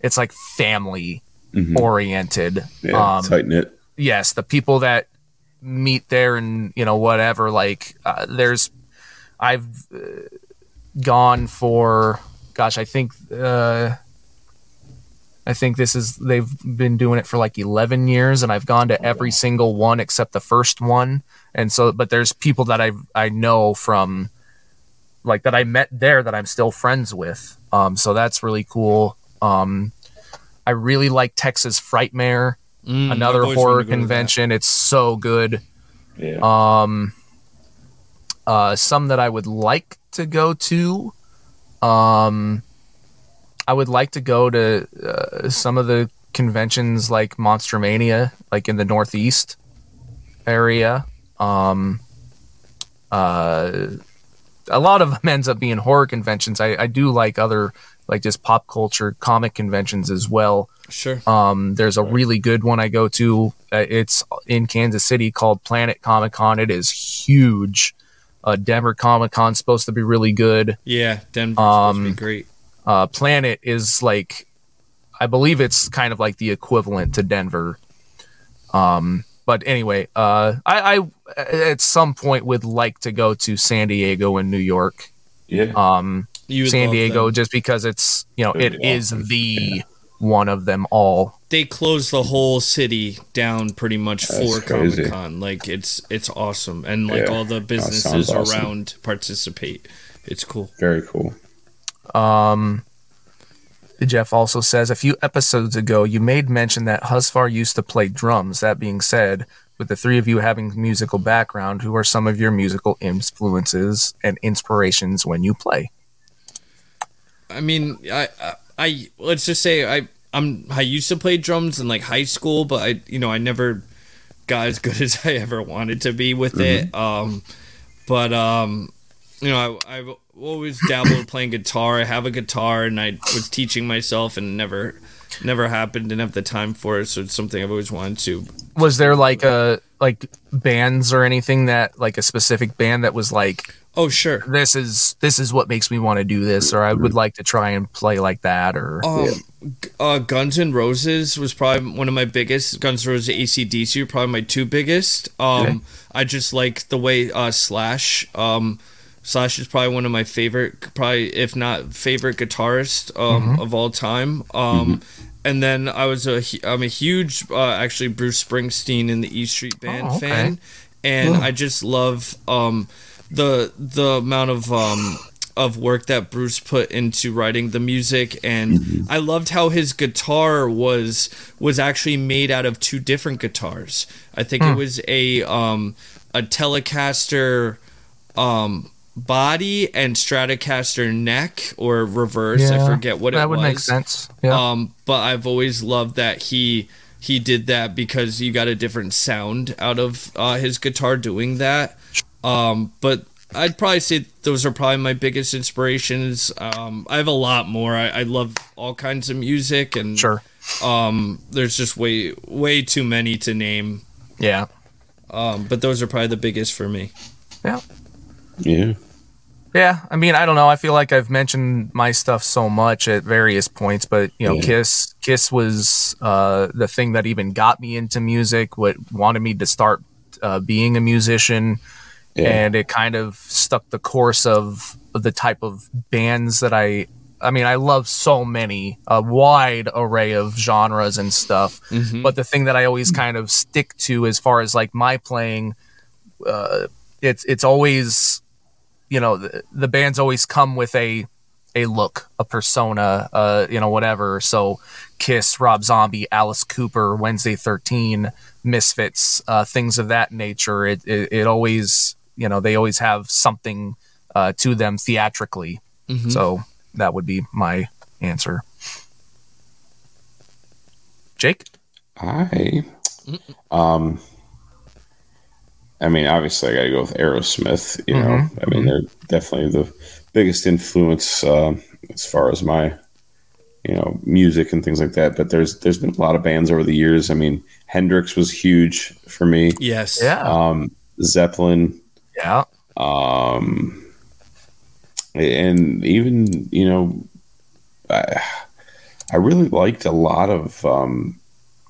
it's like family oriented. Yeah, Um, tight knit. yes, the people that meet there and you know whatever. Like uh, there's, I've uh, gone for, gosh, I think, uh, I think this is they've been doing it for like eleven years, and I've gone to every single one except the first one. And so, but there's people that I I know from, like that I met there that I'm still friends with. Um, so that's really cool. Um, I really like Texas Frightmare Mm, another horror wanted to go to that. convention. It's so good. Yeah. Um, uh, some that I would like to go to. Um, I would like to go to uh, some of the conventions like Monster Mania, like in the Northeast area. Um, uh, a lot of them ends up being horror conventions. I, I do like other like just pop culture comic conventions as well. Sure. Um, there's a really good one I go to. Uh, it's in Kansas City called Planet Comic Con. It is huge. Uh, Denver Comic Con's supposed to be really good. Yeah, Denver's supposed to be Um, great. Uh, Planet is like, I believe it's kind of like the equivalent to Denver. Um, but anyway, uh, I, I at some point would like to go to San Diego and New York. yeah. Um, You San Diego them. just because it's you know it That'd is awesome. the one of them all. They closed the whole city down pretty much That's for. Comic Con. Like it's it's awesome, and like Yeah, all the businesses sounds awesome. around participate. It's cool. Very cool. Um, Jeff also says a few episodes ago you made mention that Husfar used to play drums. That being said, with the three of you having musical background, who are some of your musical influences and inspirations when you play? I mean, I, I, I let's just say I, I'm, I used to play drums in like high school, but I, you know, I never got as good as I ever wanted to be with it. Um, but um, you know, I, I've always dabbled playing guitar. I have a guitar, and I was teaching myself, and never, never happened. Didn't have the time for it, so it's something I've always wanted to. Was there like a like bands or anything that like a specific band that was like Oh, sure. this is this is what makes me want to do this or I would like to try and play like that or Um, g- uh, Guns N' Roses was probably one of my biggest. Guns N' Roses, ACDC were probably my two biggest. Um, I just like the way uh, Slash. Um, Slash is probably one of my favorite, probably if not favorite guitarist um, of all time. Um, And then I was a I'm a huge uh, actually Bruce Springsteen and the E Street Band Oh, okay. fan, and I just love um, the the amount of um, of work that Bruce put into writing the music. And I loved how his guitar was was actually made out of two different guitars. I think it was a um a Telecaster um body and Stratocaster neck or reverse. I forget what it was. that would make sense yeah Um, but I've always loved that he he did that because you got a different sound out of uh, his guitar doing that. Um, but I'd probably say those are probably my biggest inspirations. Um, I have a lot more. I, I love all kinds of music, and sure um, there's just way way too many to name. yeah Um, but those are probably the biggest for me. yeah Yeah. Yeah, I mean, I don't know. I feel like I've mentioned my stuff so much at various points, but you know, Yeah. Kiss, Kiss was uh, the thing that even got me into music. What wanted me to start uh, being a musician, Yeah. and it kind of stuck the course of, of the type of bands that I. I mean, I love so many, a wide array of genres and stuff. But the thing that I always kind of stick to, as far as like my playing, uh, it's it's always you know the, the bands always come with a a look a persona uh you know whatever. So kiss rob zombie alice cooper wednesday 13 misfits uh things of that nature. It it, it always you know they always have something uh to them theatrically. So that would be my answer. Jake? I um I mean obviously I gotta go with Aerosmith, you know. I mean they're definitely the biggest influence uh, as far as my you know music and things like that. But there's there's been a lot of bands over the years. I mean, Hendrix was huge for me. Yes. Yeah. Um, Zeppelin, yeah. um, and even you know, I, I really liked a lot of um,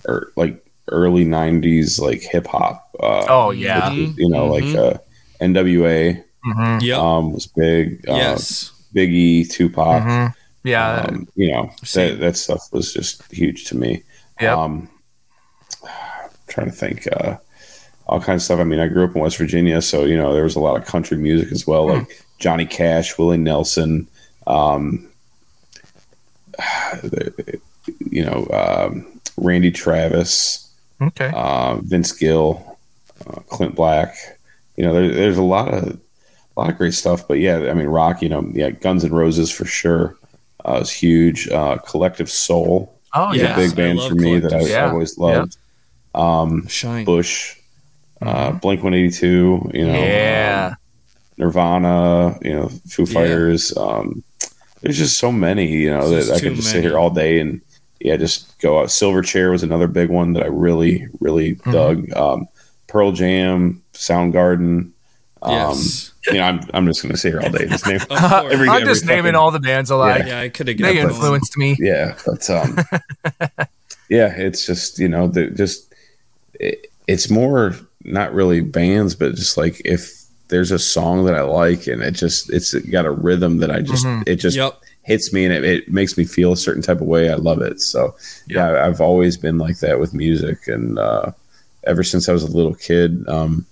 er, like early '90s like hip hop. Uh, Oh yeah. You know, like uh, NWA hmm Yep. um, was big. Uh, yes. Biggie, Tupac. hmm Yeah. Um, you know that that stuff was just huge to me. Yep. Um, trying to think, uh, all kinds of stuff. I mean, I grew up in West Virginia, so you know there was a lot of country music as well, like Johnny Cash, Willie Nelson. Um, the- you know, um, Randy Travis, okay. uh, Vince Gill, uh, Clint Black. You know, there, there's a lot of a lot of great stuff. But yeah, I mean, rock. You know, yeah, Guns and Roses for sure uh, is huge. Uh, Collective Soul oh yeah. a big I band for me that I Collective Soul. always loved. Um, Shine. Bush, uh, Blink One Eighty Two. You know, Mm-hmm. yeah. um, Nirvana. You know, Foo Fighters. Um, there's just so many. You know There's that I too could just sit here all day and yeah, just go out. Silverchair was another big one that I really, really Mm-hmm. dug. Um, Pearl Jam, Soundgarden. Um, Yes. you know, I'm, I'm just going to sit here all day. Just name, every- I'm just every naming fucking- all the bands I like. yeah, I could have They given influenced me. yeah, but um, yeah, it's just you know, the, just it, it's more not really bands, but just like if there's a song that I like and it just it's got a rhythm that I just Mhm. it just Yep. Hits me and it, it makes me feel a certain type of way. I love it. So yeah, I've always been like that with music, and uh, ever since I was a little kid. Um,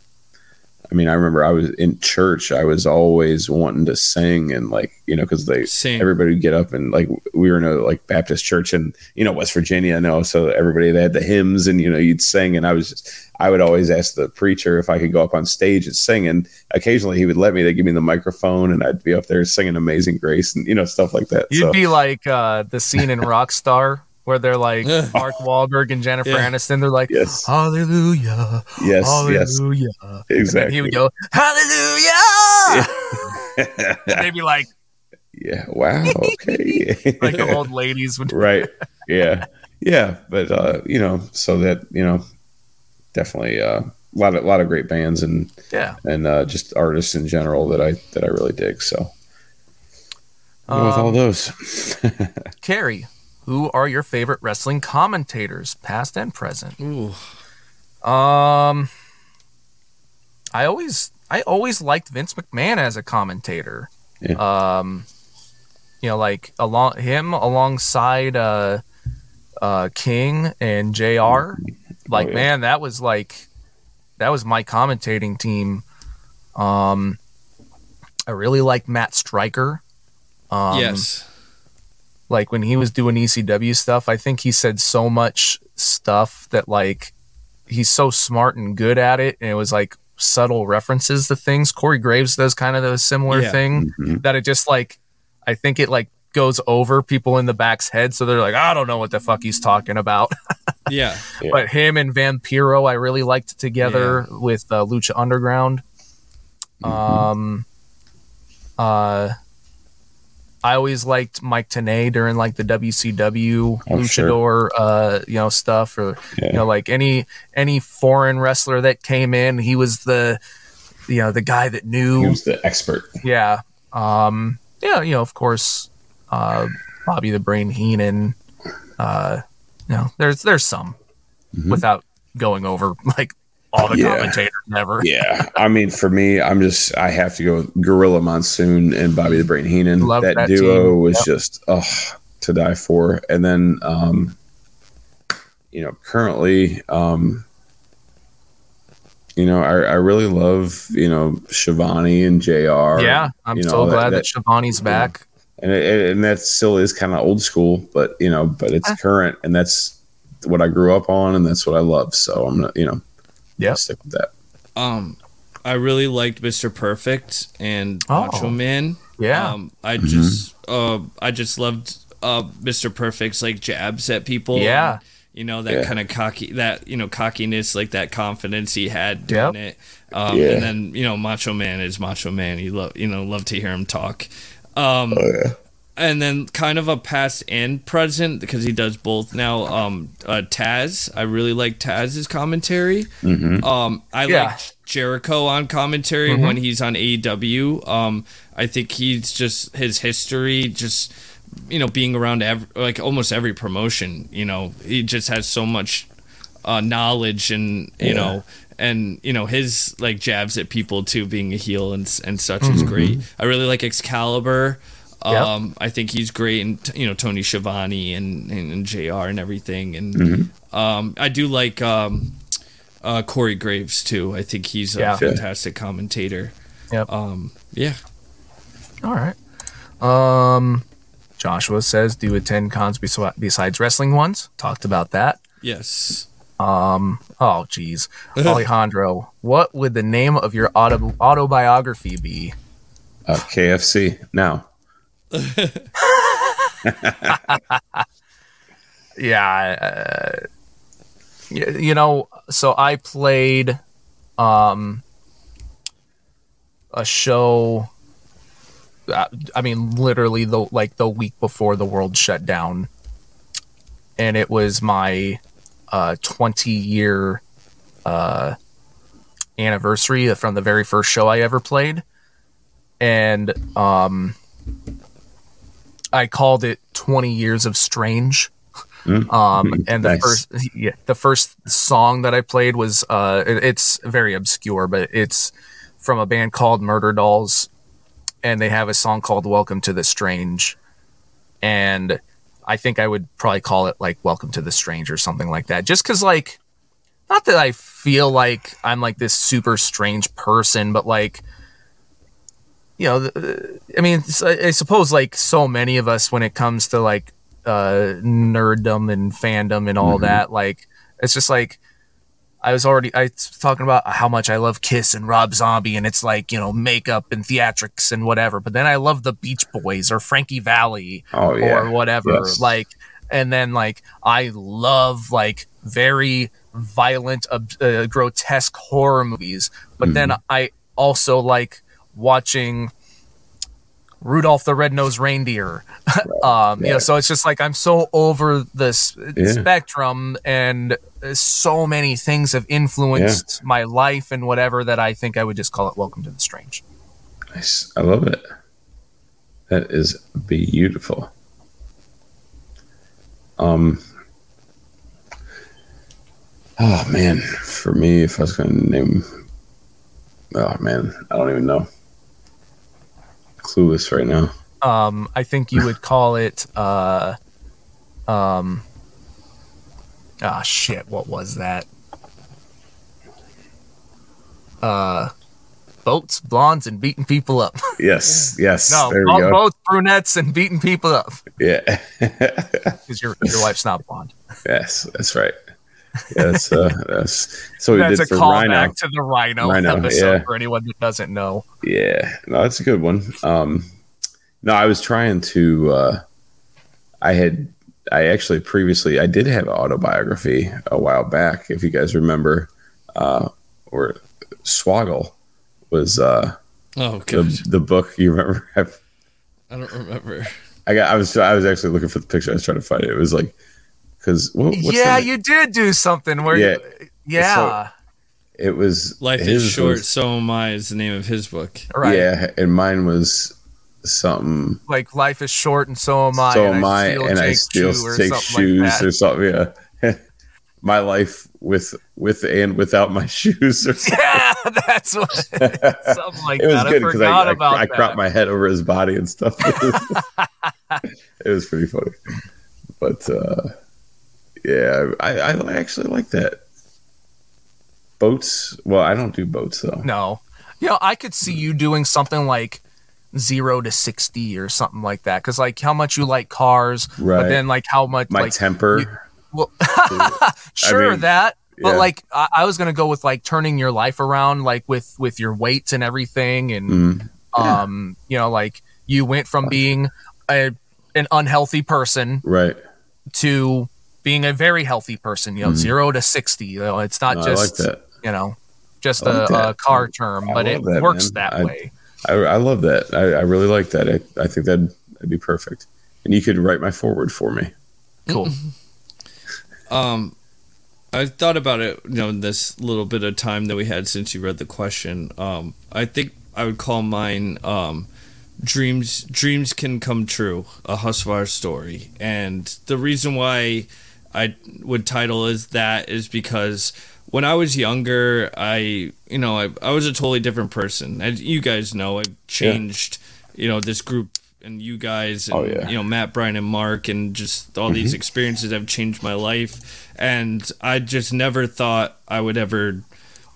I mean, I remember I was in church. I was always wanting to sing, and like you know, because they Same. everybody would get up and like we were in a like Baptist church in you know West Virginia, I know. So everybody they had the hymns, and you know you'd sing, and I was just I would always ask the preacher if I could go up on stage and sing, and occasionally he would let me. They give me the microphone, and I'd be up there singing Amazing Grace and you know stuff like that. You'd so be like uh, the scene in Rockstar where they're like Mark Wahlberg and Jennifer Yeah. Aniston. They're like, yes, Hallelujah, yes, yes, Hallelujah. And exactly. he would go, Hallelujah. And they'd be like, yeah. Wow. Okay. like the old ladies would. right yeah yeah but uh you know so that you know definitely uh a lot of lot of great bands and Yeah. and uh just artists in general that i that i really dig so know, with all Um, those Carrie, who are your favorite wrestling commentators, past and present? Ooh. Um, I always, I always liked Vince McMahon as a commentator. Yeah. Um, you know, like along him alongside uh, uh, King and Jr. Like, Oh, yeah. man, that was like, that was my commentating team. Um, I really liked Matt Striker. Um, yes. Like when he was doing ECW stuff, I think he said so much stuff that like he's so smart and good at it, and it was like subtle references to things. Corey Graves does kind of a similar Yeah. thing Mhm. that it just like I think it like goes over people in the back's head, so they're like, I don't know what the fuck he's talking about. Yeah. Yeah. But him and Vampiro, I really liked together with uh, Lucha Underground. Um, uh, I always liked Mike Tenay during like the WCW Oh, sure. luchador, uh, you know, stuff, or Yeah. you know, like any any foreign wrestler that came in, he was the, you know, the guy that knew. he was the expert Yeah. Um, yeah, you know, of course, uh, Bobby the Brain Heenan. Uh, you know, there's there's some Mhm. without going over like all the Yeah. commentators ever. yeah i mean for me i'm just i have to go with gorilla monsoon and bobby the brain heenan Love that, that duo team. was Yep. just oh to die for and then um you know currently um you know i, I really love you know Schiavone and jr Yeah, I'm you know, so that- glad that, that- Schiavone's back. and it, and that still is kind of old school but you know but it's Ah. current and that's what i grew up on and that's what i love so i'm not you know Yep. stick with that Um, I really liked Mr. Perfect and Oh. Macho Man. Yeah. Um, I just, uh, I just loved uh, Mr. Perfect's like jabs at people. Yeah. and, you know that Yeah. kind of cocky, that you know cockiness, like that confidence he had doing Yep. it. Um, Yeah. And then you know Macho Man is Macho Man. You love, you know, love to hear him talk. Um, oh yeah and then kind of a past and present because he does both now. Um, uh, Taz, I really like Taz's commentary. Um, I Yeah. like Jericho on commentary when he's on AEW. Um, I think he's just his history, just you know, being around ev- like almost every promotion. You know, he just has so much uh, knowledge and you know and you know his like jabs at people too being a heel and and such is great i really like excalibur Yep. um i think he's great and you know tony Schiavone and, and and jr and everything and um i do like um uh corey graves too i think he's a Yeah. fantastic commentator Yep. um yeah All right. Um, Joshua says, "Do you attend cons bes- besides wrestling ones?" Talked about that. yes Oh, geez, Alejandro, what would the name of your auto- autobiography be? Uh, KFC now. Yeah, uh, you know, so I played um a show. uh, I mean, literally the like the week before the world shut down, and it was my uh 20 year uh anniversary from the very first show I ever played, and um I called it 20 years of strange. Um, and the Nice. first, yeah, the first song that I played was, uh, it- it's very obscure, but it's from a band called Murderdolls, and they have a song called "Welcome to the Strange," and I think I would probably call it like "Welcome to the Strange" or something like that, just because, like, not that I feel like I'm like this super strange person, but like, you know, I mean, I suppose like so many of us when it comes to like uh nerddom and fandom and all that, like it's just like I was already I was talking about how much I love Kiss and Rob Zombie and it's like, you know, makeup and theatrics and whatever. But then I love the Beach Boys or Frankie Valli Oh yeah. or whatever. Yes. Like, and then like I love like very violent, uh, grotesque horror movies. But then Mm-hmm. I also like watching Rudolph the Red-Nosed Reindeer. um, you know, so it's just like I'm so over this Yeah. spectrum, and so many things have influenced my life and whatever that I think I would just call it "Welcome to the Strange." Nice. I love it. That is beautiful. Um. Oh man, for me, if I was going to name, oh man, I don't even know. Clueless right now. um, I think you would call it uh um ah shit, what was that? Uh boats, blondes, and beating people up. Yes, yes. no, bo- go. brunettes, and beating people up. Yeah, Because your your wife's not blonde. yes, that's right. Yeah, that's uh, that's so we That's did a for Rhino. callback to the Rhino, Rhino, episode yeah. for anyone that doesn't know. Yeah, no, that's a good one. Um, no, I was trying to. Uh, I had, I actually previously, I did have an autobiography a while back, if you guys remember, uh, or Swoggle was uh, oh the the book. You remember? I've, i don't remember I got, I was, I was actually looking for the picture. I was trying to find it. It was like, because what, yeah, the- you did do something where Yeah. you, yeah, it was life is short was- so am i is the name of his book right. Yeah, and mine was something. Like life is short and so am I. so and am I, and I Jake's still take shoes like or something. Yeah, my life with with and without my shoes or something. Yeah, that's what. Something like It was that. good because I, forgot I, about I cropped my head over his body and stuff. it was pretty funny, but uh, yeah, I, I actually like that. Boats. Well, I don't do boats though. no, you know, I could see you doing something like zero to sixty or something like that. Because like how much you like cars, but Right. then like how much My like temper. you- well, sure mean, that. But yeah. like I, I was gonna go with like turning your life around, like with with your weights and everything, and Mhm. um, you know, like you went from being a an unhealthy person Right. to being a very healthy person. You know, zero to sixty. You know, it's not. No, I like just that. you know just like a, a car term, I but it that, works man. that I- way. I, I love that. I, I really like that. I, I think that That'd be perfect. And you could write my forward for me. Cool. Um, I thought about it, you know, in this little bit of time that we had since you read the question. Um, I think I would call mine um, "Dreams Dreams Can Come True," a Husvar story, and the reason why I would title is that is because when I was younger, I you know I, I was a totally different person. As you guys know, I've changed. You know, this group and you guys and Oh, yeah. you know Matt, Brian, and Mark, and just all mm-hmm. these experiences have changed my life. And I just never thought I would ever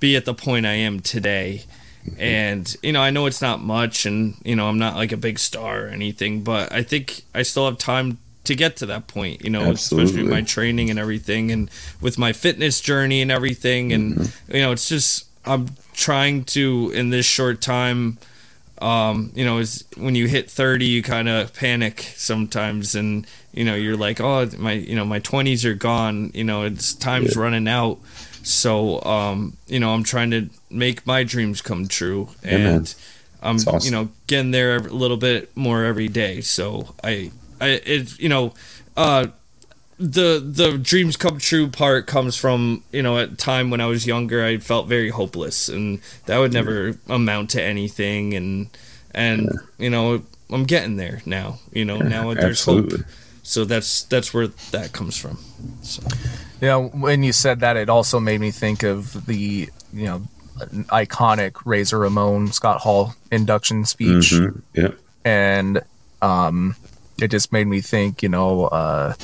be at the point I am today. Mm-hmm. And you know, I know it's not much, and you know, I'm not like a big star or anything, but I think I still have time to get to that point. You know, especially Absolutely. with my training and everything, and with my fitness journey and everything. And Mm-hmm. you know, it's just I'm trying to in this short time um, you know, is when you hit 30, you kind of panic sometimes, and you know, you're like, oh, my, you know, my 20s are gone. You know, it's time's running out. So, um, you know, I'm trying to make my dreams come true, and I'm, awesome. you know, getting there a little bit more every day. So I, I, it, you know, uh, the the dreams come true part comes from you know at time when I was younger I felt very hopeless and that would never amount to anything and and you know I'm getting there now you know now there's Absolutely. hope so that's that's where that comes from so Yeah, when you said that, it also made me think of the you know iconic Razor Ramon Scott Hall induction speech, Mhm. Yeah. and um, it just made me think, you know, uh,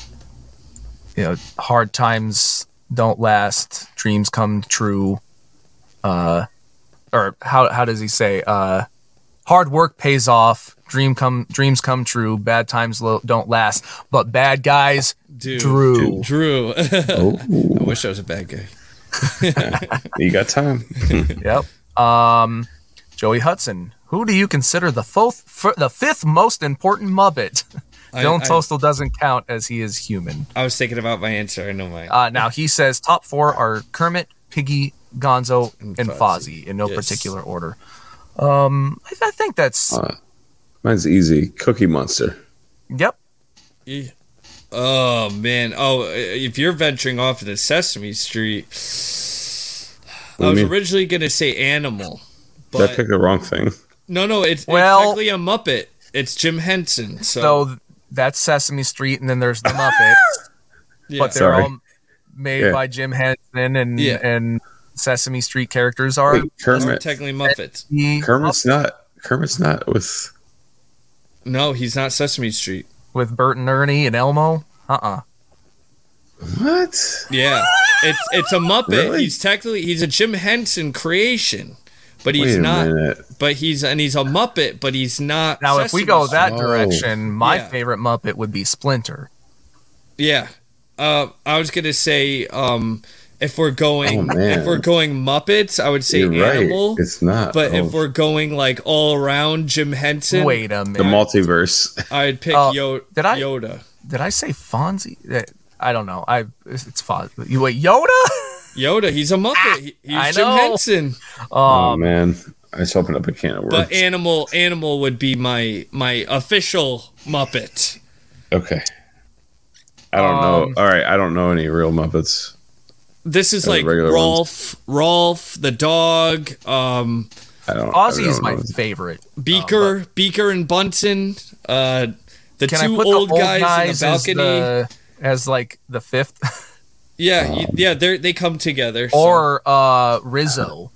you know, hard times don't last, dreams come true. Uh, or how how does he say? Uh, hard work pays off. Dream come dreams come true. Bad times lo- don't last, but bad guys dude Drew. Drew Oh, I wish I was a bad guy you got time. Yep. Um, Joey Hudson. Who do you consider the fourth, f- the fifth most important Muppet? I- Dylan I- Tostel doesn't count as he is human. I was thinking about my answer I know my Uh, now he says top four are Kermit, Piggy, Gonzo, And and Fozzie. Fozzie in no Yes. particular order. Um, I, I think that's Uh, Mine's easy. Cookie Monster. yep. Yeah. Oh man! Oh, if you're venturing off into Sesame Street, What I was mean? originally gonna say animal, Did I but pick the wrong thing? No, no, it's, Well- it's technically a Muppet. It's Jim Henson. So, So that's Sesame Street, and then there's the Muppets, yeah. but they're Sorry. all made Yeah. by Jim Henson, and Yeah. and Sesame Street characters are Wait, Kermit. technically Muppets. the Kermit's not. Kermit's not with. No, he's not Sesame Street. with Bert and Ernie and Elmo. Uh uh What? Yeah, it's it's a Muppet. Really? He's technically he's a Jim Henson creation, but he's Wait a not. minute. But he's and he's a Muppet, but he's not. Now, if we go Street. that direction, my Yeah. favorite Muppet would be Splinter. Yeah. Uh, I was gonna say, um, if we're going, Oh, if we're going Muppets, I would say You're animal. right. It's not. but Oh, if we're going like all around Jim Henson, Wait a minute, the multiverse. I'd pick Uh, Yo- did I- Yoda. Did I say Fonzie? I don't know. I it's Fonzie. You wait, Yoda? Yoda, he's a Muppet. He- he's I Jim know. Henson. oh Um, man, I just opened up a can of worms. But animal, animal would be my my official Muppet. okay. I don't Um, know. All right, I don't know any real Muppets. This is Uh, like regular Rowlf, Rowlf the dog, um, I don't. Ozzy I is my know. favorite. Beaker, Beaker and Bunsen. Uh, the Can I two put old, the old guys, guys, in the as, balcony. the, as like the fifth, Yeah, y- yeah, they they come together. so- or uh, Rizzo,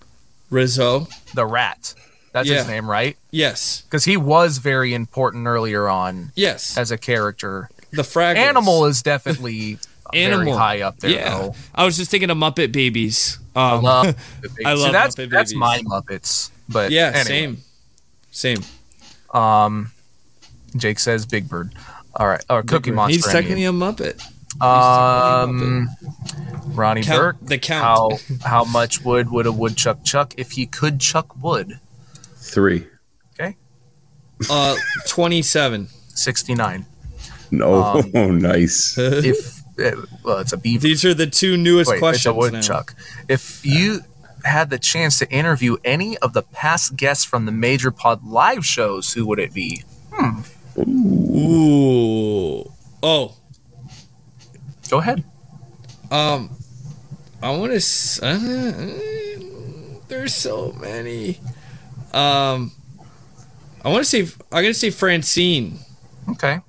Rizzo. the rat? That's Yeah. his name, right? Yes, Because he was very important earlier on yes. as a character. the Fraggles. Animal is definitely Animal. very high up there. Yeah, though. I was just thinking of Muppet Babies. Um, love I See, love that's Muppet that's Babies. my Muppets. But yeah, anyway. same, same. Um, Jake says Big Bird. All right, or Cookie Monster. He's I technically a Muppet. Um, Ronnie Count- Burke. the count. How how much wood would a woodchuck chuck if he could chuck wood? Three. Okay. Uh, twenty-seven. Sixty nine. No, Um, nice. If uh, well, it's a beaver. These are the two newest Wait, it's a questions. now. woodchuck. If you had the chance to interview any of the past guests from the Major Pod live shows, who would it be? Hmm. Ooh. Oh, Go ahead. um, I want to. Uh, there's so many. Um, I want to see. I'm gonna see Francine. Okay.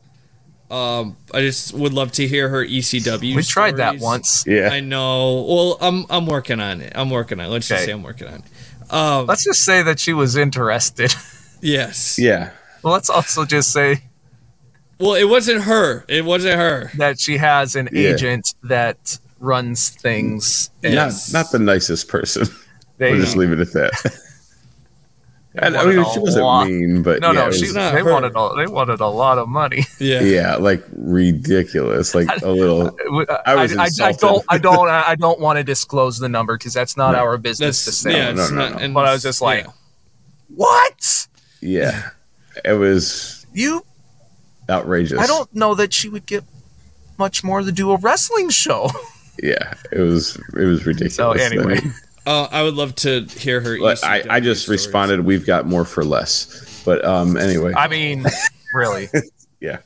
Um, I just would love to hear her ECW. We tried that once. Yeah. I know. Well, I'm I'm working on it. I'm working on it. Let's just say I'm working on it. Um, Let's just say that she was interested. yes. Yeah. well, let's also just say Well, it wasn't her. It wasn't her. that she has an Yeah. agent that runs things. and Yes. Not not the nicest person. They, We'll just leave it at that. I, I mean, she wasn't lot- mean, but no, yeah, no, it she, was- not they her. wanted a, they wanted a lot of money. Yeah. yeah, like ridiculous, like a little. I, was I, I insulted. don't I don't I don't want to disclose the number because that's not our business That's to say. yeah. No, it's no, not, no. and But I was just like, yeah. What? Yeah, it was You? Outrageous. I don't know that she would get much more to do a wrestling show. Yeah, it was it was ridiculous. So I anyway, mean, Uh, I would love to hear her. but I, I just stories. responded. We've got more for less. But um, anyway, I mean, really. yeah.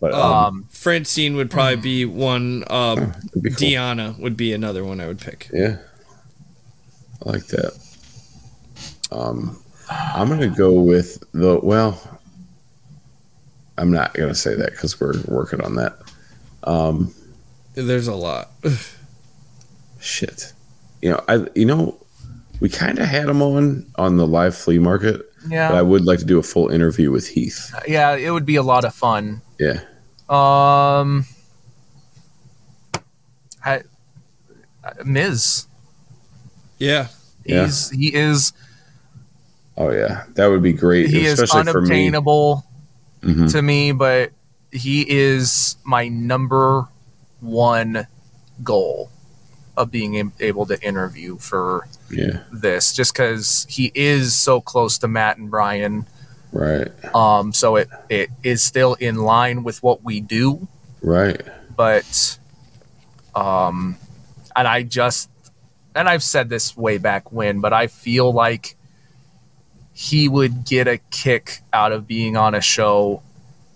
But um, Um, Francine would probably be one. Um, it'd be cool. Deanna would be another one I would pick. Yeah, I like that. Um, I'm gonna go with the well. I'm not gonna say that because we're working on that. Um, There's a lot. shit, you know, I you know, we kind of had him on on the live flea market, but I would like to do a full interview with Heath. yeah, it would be a lot of fun. Yeah, Um, I, Miz. Yeah. Yeah. He is oh yeah, that would be great, he is especially for me. Mhm. to me, but he is my number one goal of being able to interview for Yeah, this, just because he is so close to Matt and Brian. right, Um, so it it is still in line with what we do, right. but um, and I just and I've said this way back when, but I feel like he would get a kick out of being on a show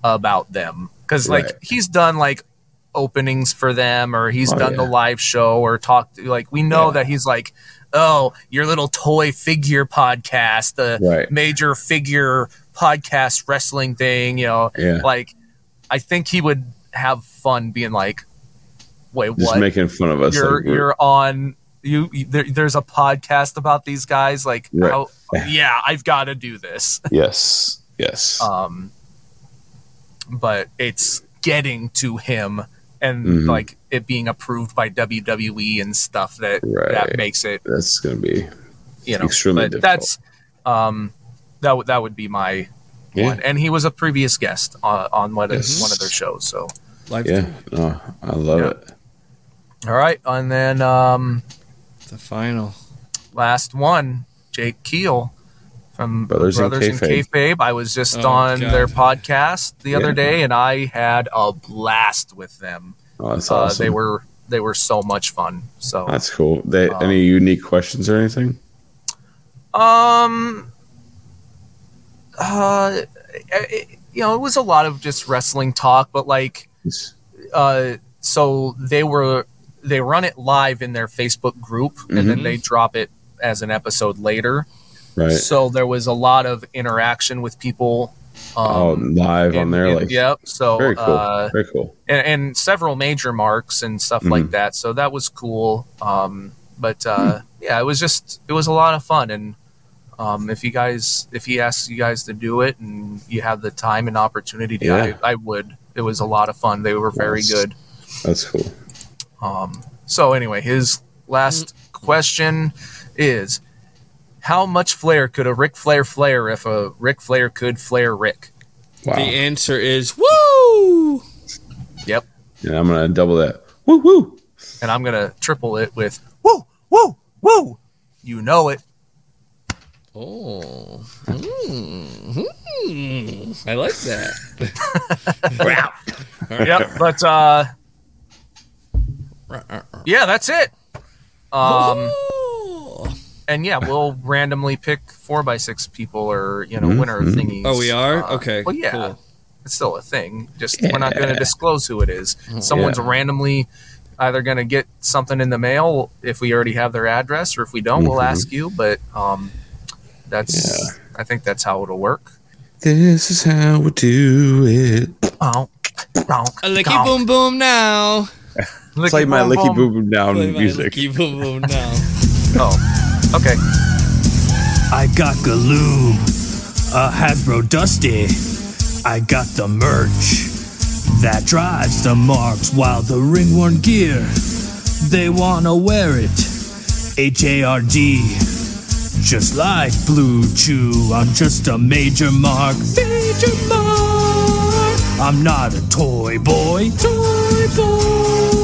about them because like Right. he's done like openings for them or he's Oh, done yeah. the live show or talked like we know Yeah. that he's like oh your little toy figure podcast the Right. major figure podcast wrestling thing you know Yeah. like i think he would have fun being like wait Just what making fun of us. you're like, you're on you, you there, there's a podcast about these guys like Right. how, yeah i've got to do this yes, yes. um but it's getting to him and Mhm. like it being approved by WWE and stuff that Right. that makes it That's gonna be you know Extremely but that's um that would that would be my Yeah. one and he was a previous guest on, on one of one of their shows so Life yeah. No, I love Yeah. it. all right and then um the final. last one Jake Keel from Brothers in Brothers in Kayfabe. Kayfabe. I was just Oh, on God. their podcast the other day, and I had a blast with them. Oh, that's Uh, awesome. They were they were so much fun. So, That's cool. They Um, any unique questions or anything? um, uh, it, you know, it was a lot of just wrestling talk, but like, uh, so they were they run it live in their Facebook group, and then Mhm. they drop it as an episode later. Right. So there was a lot of interaction with people. oh, Um, live on there, in- like yep. So very cool. uh, very cool. and, and several major marks and stuff like Mhm. that. So that was cool. Um, but uh, yeah, it was just it was a lot of fun. And um, if you guys, if he asks you guys to do it and you have the time and opportunity, to, Yeah. I, I would. It was a lot of fun. They were very good. That's cool. Um, so anyway, his last question is. How much flair could a Ric Flair flare if a Ric Flair could flare Rick? Wow. The answer is woo. Yep. and I'm gonna double that. Woo woo. And I'm gonna triple it with woo, woo, woo. You know it. Oh. Mm. Mm. I like that. wow. yep. But uh yeah, that's it. Um and yeah, we'll randomly pick four by six people or you know Mhm, winner thingies. Oh, we are? Uh, Okay, Well, yeah. cool. it's still a thing. Just we're not going to disclose who it is. Someone's randomly either going to get something in the mail if we already have their address, or if we don't, we'll ask you. But um, that's I think that's how it'll work. This is how we do it. Oh, oh, A licky boom boom now. Play my licky boom boom down Play my music. licky boom boom now. Oh, okay. I got Galoob, a Hasbro Dusty. I got the merch that drives the marks while the ringworn gear, they wanna wear it. H A R D, just like Blue Chew. I'm just a major mark, major mark. I'm not a toy boy, toy boy.